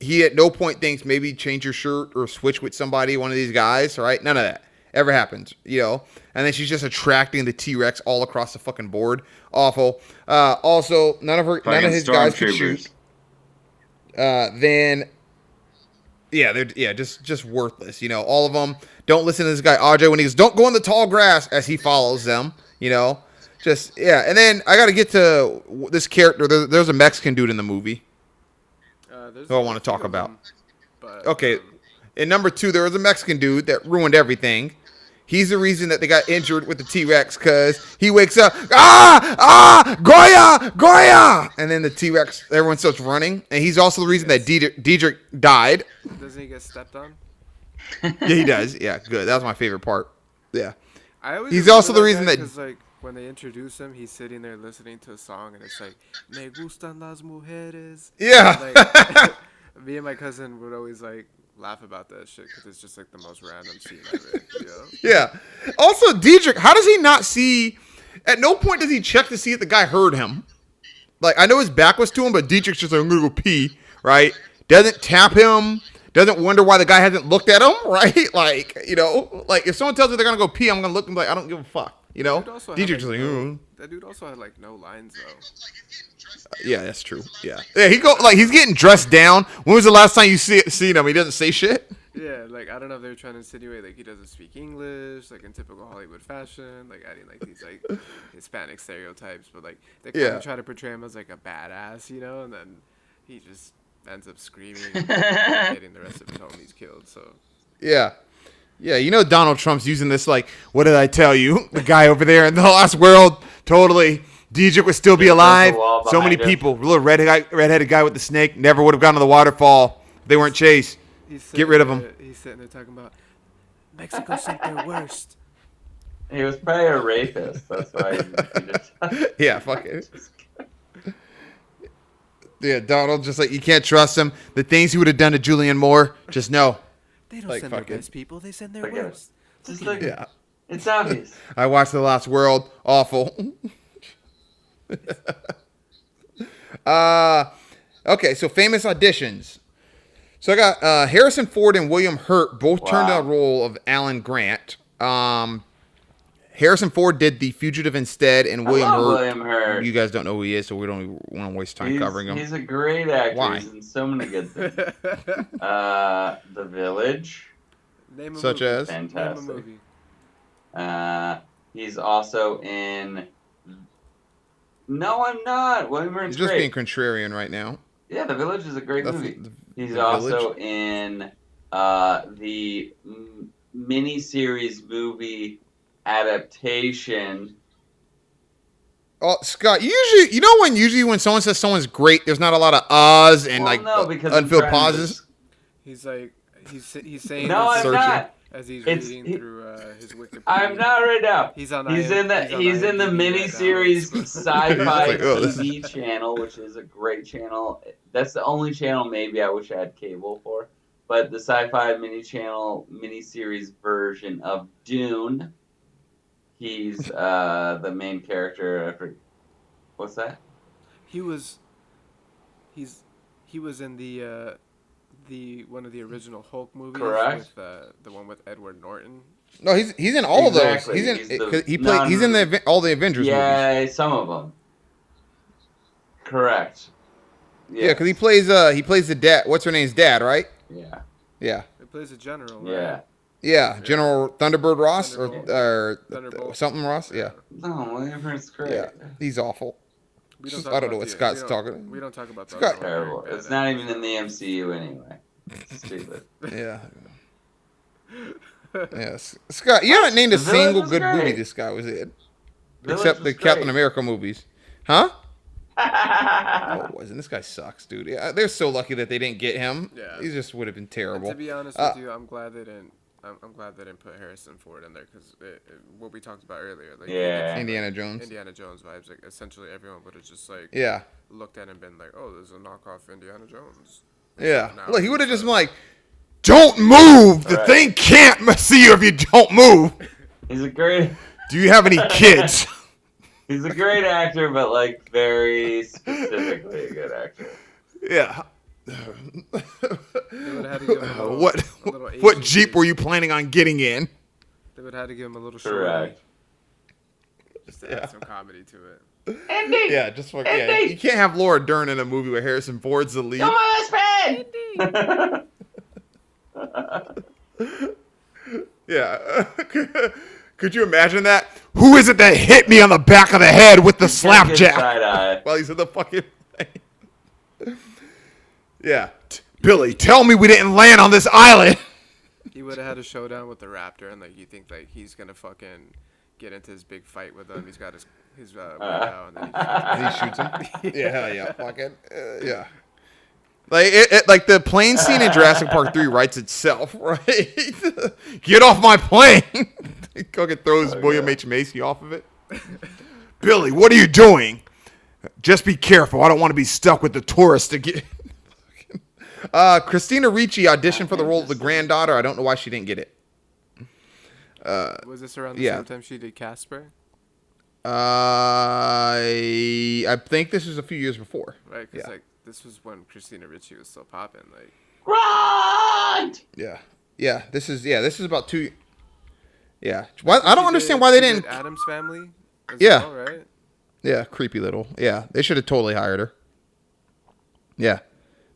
Speaker 1: he at no point thinks maybe change your shirt or switch with somebody, one of these guys, right? None of that ever happens, you know. And then she's just attracting the T Rex all across the fucking board. Awful. Uh, also, none of her, none of his guys could shoot. Uh, then yeah, they're yeah, just just worthless. You know, all of them. Don't listen to this guy Ajay when he goes, "Don't go in the tall grass," as he follows them. You know, just yeah. And then I got to get to this character. There, there's a Mexican dude in the movie.
Speaker 2: Uh,
Speaker 1: Who I wanna talk about.
Speaker 2: them, But,
Speaker 1: Okay,
Speaker 2: um,
Speaker 1: in number two, there was a Mexican dude that ruined everything. He's the reason that they got injured with the T Rex because he wakes up, ah, ah, Goya, Goya, and then the T Rex, everyone starts running, and he's also the reason that Diedrich, Diedrich died.
Speaker 2: doesn't he get stepped on?
Speaker 1: Yeah, he does. Yeah, good. That was my favorite part. Yeah.
Speaker 2: I always
Speaker 1: He's also the reason that-
Speaker 2: like when they introduce him, he's sitting there listening to a song, and it's like "Me gustan las mujeres."
Speaker 1: Yeah.
Speaker 2: Like, me and my cousin would always like laugh about that shit because it's just like the most random scene ever.
Speaker 1: Yeah. Also, Diedrich, how does he not see? At no point does he check to see if the guy heard him. Like, I know his back was to him, but Diedrich's just like, I'm going to go pee, right? Doesn't tap him. Doesn't wonder why the guy hasn't looked at him, right? Like, you know, like if someone tells me they're going to go pee, I'm going to look and be like, I don't give a fuck, you know?
Speaker 2: Dude also had,
Speaker 1: Diedrich's
Speaker 2: like,
Speaker 1: like,
Speaker 2: no-
Speaker 1: "Mm."
Speaker 2: that dude also had like no lines though.
Speaker 1: yeah, that's true. Yeah. Yeah, he go, like, he's getting dressed down. When was the last time you see, seen him? He doesn't say shit.
Speaker 2: Yeah, like I don't know if they were trying to insinuate like he doesn't speak English, like in typical Hollywood fashion, like adding like these like Hispanic stereotypes, but like they kind of try to portray him as like a badass, you know, and then he just ends up screaming, and getting the rest of his homies killed. So
Speaker 1: Yeah. Yeah, you know Donald Trump's using this like, what did I tell you? The guy over there in the last world, totally. Diedrich would still be alive. So many
Speaker 3: him.
Speaker 1: people. Little red guy, redheaded guy with the snake never would have gone to the waterfall. if They weren't chased. Get rid of
Speaker 2: there-
Speaker 1: him.
Speaker 2: He's sitting there talking about Mexico sent their worst.
Speaker 3: He was probably a rapist. That's why he, he just.
Speaker 1: Yeah, fuck it. Yeah, Donald just like you can't trust him. The things he would have done to Julianne Moore, just know.
Speaker 4: They don't
Speaker 1: Like,
Speaker 4: send their best people. They send their
Speaker 3: Forget it.
Speaker 4: worst.
Speaker 3: Just look.
Speaker 1: Yeah.
Speaker 3: It's obvious.
Speaker 1: I watched The Last World. Awful. uh, okay, so famous auditions. So I got uh, Harrison Ford and William Hurt both turned
Speaker 3: Wow.
Speaker 1: down the role of Alan Grant. Um, Harrison Ford did The Fugitive instead, and William
Speaker 3: I love
Speaker 1: Hurt.
Speaker 3: William Hurt.
Speaker 1: You guys don't know who he is, so we don't want to waste time
Speaker 3: he's,
Speaker 1: covering him.
Speaker 3: he's a great actor.
Speaker 1: Why?
Speaker 3: He's in so many good things. uh, The Village.
Speaker 2: Name a
Speaker 1: Such
Speaker 2: movie.
Speaker 1: as?
Speaker 2: Name a
Speaker 3: Fantastic.
Speaker 2: movie.
Speaker 3: Uh, he's also in. No, I'm not. William Hurt's
Speaker 1: He's just
Speaker 3: great.
Speaker 1: being contrarian right now.
Speaker 3: Yeah, The Village is a great
Speaker 1: That's
Speaker 3: movie.
Speaker 1: the-
Speaker 3: He's
Speaker 1: The
Speaker 3: also in uh, the m- miniseries movie adaptation
Speaker 1: Oh, Scott, usually, you know when usually when someone says someone's great, there's not a lot of uhs and
Speaker 3: Well,
Speaker 1: like
Speaker 3: no, because I'm
Speaker 1: unfilled
Speaker 3: trying to-
Speaker 1: pauses.
Speaker 2: He's like, he's he's saying
Speaker 3: No, I'm
Speaker 1: Searching.
Speaker 3: not.
Speaker 2: as he's
Speaker 3: It's-
Speaker 2: reading
Speaker 3: he-
Speaker 2: through uh, his Wikipedia.
Speaker 3: I'm not right now.
Speaker 2: He's on.
Speaker 3: He's
Speaker 2: IM
Speaker 3: in the
Speaker 2: on
Speaker 3: he's in the
Speaker 2: IMDb right now.
Speaker 3: Sci-Fi
Speaker 1: like, oh, this
Speaker 3: TV channel, which is a great channel. That's the only channel maybe I wish I had cable for. But the Sci-Fi mini channel mini series version of Dune. He's uh, the main character. I forget- What's that?
Speaker 2: He was. He's. He was in the. Uh, the one of the original Hulk movies
Speaker 3: Correct.
Speaker 2: with uh, the one with Edward Norton.
Speaker 1: No, he's he's in all
Speaker 3: Exactly,
Speaker 1: of those.
Speaker 3: he's
Speaker 1: He's in he played. He's in the all the Avengers movies.
Speaker 3: Yeah, some of them. Correct.
Speaker 1: Yeah, because he plays uh he plays the dad. What's her name's dad, right?
Speaker 3: Yeah.
Speaker 1: Yeah,
Speaker 2: He plays a general. Right?
Speaker 1: yeah. General Thunderbird Ross or,
Speaker 2: Thunderbolt.
Speaker 1: or
Speaker 2: Thunderbolt.
Speaker 1: something Ross. Yeah,
Speaker 3: No, William's great.
Speaker 1: yeah. He's awful.
Speaker 2: We
Speaker 1: I don't
Speaker 2: talk
Speaker 1: know
Speaker 2: about
Speaker 1: what
Speaker 2: the-
Speaker 1: Scott's
Speaker 2: we don't-
Speaker 1: talking-
Speaker 2: We don't talk about the
Speaker 1: Scott-
Speaker 2: other.
Speaker 3: Terrible.
Speaker 2: Very
Speaker 3: It's not even in the MCU anyway. Stupid.
Speaker 1: Yeah. Yes, Scott. You haven't named a
Speaker 3: Village
Speaker 1: single
Speaker 3: was
Speaker 1: good movie this guy was in,
Speaker 3: Village
Speaker 1: except
Speaker 3: was
Speaker 1: the Captain. America movies. Huh? Oh, it wasn't. This guy sucks, dude. Yeah, they're so lucky that they didn't get him.
Speaker 2: Yeah.
Speaker 1: he just would have been
Speaker 2: And
Speaker 1: terrible.
Speaker 2: to be honest
Speaker 1: Uh,
Speaker 2: with you, I'm glad they didn't. I'm, I'm glad they didn't put Harrison Ford in there because what we talked about earlier, like
Speaker 3: Yeah.
Speaker 1: Indiana Jones.
Speaker 2: Indiana Jones vibes. Like essentially, everyone would have just like
Speaker 1: Yeah,
Speaker 2: looked at it and been like, "Oh, there's a knockoff Indiana Jones."
Speaker 1: yeah.
Speaker 2: Now
Speaker 1: Look, he would have just been like, "Don't move. The
Speaker 3: Right.
Speaker 1: thing can't m- see you if you don't move."
Speaker 3: He's a great
Speaker 1: Do you have any kids?
Speaker 3: he's a great actor, but like very specifically a good actor.
Speaker 1: yeah.
Speaker 2: They would have had to give him a little,
Speaker 1: what what jeep were you planning on getting in?
Speaker 2: They would have to give him a little short,
Speaker 3: Correct.
Speaker 2: just to
Speaker 1: Yeah.
Speaker 2: add some comedy to it.
Speaker 3: Andy,
Speaker 1: Yeah, just fuck, yeah. You can't have Laura Dern in a movie where Harrison Ford's the lead.
Speaker 3: you're my best friend.
Speaker 1: Yeah. Could you imagine that? Who is it that hit me on the back of the head with the slapjack
Speaker 3: side
Speaker 1: while he's in the fucking thing? Yeah. T- Billy, tell me we didn't land on this island.
Speaker 2: He would have had a showdown with the Raptor, and like you think like he's gonna fucking get into his big fight with him. He's got his his uh, ring and then he just
Speaker 1: he shoots him. Yeah, hell yeah, fucking uh, yeah. Like it, it, like the plane scene in Jurassic Park Three writes itself, right? Get off my plane! Fucking throws
Speaker 3: Oh,
Speaker 1: William
Speaker 3: yeah.
Speaker 1: H Macy off of it. Billy, what are you doing? Just be careful. I don't want to be stuck with the tourists again. Uh, Christina Ricci auditioned for the role of the granddaughter. I don't know why she didn't get it.
Speaker 2: Uh, was this around the
Speaker 1: yeah.
Speaker 2: same time she did Casper,
Speaker 1: Uh, I, I think this was a few years before.
Speaker 2: right? Because
Speaker 1: Yeah.
Speaker 2: like this was when Christina Ricci was still popping. Like
Speaker 3: Run!
Speaker 1: Yeah. Yeah. This is yeah. This is about two. Yeah. Why, I don't understand
Speaker 2: did-
Speaker 1: why they didn't.
Speaker 2: did Addams Family. As
Speaker 1: Yeah.
Speaker 2: well, right.
Speaker 1: Yeah. Creepy little. Yeah. They should have totally hired her. Yeah.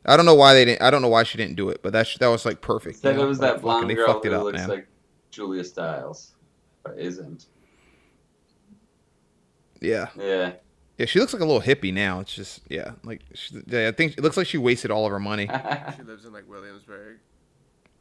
Speaker 1: I don't know why they didn't. I don't know why she didn't do it, but that sh- that was like perfect.
Speaker 3: Said it was
Speaker 1: Like,
Speaker 3: that
Speaker 1: fucking-
Speaker 3: blonde girl
Speaker 1: fucked
Speaker 3: who
Speaker 1: up,
Speaker 3: looks
Speaker 1: man.
Speaker 3: like Julia Stiles, but isn't.
Speaker 1: yeah.
Speaker 3: Yeah.
Speaker 1: Yeah. She looks like a little hippie now. It's just yeah. Like she, yeah, I think it looks like she wasted all of her money.
Speaker 2: She lives in like Williamsburg.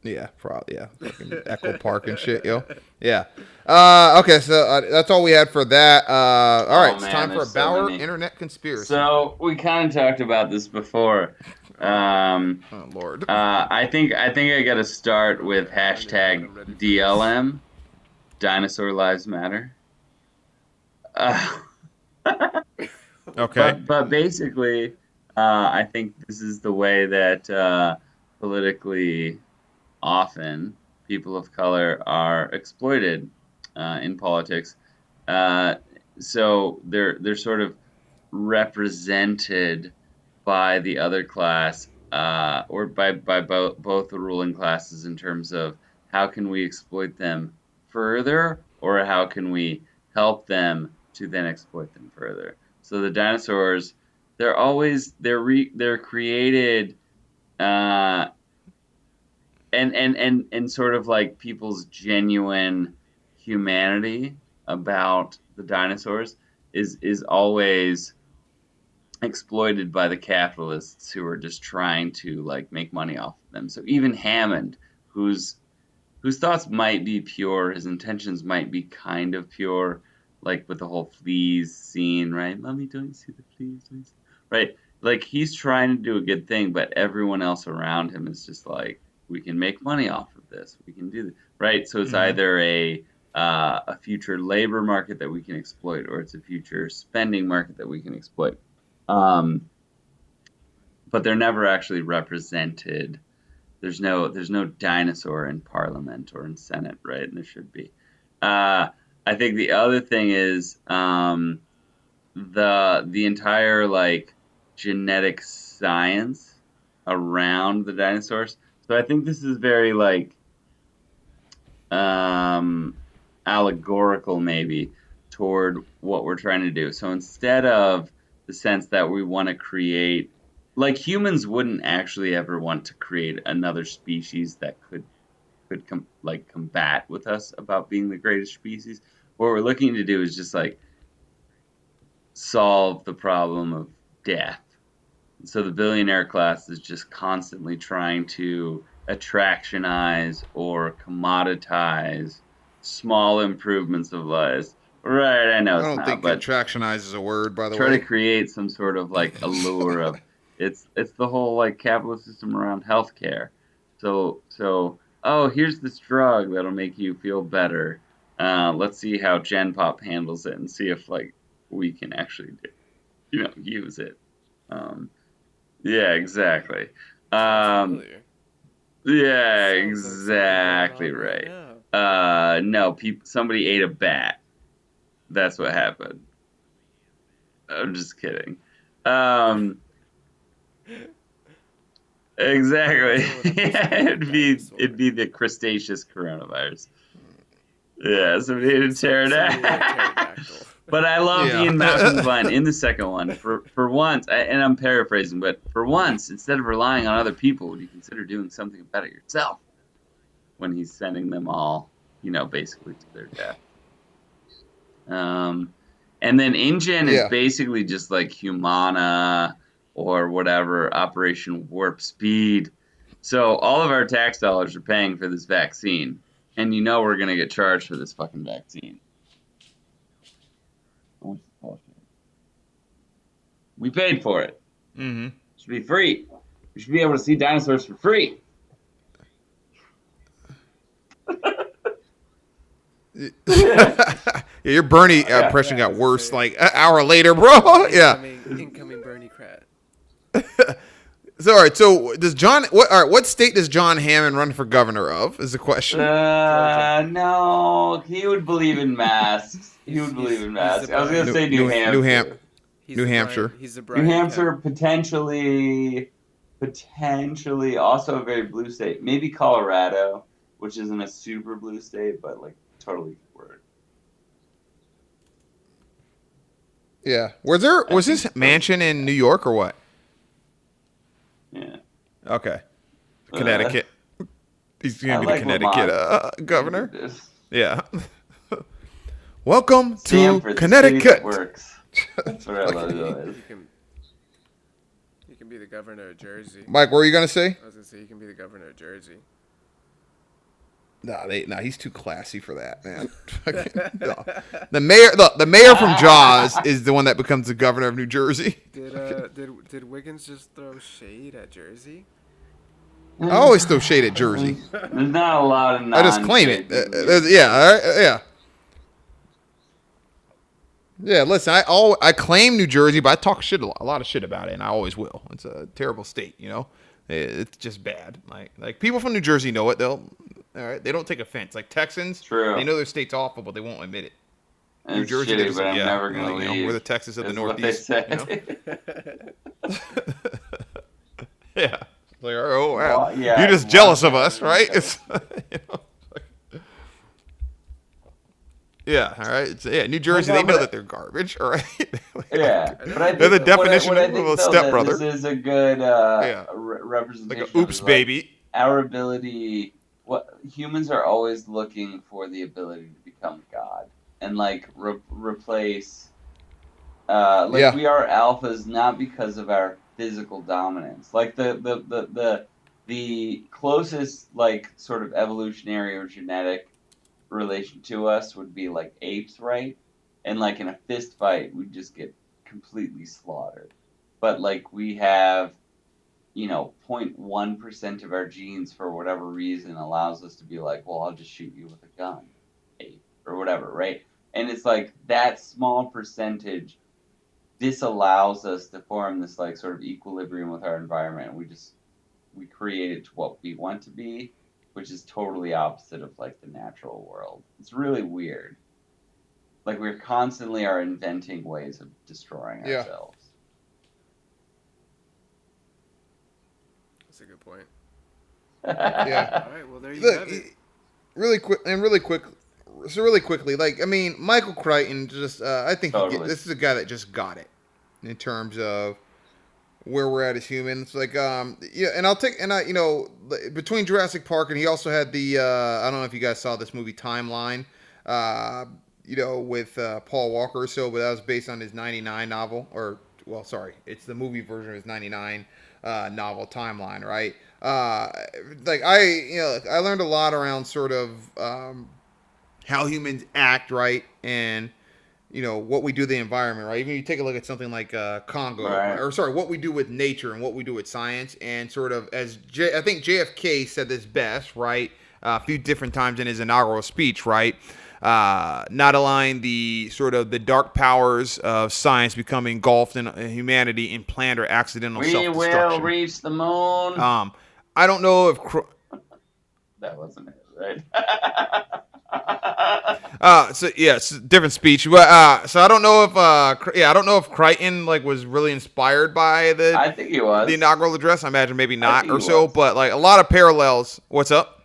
Speaker 1: Yeah, probably. Yeah, fucking Echo Park and shit, yo. Yeah. Uh, okay, so uh, that's all we had for that. Uh, all right,
Speaker 3: Oh,
Speaker 1: it's time for a
Speaker 3: there's so
Speaker 1: Bauer internet conspiracy.
Speaker 3: so we kind of talked about this before. Um,
Speaker 1: oh Lord.
Speaker 3: uh, I think I think I got to start with hashtag DLM, Dinosaur Lives Matter. Uh,
Speaker 1: okay.
Speaker 3: But, but basically, uh, I think this is the way that uh, politically often people of color are exploited uh, in politics. Uh, so they're they're sort of represented by the other class uh, or by by bo- both the ruling classes in terms of how can we exploit them further or how can we help them to then exploit them further. So the dinosaurs, they're always they're re, they're created, uh, and and and and sort of like people's genuine humanity about the dinosaurs is is always exploited by the capitalists who are just trying to like make money off of them. So even Hammond, whose whose thoughts might be pure, his intentions might be kind of pure, like with the whole fleas scene, right? Mommy, don't you see the fleas? Don't you see-" Right? Like he's trying to do a good thing, but everyone else around him is just like, we can make money off of this. We can do this, right? So it's
Speaker 1: Mhm.
Speaker 3: either a uh, a future labor market that we can exploit, or it's a future spending market that we can exploit. Um, but they're never actually represented. There's no there's no dinosaur in Parliament or in Senate, right? And there should be. Uh, I think the other thing is um, the the entire like genetic science around the dinosaurs. So I think this is very like um, allegorical, maybe toward what we're trying to do. So instead of the sense that we want to create, like humans wouldn't actually ever want to create another species that could could com- like combat with us about being the greatest species. What we're looking to do is just like solve the problem of death. So the billionaire class is just constantly trying to attractionize or commoditize small improvements of lives. Right, I know
Speaker 1: I don't
Speaker 3: not,
Speaker 1: think
Speaker 3: but
Speaker 1: attractionize is a word, by the
Speaker 3: try
Speaker 1: way.
Speaker 3: Try to create some sort of like allure of it's it's the whole like capitalist system around healthcare. So so oh here's this drug that'll make you feel better. Uh, let's see how Gen Pop handles it and see if like we can actually do, you know use it. Um, yeah, exactly. Um, yeah,
Speaker 2: Sounds like something going
Speaker 3: exactly right. Uh, no, peop somebody ate a bat. That's what happened. I'm just kidding. Um, exactly. it'd be it'd be the Cretaceous coronavirus. Yeah, somebody ate a
Speaker 2: Somebody ate a
Speaker 3: pterodactyl.
Speaker 2: pterodactyl.
Speaker 3: But I love
Speaker 1: Yeah.
Speaker 3: Ian Malcolm's line in the second one. For for once, I- and I'm paraphrasing, but for once, instead of relying on other people, would you consider doing something about it yourself? When he's sending them all, you know, basically to their death. Um, and then InGen
Speaker 1: Yeah.
Speaker 3: is basically just like Humana or whatever Operation Warp Speed. So all of our tax dollars are paying for this vaccine, and you know we're gonna get charged for this fucking vaccine. We paid for it.
Speaker 1: Mm-hmm.
Speaker 3: It should be free. We should be able to see dinosaurs for free.
Speaker 1: yeah, your Bernie uh,
Speaker 3: Yeah.
Speaker 1: impression
Speaker 2: Yeah,
Speaker 1: got worse
Speaker 2: gonna
Speaker 1: like an hour later, bro. yeah.
Speaker 4: Incoming, incoming Bernie Crat.
Speaker 1: So all right. So does John? What? All right. What state does John Hammond run for governor of? Is the question.
Speaker 3: Uh, no, he would believe in masks. He would believe in masks. I was gonna
Speaker 1: New-
Speaker 3: say New,
Speaker 1: New-
Speaker 3: Hampshire.
Speaker 1: New Ham-
Speaker 4: He's
Speaker 1: New Hampshire.
Speaker 4: Brian- he's the
Speaker 3: New Hampshire
Speaker 4: Kemp.
Speaker 3: potentially, potentially also a very blue state. Maybe Colorado, which isn't a super blue state, but like totally word.
Speaker 1: Yeah. Was there?
Speaker 3: I
Speaker 1: Was
Speaker 3: think
Speaker 1: his mansion in New York or what?
Speaker 3: Yeah.
Speaker 1: Okay.
Speaker 3: Uh,
Speaker 1: Connecticut. He's gonna
Speaker 3: I
Speaker 1: be
Speaker 3: like
Speaker 1: the Connecticut uh, governor. Yeah. Welcome to
Speaker 3: Stamford, the city that
Speaker 1: Connecticut.
Speaker 3: works. That's what I love. doing.
Speaker 2: You can, you can be the governor of Jersey.
Speaker 1: Mike, what were you gonna say?
Speaker 2: I was gonna say you can be the governor of Jersey.
Speaker 1: No, they, no, he's too classy for that, man. No. The mayor, the, the mayor from Jaws is the one that becomes the governor of New Jersey.
Speaker 2: Did uh did did Wiggins just throw shade at Jersey?
Speaker 1: I always throw shade at Jersey.
Speaker 3: There's not a lot of.
Speaker 1: I just claim it. Uh, yeah, all right, yeah. Yeah, listen, I all I claim New Jersey, but I talk shit a lot, a lot of shit about it, and I always will. It's a terrible state, you know. It's just bad. Like like people from New Jersey know it. They'll all right. They don't take offense. Like Texans,
Speaker 3: True.
Speaker 1: they know their state's awful, but they won't admit it.
Speaker 3: It's
Speaker 1: New Jersey,
Speaker 3: shitty, but I'm
Speaker 1: yeah,
Speaker 3: never gonna
Speaker 1: like, you know,
Speaker 3: leave.
Speaker 1: we're the Texas of the
Speaker 3: is what they
Speaker 1: Northeast. you know? yeah. Like, oh, wow.
Speaker 3: Well, yeah,
Speaker 1: You're just jealous of us, right?
Speaker 3: yeah.
Speaker 1: It's, you know, like- yeah, all right. It's, yeah, New Jersey, they know that they're garbage, all right?
Speaker 3: Yeah,
Speaker 2: They're
Speaker 3: but I
Speaker 1: They're the
Speaker 3: I-
Speaker 1: definition
Speaker 3: what I
Speaker 1: of a stepbrother.
Speaker 3: This is a good uh,
Speaker 1: Yeah.
Speaker 3: re- representation.
Speaker 1: like a oops baby.
Speaker 3: Our ability. What humans are always looking for the ability to become God and like re- replace. Uh, like
Speaker 1: Yeah.
Speaker 3: we are alphas not because of our physical dominance. Like the the the the, the closest like sort of evolutionary or genetic relation to us would be like apes, right? and like in a fist fight, we'd just get completely slaughtered. But like we have, you know, 0.1 percent of our genes for whatever reason allows us to be like, well, I'll just shoot you with a gun, ape, or whatever, right? And it's like that small percentage disallows us to form this like sort of equilibrium with our environment. We just we create it to what we want to be, which is totally opposite of like the natural world. It's really weird. Like we're constantly are inventing ways of destroying
Speaker 1: Yeah.
Speaker 3: ourselves.
Speaker 2: That's a good point.
Speaker 1: Yeah.
Speaker 2: All right, well there you
Speaker 1: Look,
Speaker 2: have it.
Speaker 1: really quick and really quick. So really quickly, like I mean, Michael Crichton just uh, I think he this is a guy that just got it in terms of where we're at as humans. Like um yeah, and I'll take and I you know between Jurassic Park and he also had the uh, I don't know if you guys saw this movie Timeline. Uh, you know, with uh, Paul Walker or so, but that was based on his 99 novel, or, well, sorry, it's the movie version of his 99 uh, novel timeline, right? Uh, like, I, you know, I learned a lot around sort of um, how humans act, right? And, you know, what we do the environment, right? Even you take a look at something like uh, Congo,
Speaker 3: Right.
Speaker 1: or sorry, what we do with nature and what we do with science, and sort of as J- I think JFK said this best, right? Uh, a few different times in his inaugural speech, right? Uh, not allowing the sort of the dark powers of science become engulfed in humanity in planned or accidental
Speaker 3: we will
Speaker 1: self-destruction.
Speaker 3: reach the moon.
Speaker 1: um, I don't know if. Cro-
Speaker 3: that wasn't it, right?
Speaker 1: Uh, so yeah, different speech. But uh, so I don't know if uh, yeah, I don't know if Crichton like was really inspired by the
Speaker 3: I think he was.
Speaker 1: the inaugural address. I imagine maybe not or so,
Speaker 3: was.
Speaker 1: but like a lot of parallels. What's up?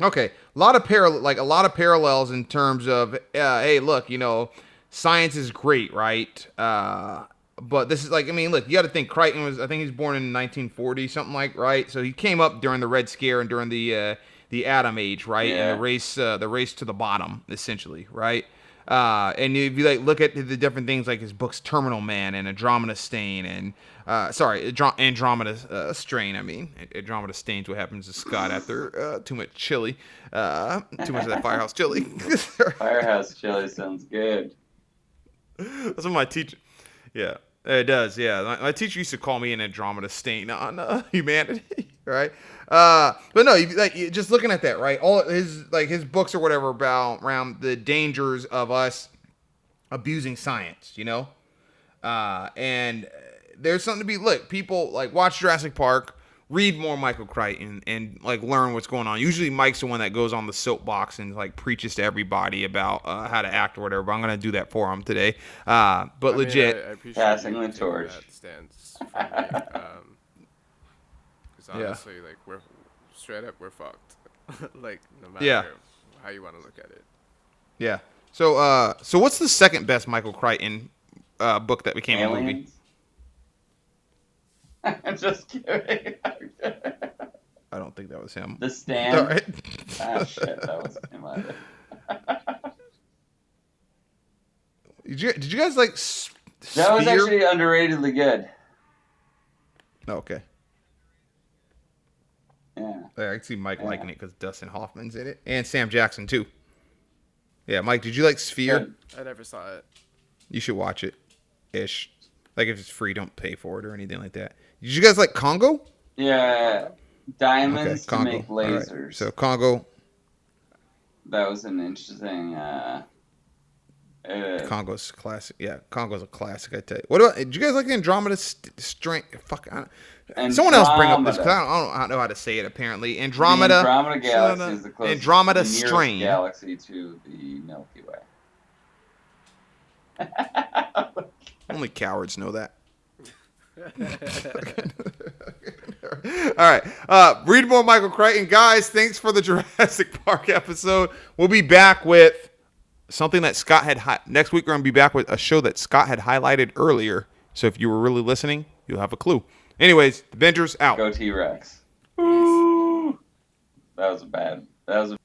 Speaker 1: Okay, a lot of parallel, like a lot of parallels in terms of, uh, hey, look, you know, science is great, right? Uh, but this is like, I mean, look, you got to think Crichton was, I think he was born in 1940, something like, right? So he came up during the Red Scare and during the uh, the Atom Age, right?
Speaker 3: Yeah.
Speaker 1: And the race, uh, the race to the bottom, essentially, right? Uh, and if you like look at the different things like his books Terminal Man and Andromeda Stain and uh, sorry Andromeda uh, Strain I mean. Andromeda Stain's what happens to Scott after uh, too much chili. Uh, too much of that firehouse chili.
Speaker 3: Firehouse chili sounds good.
Speaker 1: that's what my teacher yeah it does yeah my, my teacher used to call me an Andromeda Stain on uh, humanity right uh, but no, like just looking at that, right? All his like his books or whatever about around the dangers of us abusing science, you know. Uh, and uh, there's something to be look. People like watch Jurassic Park, read more Michael Crichton, and like learn what's going on. Usually, Mike's the one that goes on the soapbox and like preaches to everybody about uh, how to act or whatever. But I'm gonna do that for him today. Uh, but
Speaker 2: I mean,
Speaker 1: legit,
Speaker 2: I, I appreciate
Speaker 3: Passing
Speaker 2: you
Speaker 3: the torch.
Speaker 2: That stance for me. Um, because
Speaker 1: Yeah.
Speaker 2: like we're straight up, we're fucked. like no matter
Speaker 1: Yeah.
Speaker 2: how you want to look at it.
Speaker 1: yeah. So, uh, so what's the second best Michael Crichton uh, book that became a movie?
Speaker 3: Aliens. I'm just kidding.
Speaker 1: I don't think that was him.
Speaker 3: the stand.
Speaker 1: All right.
Speaker 3: Ah, shit, that was him either.
Speaker 1: Did you, did you guys like? S-
Speaker 3: That was
Speaker 1: Sphere?
Speaker 3: actually underratedly good.
Speaker 1: Oh, okay.
Speaker 3: Yeah.
Speaker 1: Yeah, I can see Mike
Speaker 3: Yeah.
Speaker 1: liking it because Dustin Hoffman's in it, and Sam Jackson too. Yeah, Mike, did you like Sphere?
Speaker 2: I never saw it.
Speaker 1: You should watch it, ish. Like if it's free, don't pay for it or anything like that. Did you guys like Congo?
Speaker 3: Yeah. Diamonds to
Speaker 1: Congo.
Speaker 3: make
Speaker 1: All right.
Speaker 3: lasers.
Speaker 1: So Congo,
Speaker 3: That was an interesting. Uh, uh,
Speaker 1: Congo's classic. Yeah, Congo's a classic. I tell you. What about? Did you guys like the Andromeda st- strength? Fuck. I don't, someone else bring up this because I don't, I don't- know how to say it. Apparently, Andromeda.
Speaker 3: The Andromeda galaxy is the closest.
Speaker 1: Andromeda
Speaker 3: the
Speaker 1: strain.
Speaker 3: galaxy to the Milky Way.
Speaker 1: Only cowards know that. All right. Uh, read more Michael Crichton. Guys, thanks for the Jurassic Park episode. We'll be back with something that Scott had. Hi- Next week, we're going to be back with a show that Scott had highlighted earlier. So if you were really listening, you'll have a clue. Anyways, the Avengers out.
Speaker 3: Go T Rex. That was a bad. That was a